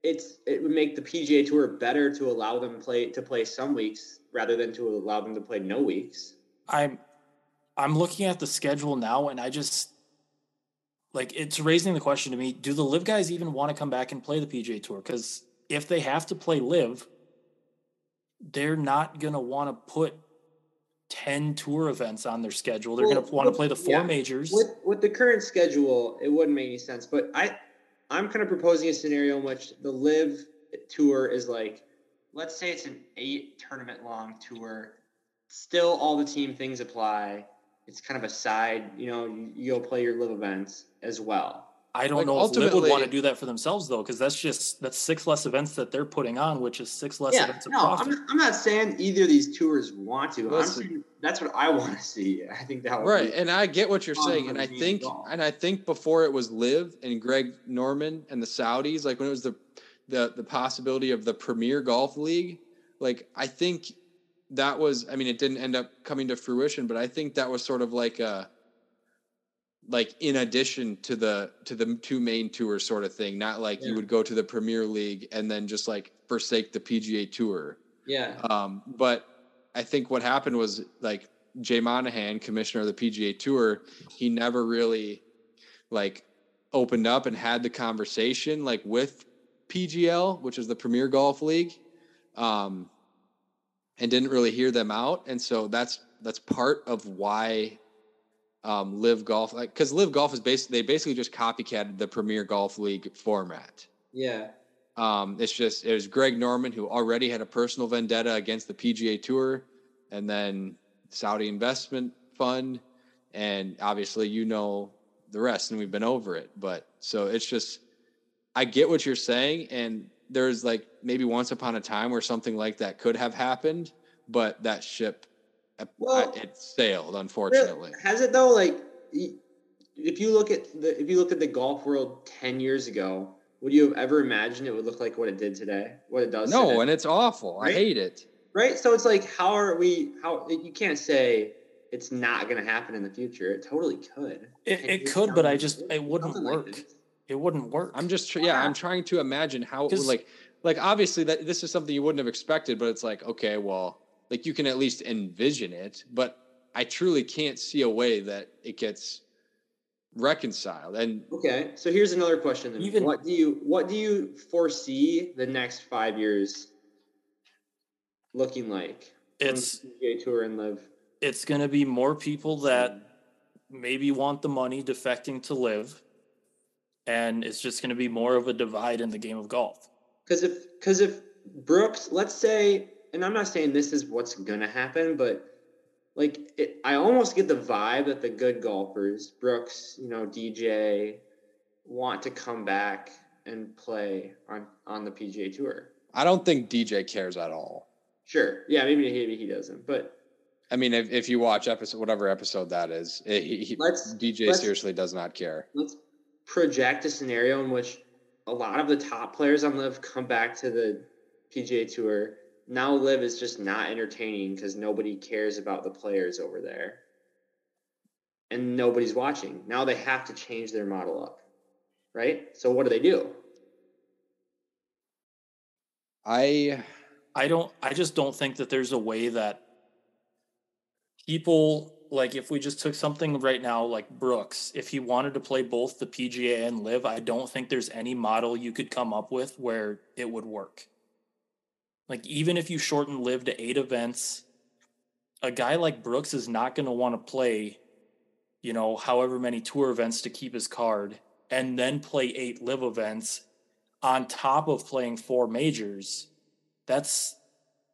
it's it would make the PGA Tour better to allow them play to play some weeks rather than to allow them to play no weeks. I'm I'm looking at the schedule now, and I just like it's raising the question to me: Do the LIV guys even want to come back and play the PGA Tour? Because if they have to play LIV, they're not gonna want to put 10 tour events on their schedule. They're well, going to want to play the four yeah, majors. With, with the current schedule, it wouldn't make any sense. But I, I'm kind of proposing a scenario in which the LIV tour is like, let's say it's an eight tournament long tour. Still, all the team things apply. It's kind of a side, you know, you, you'll play your LIV events as well. I don't like know if Liv would want to do that for themselves though, because that's just that's six less events that they're putting on, which is six less yeah, events of no, profit. I'm not, I'm not saying either of these tours want to. Listen, I'm saying that's what I want to see. I think that right, and I get what you're saying, and I think and I think before it was LIV and Greg Norman and the Saudis, like when it was the the the possibility of the Premier Golf League, like I think that was. I mean, it didn't end up coming to fruition, but I think that was sort of like a like in addition to the to the two main tours sort of thing not like yeah. you would go to the premier league and then just like forsake the pga tour yeah um but i think what happened was like jay monahan commissioner of the pga tour he never really like opened up and had the conversation like with pgl which is the premier golf league um and didn't really hear them out. And so that's that's part of why um, LIV golf like because LIV golf is basically they basically just copycatted the premier golf league format. Yeah. Um, it's just it was greg norman who already had a personal vendetta against the pga tour and then saudi investment fund. And obviously you know the rest and we've been over it. But so it's just i get what you're saying. And there's like maybe once upon a time where something like that could have happened but that ship uh, well, it sailed, unfortunately. Has it though? Like, if you look at the if you look at the golf world ten years ago, would you have ever imagined it would look like what it did today? What it does? No, today? and it's awful. Right? I hate it. Right. So it's like, how are we? How you can't say it's not going to happen in the future. It totally could. It, it could, but I just it wouldn't work. Like it wouldn't work. I'm just yeah. I'm trying to imagine how it would like like obviously that this is something you wouldn't have expected, but it's like okay, well like you can at least envision it, but I truly can't see a way that it gets reconciled. And okay, so here's another question: then. Even what do you what do you foresee the next five years looking like? It's PGA Tour and LIV. It's going to be more people that mm-hmm. maybe want the money defecting to LIV, and it's just going to be more of a divide in the game of golf. Because if because if Brooks, let's say and I'm not saying this is what's gonna happen, but like it, I almost get the vibe that the good golfers, Brooks, you know, DJ, want to come back and play on on the PGA Tour. I don't think DJ cares at all. Sure, yeah, maybe maybe he doesn't, but I mean, if, if you watch episode whatever episode that is, it, he, let's, DJ let's, seriously does not care. Let's project a scenario in which a lot of the top players on LIV come back to the PGA Tour. Now LIV is just not entertaining because nobody cares about the players over there. And nobody's watching. Now they have to change their model up right? So what do they do? I i don't i just don't think that there's a way that people like if we just took something right now like brooks if he wanted to play both the pga and LIV i don't think there's any model you could come up with where it would work like even if you shorten LIV to eight events, a guy like Brooks is not going to want to play, you know, however many tour events to keep his card and then play eight LIV events on top of playing four majors That's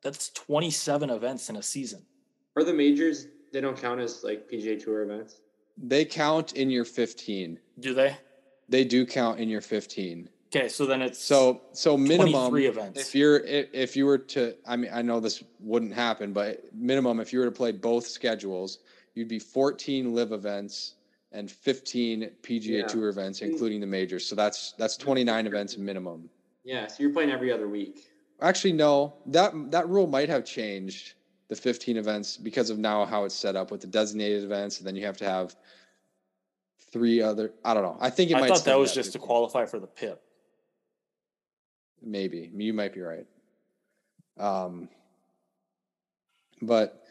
that's 27 events in a season. Or the majors, they don't count as like PGA Tour events. They count in your 15. Do they? They do count in your 15. Okay, so then it's So so minimum 23 events. if you're if, if you were to I mean I know this wouldn't happen, but minimum if you were to play both schedules, you'd be 14 LIV events and 15 PGA Yeah. Tour events, including the majors. So that's that's 29 events minimum. Yeah, so you're playing every other week. Actually, no. That that rule might have changed the 15 events because of now how it's set up with the designated events, and then you have to have three other. I don't know. I think it I might. thought that was at just to qualify for the PIP. Maybe you might be right. Um, but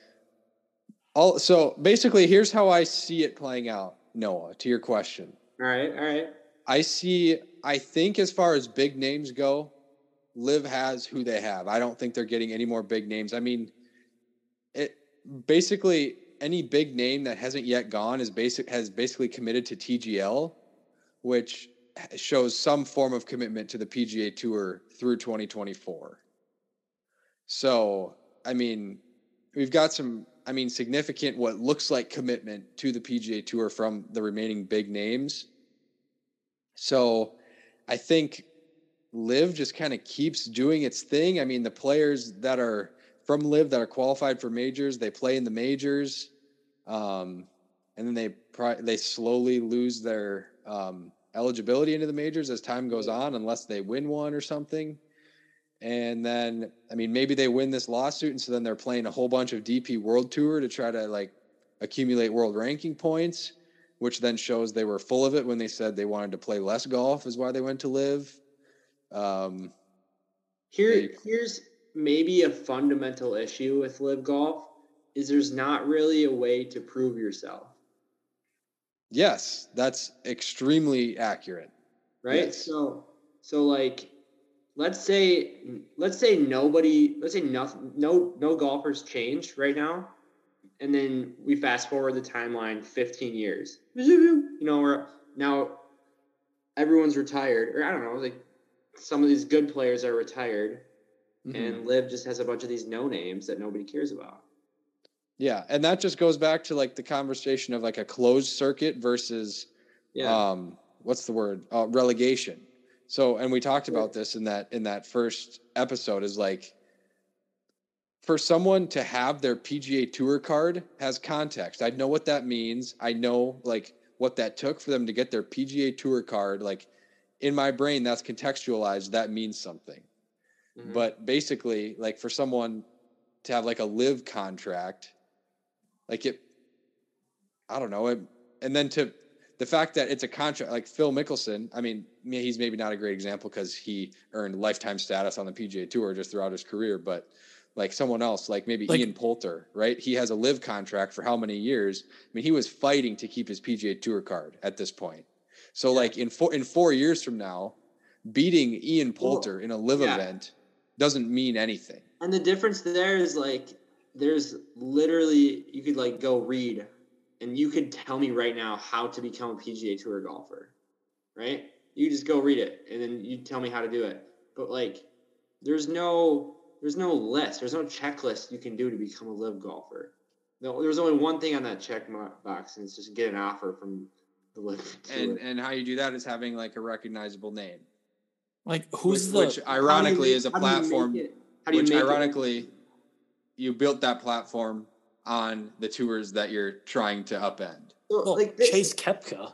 all so basically, here's how I see it playing out. Noah, to your question, All right, all right. I see. I think as far as big names go, LIV has who they have. I don't think they're getting any more big names. I mean, it basically any big name that hasn't yet gone is basic has basically committed to TGL, which shows some form of commitment to the PGA Tour through 2024. So, I mean, we've got some, I mean, significant what looks like commitment to the PGA Tour from the remaining big names. So, I think LIV just kind of keeps doing its thing. I mean, the players that are from LIV that are qualified for majors, they play in the majors, um, and then they pri- they slowly lose their um, eligibility into the majors as time goes on, unless they win one or something. And then, I mean, maybe they win this lawsuit, and so then they're playing a whole bunch of DP World Tour to try to like accumulate world ranking points, which then shows they were full of it when they said they wanted to play less golf, is why they went to LIV. Um, Here, Maybe. here's maybe a fundamental issue with LIV golf is there's not really a way to prove yourself, yes, that's extremely accurate. right? Yes. So, so like, let's say, let's say nobody, let's say nothing, no, no golfers change right now, and then we fast forward the timeline 15 years. You know, we're now everyone's retired, or I don't know, like some of these good players are retired. Mhm. and Liv just has a bunch of these no names that nobody cares about. Yeah, and that just goes back to like the conversation of like a closed circuit versus Yeah, um what's the word? Uh, relegation. So and we talked about this in that in that first episode is like for someone to have their PGA Tour card has context. I know what that means. I know like what that took for them to get their PGA Tour card like in my brain that's contextualized that means something. Mhm. But basically, like for someone to have like a LIV contract, like it, I don't know, it, and then to the fact that it's a contract, like Phil Mickelson. I mean, he's maybe not a great example because he earned lifetime status on the PGA Tour just throughout his career, but like someone else, like maybe Like- Ian Poulter, right? He has a LIV contract for how many years? I mean, he was fighting to keep his PGA Tour card at this point. So, Yeah. like in four in four years from now, beating Ian Poulter in a LIV yeah. event doesn't mean anything. and the difference there is like there's literally you could like go read and you could tell me right now how to become a PGA Tour golfer, right? You just go read it and then you tell me how to do it. But like, there's no there's no list, there's no checklist you can do to become a LIV golfer. No, there's only one thing on that check box, and it's just get an offer from the LIV. And tour. and how you do that is having like a recognizable name, Like who's which, the which ironically How is do a you make- do you platform. make it- how do you Which make it- ironically, you built that platform on the tours that you're trying to upend. Well, like this- Chase Koepka?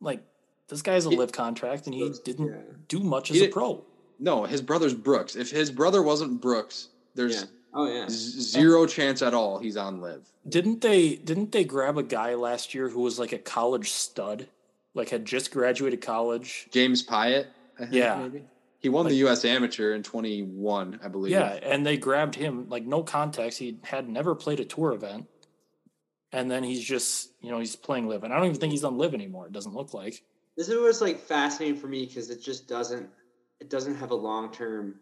Like this guy's a He- LIV contract and he Those- didn't yeah. do much He as a pro. No, his brother's Brooks. If his brother wasn't Brooks, there's Yeah. Oh yeah. z- zero chance at all he's on LIV. Didn't they didn't they grab a guy last year who was like a college stud? Like had just graduated college. James Piot, I think, Yeah. maybe. He won the U.S. Amateur in 21, I believe. Yeah, and they grabbed him like no context. He had never played a tour event. And then he's just, you know, he's playing LIV. And I don't even think he's on LIV anymore. It doesn't look like. This is what's like fascinating for me because it just doesn't it doesn't have a long term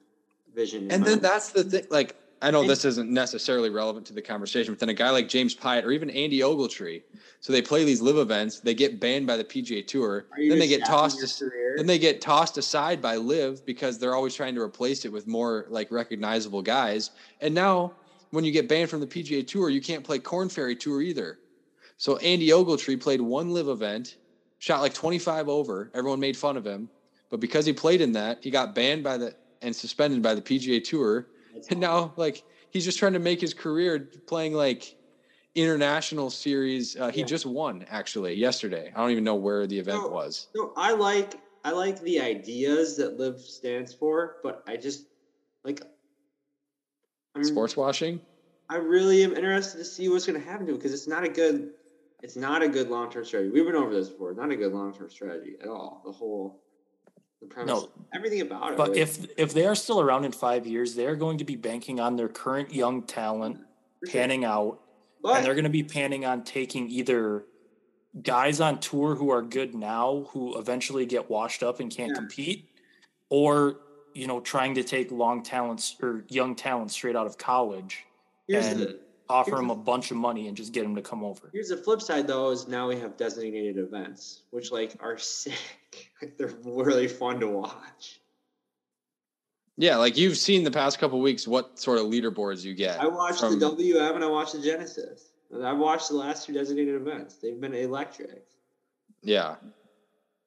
vision. And then mind. that's the thing. Like, I know And- this isn't necessarily relevant to the conversation, but then a guy like James Piot or even Andy Ogletree, so they play these live events, they get banned by the PGA Tour, then they get tossed. your as- career? Then they get tossed aside by LIV because they're always trying to replace it with more like recognizable guys. And now, when you get banned from the PGA Tour, you can't play Corn Ferry Tour either. So Andy Ogletree played one LIV event, shot like 25 over. Everyone made fun of him, but because he played in that, he got banned by the and suspended by the PGA Tour. (laughs) And now, like, he's just trying to make his career playing like international series. Uh, he Yeah. just won actually yesterday. I don't even know where the event No. was. No, I like I like the ideas that LIV stands for, but I just like I'm, Sports washing. I really am interested to see what's going to happen to it because it's not a good it's not a good long term strategy. We've been over this before. Not a good long term strategy at all. The whole the premise, No. everything about it. But really. if if they are still around in five years, they are going to be banking on their current young talent sure. panning out, but and they're going to be panning on taking either guys on tour who are good now who eventually get washed up and can't Yeah. compete, or you know trying to take long talents or young talents straight out of college, here's and the offer Here's them a bunch of money and just get them to come over. Here's the flip side, though, is now we have designated events, which like are sick. (laughs) Like they're really fun to watch. Yeah, like you've seen the past couple weeks what sort of leaderboards you get. I watched from- the WM and I watched the Genesis. And I've watched the last two designated events. They've been electric. Yeah.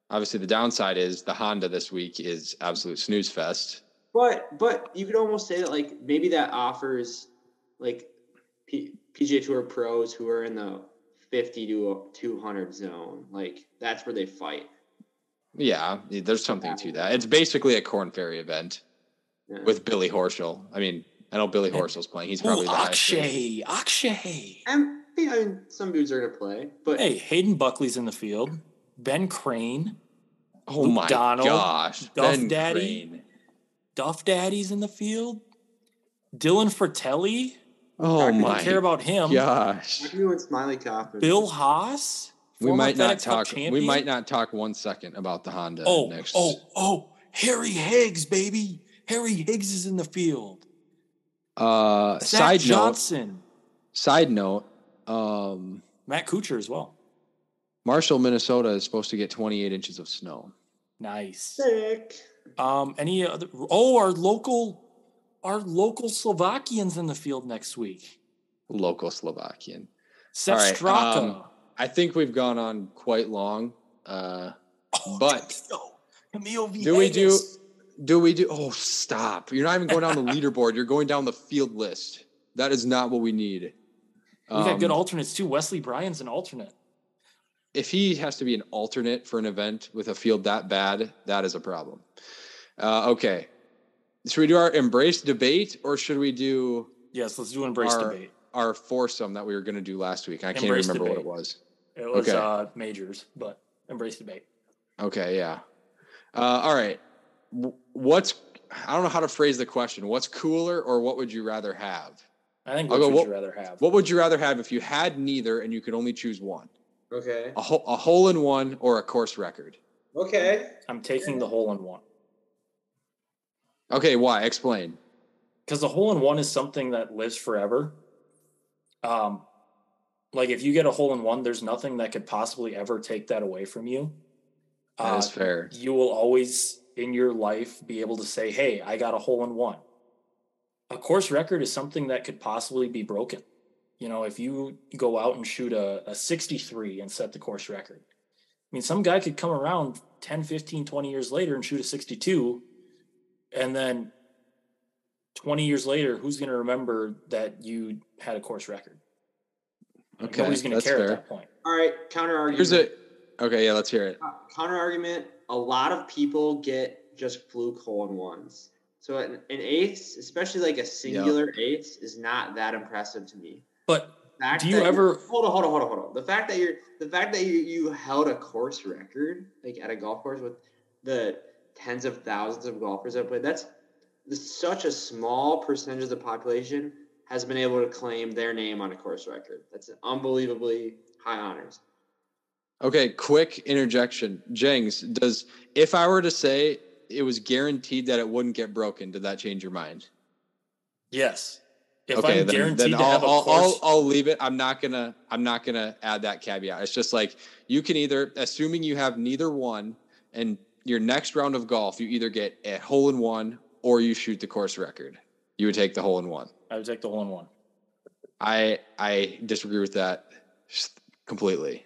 Obviously, the downside is the Honda this week is absolute snooze fest. But but you could almost say that like maybe that offers like P- PGA Tour pros who are in the 50 to 200 zone. Like that's where they fight. Yeah, there's something to that. It's basically a Corn Ferry event Yeah. with Billy Horschel. I mean, I know Billy Horschel's playing. He's probably Ooh, the highest. Akshay, Akshay. and yeah, I mean, some dudes are gonna play, but Hey, Hayden Buckley's in the field. Ben Crane, Oh Luke my Donald, gosh, Duff Ben Daddy. Crane. Duff Daddy's in the field. Dylan Frittelli. Oh I my care about him. gosh. what are you doing, Smylie Kaufman? Bill Haas. We might not FedEx talk. We might not talk one second about the Honda Oh, next. oh, oh! Harry Higgs, baby. Harry Higgs is in the field. Uh, Zach side note. Johnson. Side note. Um, Matt Kuchar as well. Marshall, Minnesota is supposed to get 28 inches of snow. Nice. Sick. Um, any other? Oh, our local, our local Slovakians in the field next week. Local Slovakian. Sepp right, Straka. um, I think we've gone on quite long. Uh, Oh, (laughs) but- Camilo, Camilo do we do? Do we do? Oh, stop! You're not even going down the (laughs) leaderboard. You're going down the field list. That is not what we need. We've got good Um, alternates too. Wesley Bryan's an alternate. if he has to be an alternate for an event with a field that bad, that is a problem. Uh, okay. Should we do our embrace debate or should we do Yes, let's do embrace our, debate. our foursome that we were going to do last week? I can't Embrace remember what it was. It was okay. uh, majors, but embrace debate. Okay, yeah. Uh, all right. What's I don't know how to phrase the question. What's cooler or what would you rather have? I think I'll what go, would what- you rather have? What would you rather have if you had neither and you could only choose one? Okay. A, ho- a hole in one or a course record? Okay. I'm taking the hole in one Okay, why? Explain. because the hole in one is something that lives forever. Um, like if you get a hole in one, there's nothing that could possibly ever take that away from you. Uh, fair. you will always in your life be able to say, Hey, I got a hole in one. A course record is something that could possibly be broken. You know, if you go out and shoot a, a 63 and set the course record, I mean, some guy could come around 10, 15, 20 years later and shoot a 62. And then 20 years later, who's going to remember that you had a course record? Okay, Nobody's going to care fair. at that point. All right. Counter argument. Here's a okay. Yeah, let's hear it. Uh, counter argument. A lot of people get just fluke hole in ones. So an, an ace, especially like a singular ace, is not that impressive to me. But Do you that ever- hold on, hold on, hold on, hold on? The fact that you're the fact that you, you held a course record, like at a golf course with the tens of thousands of golfers that played, that's, that's such a small percentage of the population has been able to claim their name on a course record. That's unbelievably high honors. Okay, quick interjection. Jengs, does if I were to say it was guaranteed that it wouldn't get broken, did that change your mind? yes, If okay, I'm then, guaranteed then I'll, have a I'll, course, I'll, I'll leave it. I'm not gonna I'm not gonna add that caveat. It's just like you can either, assuming you have neither one, and your next round of golf, you either get a hole in one or you shoot the course record. You would take the hole in one. I would take the hole in one. I I disagree with that completely.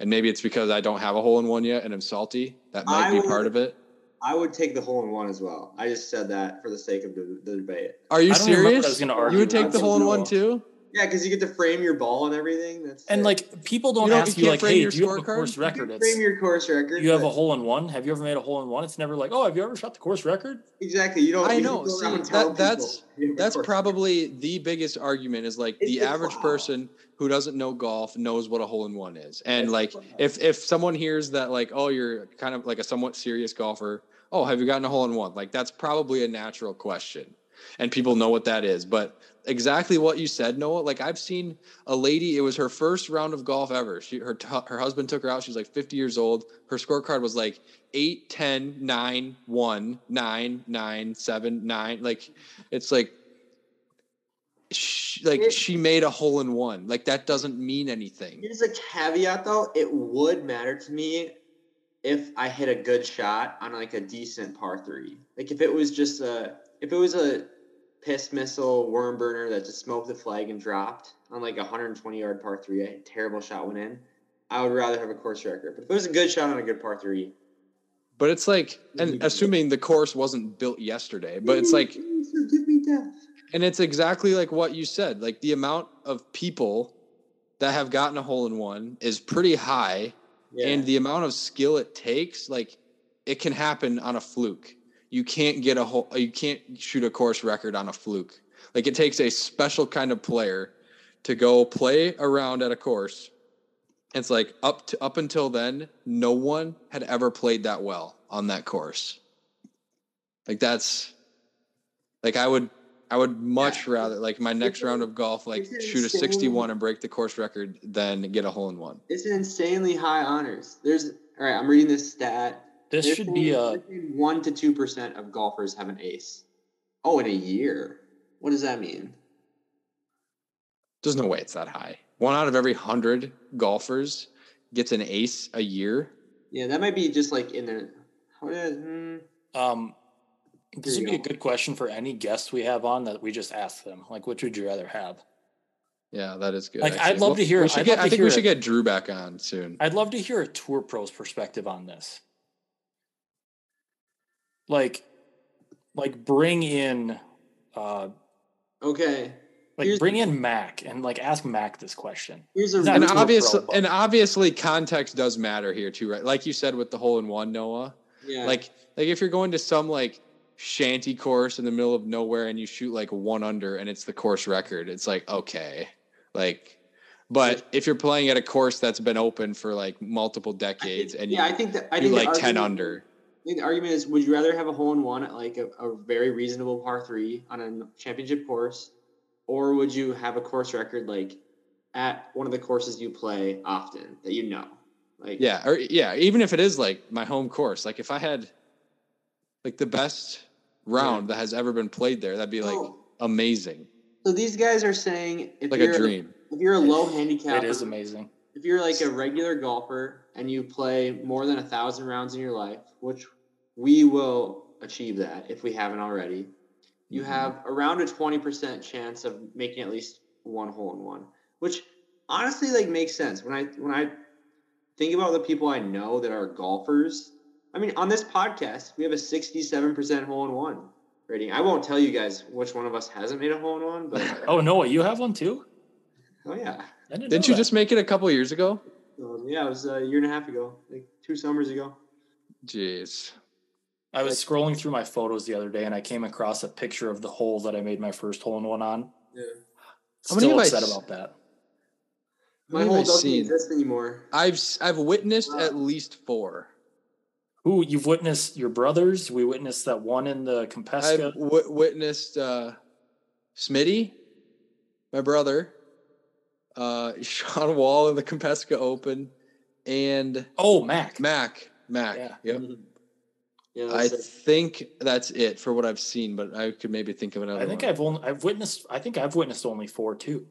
And maybe it's because I don't have a hole in one yet and I'm salty. That might I be would- part of it. I would take the hole in one as well. I just said that for the sake of the, the debate. Are you I don't remember what I serious? was gonna You would take the hole in one too? Yeah, because you get to frame your ball and everything. That's And it. like people don't, You don't- ask you you, like, hey, do you have a course You record? can It's, frame your course record. you have a hole in one. Have you ever made a hole in one? It's never like, oh, have you ever shot the course record? Exactly. You don't. I you know. don't See, that- that's- people you have a That's course probably the biggest argument is like It's the the average clout. person who doesn't know golf knows what a hole in one is. And It's like the clout. if if someone hears that like oh you're kind of like a somewhat serious golfer, oh have you gotten a hole in one? Like that's probably a natural question. And people know what that is. But exactly what you said, Noah, like I've seen a lady, it was her first round of golf ever. She her t- her husband took her out, she's like 50 years old. Her scorecard was like 8 10 9 1 9 9 7 9 like it's like she, like It- she made a hole in one. Like that doesn't mean anything. Here's a caveat though. It would matter to me if I hit a good shot on like a decent par three. Like if it was just a if it was a piss missile worm burner that just smoked the flag and dropped on like a 120 yard par three, a terrible shot went in. I would rather have a course record. But if it was a good shot on a good par three, But it's like and assuming the course wasn't built yesterday, but it's like give me death. and it's exactly like what you said. Like the amount of people that have gotten a hole in one is pretty high Yeah. and the amount of skill it takes like it can happen on a fluke you can't get a whole you can't shoot a course record on a fluke like it takes a special kind of player to go play around at a course it's like up to up until then no one had ever played that well on that course like that's like i would i would much Yeah. rather like my next It's round of golf like shoot a 61 and break the course record than get a hole in one it's an insanely high honors. There's all right. I'm reading this stat. This They're should be a one to two percent of golfers have an ace. Oh, in a year. What does that mean? There's no way it's that high. One out of every hundred golfers gets an ace a year. Yeah, that might be just like in the. How hmm, um. This would be a good question for any guest we have on that we just ask them. Like, which would you rather have? Yeah, that is good. Like, actually. I'd love to hear- We I'd get, love I to think we should it. get Drew back on soon. I'd love to hear a tour pro's perspective on this. Like, like bring in, uh, Okay. like Here's- bring in Mac and like ask Mac this question. Here's a and obviously, and obviously, context does matter here too, right? Like you said with the hole in one, Noah. yeah. Like, like if you're going to some like shanty course in the middle of nowhere and you shoot like one under and it's the course record, it's like okay, like. But if you're playing at a course that's been open for like multiple I think- decades and yeah, I think that I think like ten under, the argument is: Would you rather have a hole in one at like a, a very reasonable par three on a championship course, or would you have a course record like at one of the courses you play often that you know? Like, Yeah, or yeah, even if it is like my home course, like if I had like the best round that has ever been played there, that'd be like Oh. amazing, So these guys are saying if like you're a dream. if you're a low handicap, It is amazing. if you're like a regular golfer and you play more than a thousand rounds in your life, which we will achieve that if we haven't already, you Mhm. have around a twenty percent chance of making at least one hole in one, which honestly like makes sense when I when I think about the people I know that are golfers. I mean, on this podcast, we have a sixty-seven percent hole in one rating. I won't tell you guys which one of us hasn't made a hole in one, but (laughs) Oh no, you have one too? oh yeah. Didn't, Didn't you that. just make it a couple years ago? So, yeah, it was a year and a half ago, like two summers ago. Jeez. I was scrolling through my photos the other day and I came across a picture of the hole that I made my first hole in one on. Yeah. How many Still have I upset s- about that. My hole doesn't seen? exist anymore. I've s- I've witnessed Wow. at least four. Who you've witnessed your brothers? We witnessed that one in the Compesca. I've Compesca. w- witnessed uh, Smitty, my brother, uh, (laughs) Sean Wall in the Compesca Open, and Oh, Mac. Mac. Mac. Yeah. Yep. Yeah, I so- think that's it for what I've seen, but I could maybe think of another. I think one. I've only I've witnessed I think I've witnessed only four too.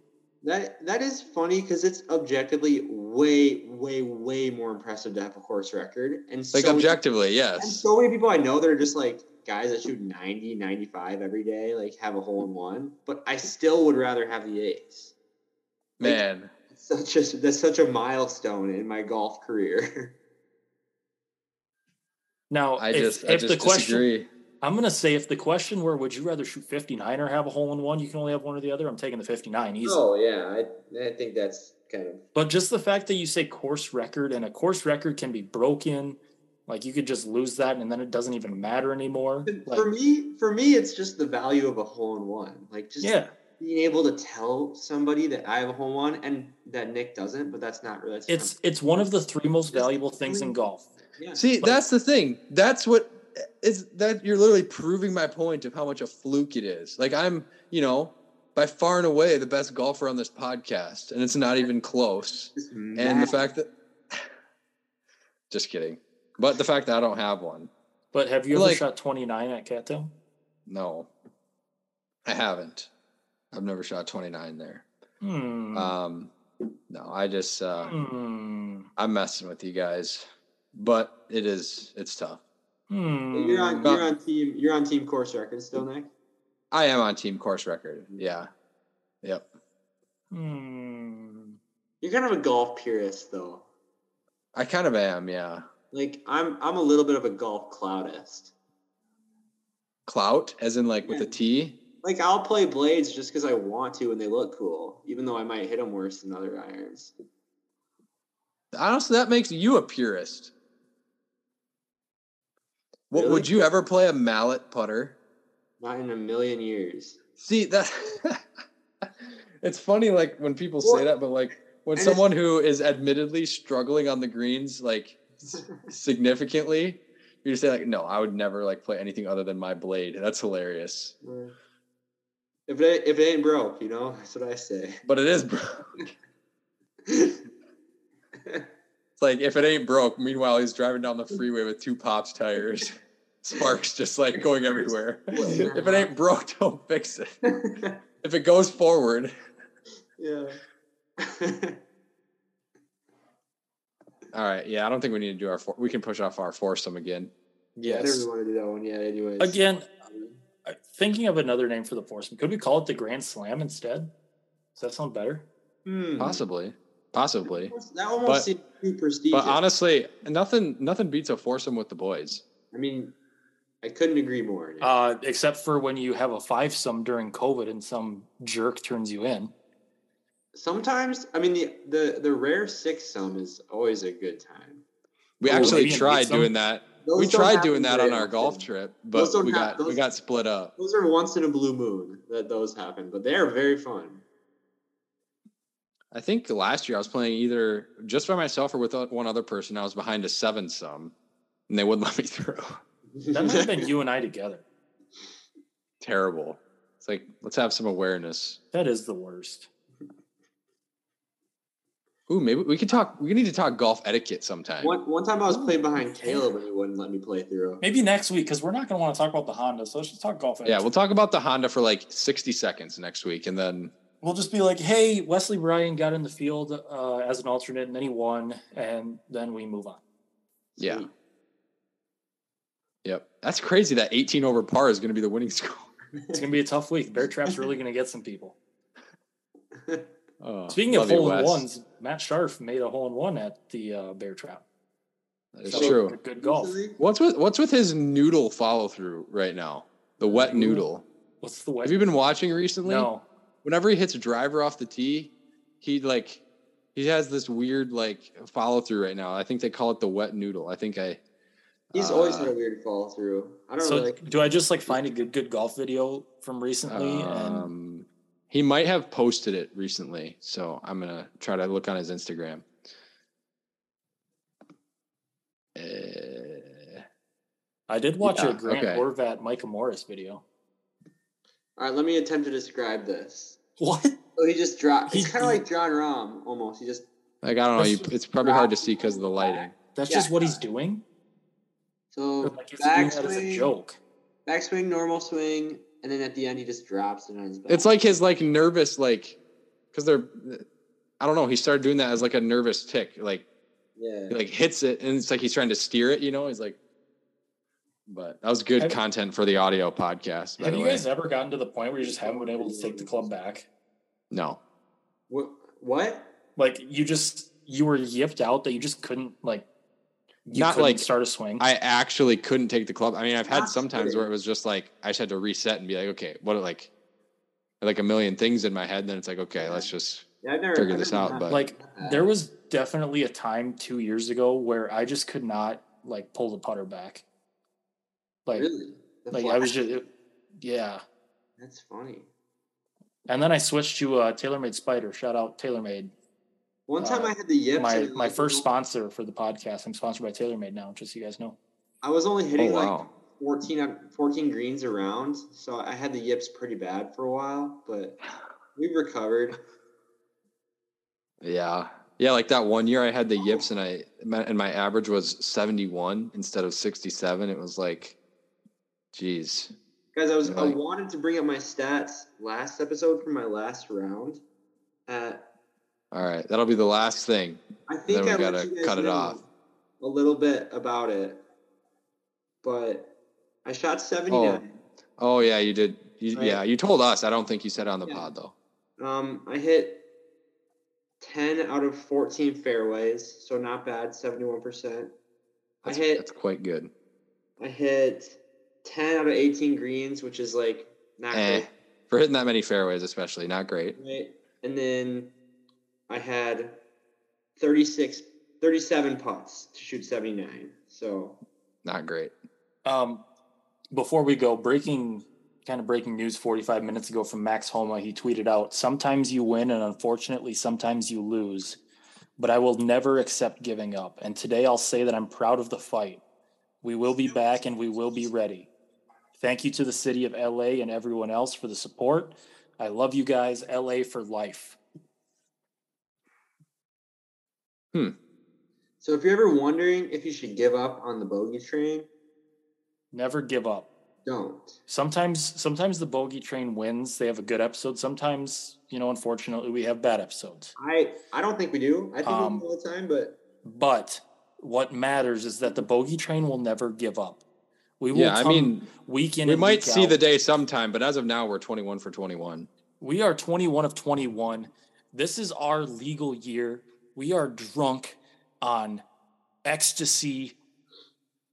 that that is funny because it's objectively way, way, way more impressive to have a course record. And like so, objectively, and yes. so many people I know that are just like guys that shoot 90, 95 every day, like have a hole in one. But I still would rather have the ace. Like, Man, it's such a that's such a milestone in my golf career. (laughs) Now, I if, just I if just the question, disagree. I'm gonna say if the question were, would you rather shoot 59 or have a hole in one? You can only have one or the other. I'm taking the 59 easy. oh yeah, I I think that's kind of But just the fact that you say course record and a course record can be broken, like you could just lose that and then it doesn't even matter anymore. Like, for me. For me, it's just the value of a hole in one. Like just yeah, being able to tell somebody that I have a hole in one and that Nick doesn't, but that's not really. That's it's it's one of the three most valuable things in golf. Yeah. See, But- that's the thing. That's what is that you're literally proving my point of how much a fluke it is. Like I'm, you know, by far and away the best golfer on this podcast, and it's not even close. Just And the fact that (sighs) just kidding. But the fact that I don't have one. But have you ever Like- shot 29 at Cattail? No. I haven't. I've never shot 29 there. Hmm. Um no, I just uh hmm. I'm messing with you guys. But it is it's tough. Hmm. you're on you're on team you're on team course record still, Nick. I am on team course record. Yeah. Yep. Hmm. You're kind of a golf purist though. I kind of am, yeah. Like I'm I'm a little bit of a golf cloudist. Clout, as in like with a T. Like I'll play blades just because I want to and they look cool, even though I might hit them worse than other irons. Honestly, that makes you a purist. What Really? would you ever play a mallet putter? Not in a million years. See that (laughs) it's funny like when people say that, but like when and someone who is admittedly struggling on the greens like (laughs) significantly, you just say like, no, I would never like play anything other than my blade. That's hilarious. if it if it ain't broke, you know, that's what I say. But it is broke. (laughs) It's like if it ain't broke, meanwhile he's driving down the freeway with two pops tires. (laughs) Sparks just like going everywhere. if it ain't broke, don't fix it. (laughs) If it goes forward, yeah. all right. Yeah, I don't think we need to do our. Four, we can push off our foursome again. Yeah. I Yes. didn't really want to do that one yet. Anyways, Again, thinking of another name for the foursome, could we call it the Grand Slam instead? Does that sound better? Hmm. Possibly, possibly. That almost But- seems too prestigious. But honestly, nothing nothing beats a foursome with the boys. I mean, I couldn't agree more. Nick. Uh, except for when you have a five some during COVID and some jerk turns you in. Sometimes, I mean, the the the rare six sum is always a good time. We Ooh, actually maybe tried doing that. Those we tried doing that on our often. golf trip, but we hap- got we those- got split up. Those are once in a blue moon that those happen, but they are very fun. I think last year I was playing either just by myself or with one other person. I was behind a seven some, and they wouldn't (laughs) let me through. That might have been you and I together. Terrible. It's like let's have some awareness. That is the worst. Ooh, maybe we could talk. We need to talk golf etiquette sometime. One one time I was oh, playing behind Caleb and he wouldn't let me play through. Maybe next week because we're not going to want to talk about the Honda. So let's just talk golf. Yeah, we'll talk about the Honda for like sixty seconds next week, and then we'll just be like, hey, Wesley Bryan got in the field uh, as an alternate and then he won, and then we move on. yeah, Sweet. yep. That's crazy. That eighteen over par is going to be the winning (laughs) score. It's going to be a tough week. Bear Trap's really going to get some people. (laughs) Oh, Speaking of hole in ones, Matt Scharff made a hole in one at the uh, Bear Trap. That is So, true. Good golf. What's with what's with his noodle follow through right now? The wet noodle. What's the way? Have you been watching recently? No. Whenever he hits a driver off the tee, he like he has this weird like follow through right now. I think they call it the wet noodle. I think I He's always Uh, had a weird follow through. I don't So really. do I just like find a good good golf video from recently and um he might have posted it recently, so I'm gonna try to look on his Instagram. Uh, I did watch Yeah, a Grant okay. Horvat Micah Morris video. All right, let me attempt to describe this. What? So he just dropped. It's He- kind of like Jon Rahm almost. He just like I don't know, you, it's probably hard to see because of the lighting. That's Yeah. just what he's doing. So Like he's doing that as a backswing, joke. backswing, normal swing, and then at the end he just drops it on his back. It's like his like nervous like because they're I don't know. He started doing that as like a nervous tick. Like yeah. he like hits it and it's like he's trying to steer it. You know, he's like. But that was good Have- content for the audio podcast. By Have you way. guys ever gotten to the point where you just haven't been able to take the club back? No. What? What? Like you just you were yipped out that you just couldn't like you Not couldn't like- start a swing. I actually couldn't take the club. I mean, I've had Not some times where it was just like I just had to reset and be like, okay, what like like a million things in my head. And then it's like, okay, let's just Yeah, never Figure I've this out, but- like there was definitely a time two years ago where I just could not like pull the putter back. Like really. The like I was just it- yeah. That's funny. And then I switched to uh TaylorMade Spider. Shout out TaylorMade. One time Uh, I had the yips. my my like, first was- sponsor for the podcast. I'm sponsored by TaylorMade now, just so you guys know. I was only hitting Oh, like wow. 14, 14 greens around, so I had the yips pretty bad for a while, but we recovered. yeah. Yeah, like that one year I had the yips and I and my average was 71 instead of 67. It was like geez. Guys, I was I wanted to bring up my stats last episode for my last round. At All right, that'll be the last thing. I think then we I gotta cut it off. a little bit about it, but I shot 79. Oh yeah, you did. You, Right. Yeah, you told us. I don't think you said it on the Yeah. pod though. Um, I hit 10 out of 14 fairways, so not bad, 71%. I hit that's quite good. I hit 10 out of 18 greens, which is like not Eh, great, for hitting that many fairways, especially not great. right? And then I had 36, 37 putts to shoot 79. So Not great. Um, before we go, breaking kind of breaking news 45 minutes ago from Max Homa. He tweeted out, Sometimes you win, and unfortunately, sometimes you lose. But I will never accept giving up. And today I'll say that I'm proud of the fight. We will be back and we will be ready. Thank you to the city of LA and everyone else for the support. I love you guys. LA for life. Hmm. so if you're ever wondering if you should give up on the bogey train, Never give up. don't. Sometimes sometimes the bogey train wins. They have a good episode. Sometimes, you know, unfortunately, we have bad episodes. I I don't think we do. I think Um, we do all the time, but But what matters is that the bogey train will never give up. We will Yeah, I mean, we might week see out. the day sometime, but as of now, we're 21 for 21. We are 21 of 21. This is our legal year. We are drunk on ecstasy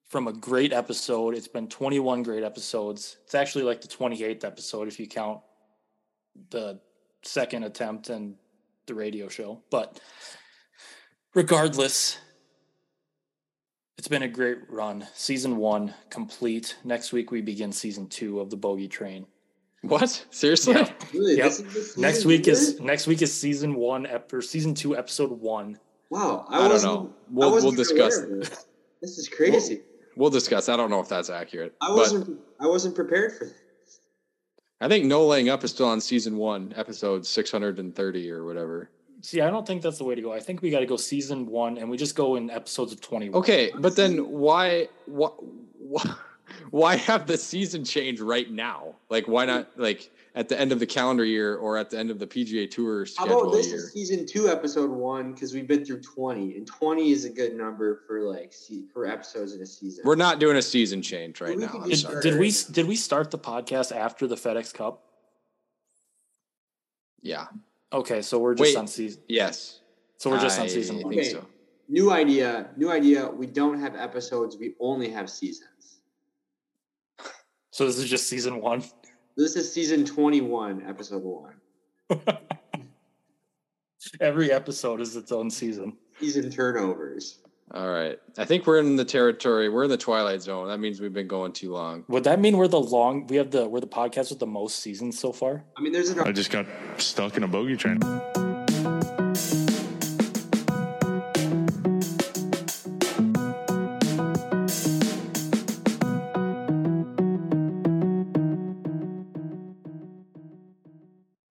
from a great episode. It's been 21 great episodes. It's actually like the 28th episode if you count the second attempt and the radio show. But regardless, it's been a great run. Season one complete. Next week we begin season two of the Bogey Train. What? Seriously? Yeah. really, Yep. this is the Next week two? is next week is season one ep- or season two episode one. wow. I, I don't wasn't, know. We'll, we'll wasn't even aware discuss. (laughs) this. This is crazy. We'll discuss. I don't know if that's accurate. I wasn't. I wasn't prepared for this. I think No Laying Up is still on season one, episode 630 or whatever. See, I don't think that's the way to go. I think we got to go season one, and we just go in episodes of twenty. Okay, but then why, why, (laughs) why have the season change right now? Like, why not like at the end of the calendar year or at the end of the PGA Tour schedule How schedule about this year? is season two, episode one? Because we've been through twenty, and twenty is a good number for like for episodes in a season. We're not doing a season change right now. I'm Did, sorry. did we did we start the podcast after the FedEx Cup? Yeah. Okay, so we're just Wait. on season. Yes. So we're just I on season one. Okay. so. New idea. New idea. We don't have episodes. We only have seasons. So this is just season one. This is season twenty-one, episode one. (laughs) Every episode is its own season. Season turnovers. All right. I think we're in the territory. We're in the twilight zone. That means we've been going too long. Would that mean we're the long? We have the we're the podcast with the most seasons so far. I mean, there's an I just got stuck in a bogey train.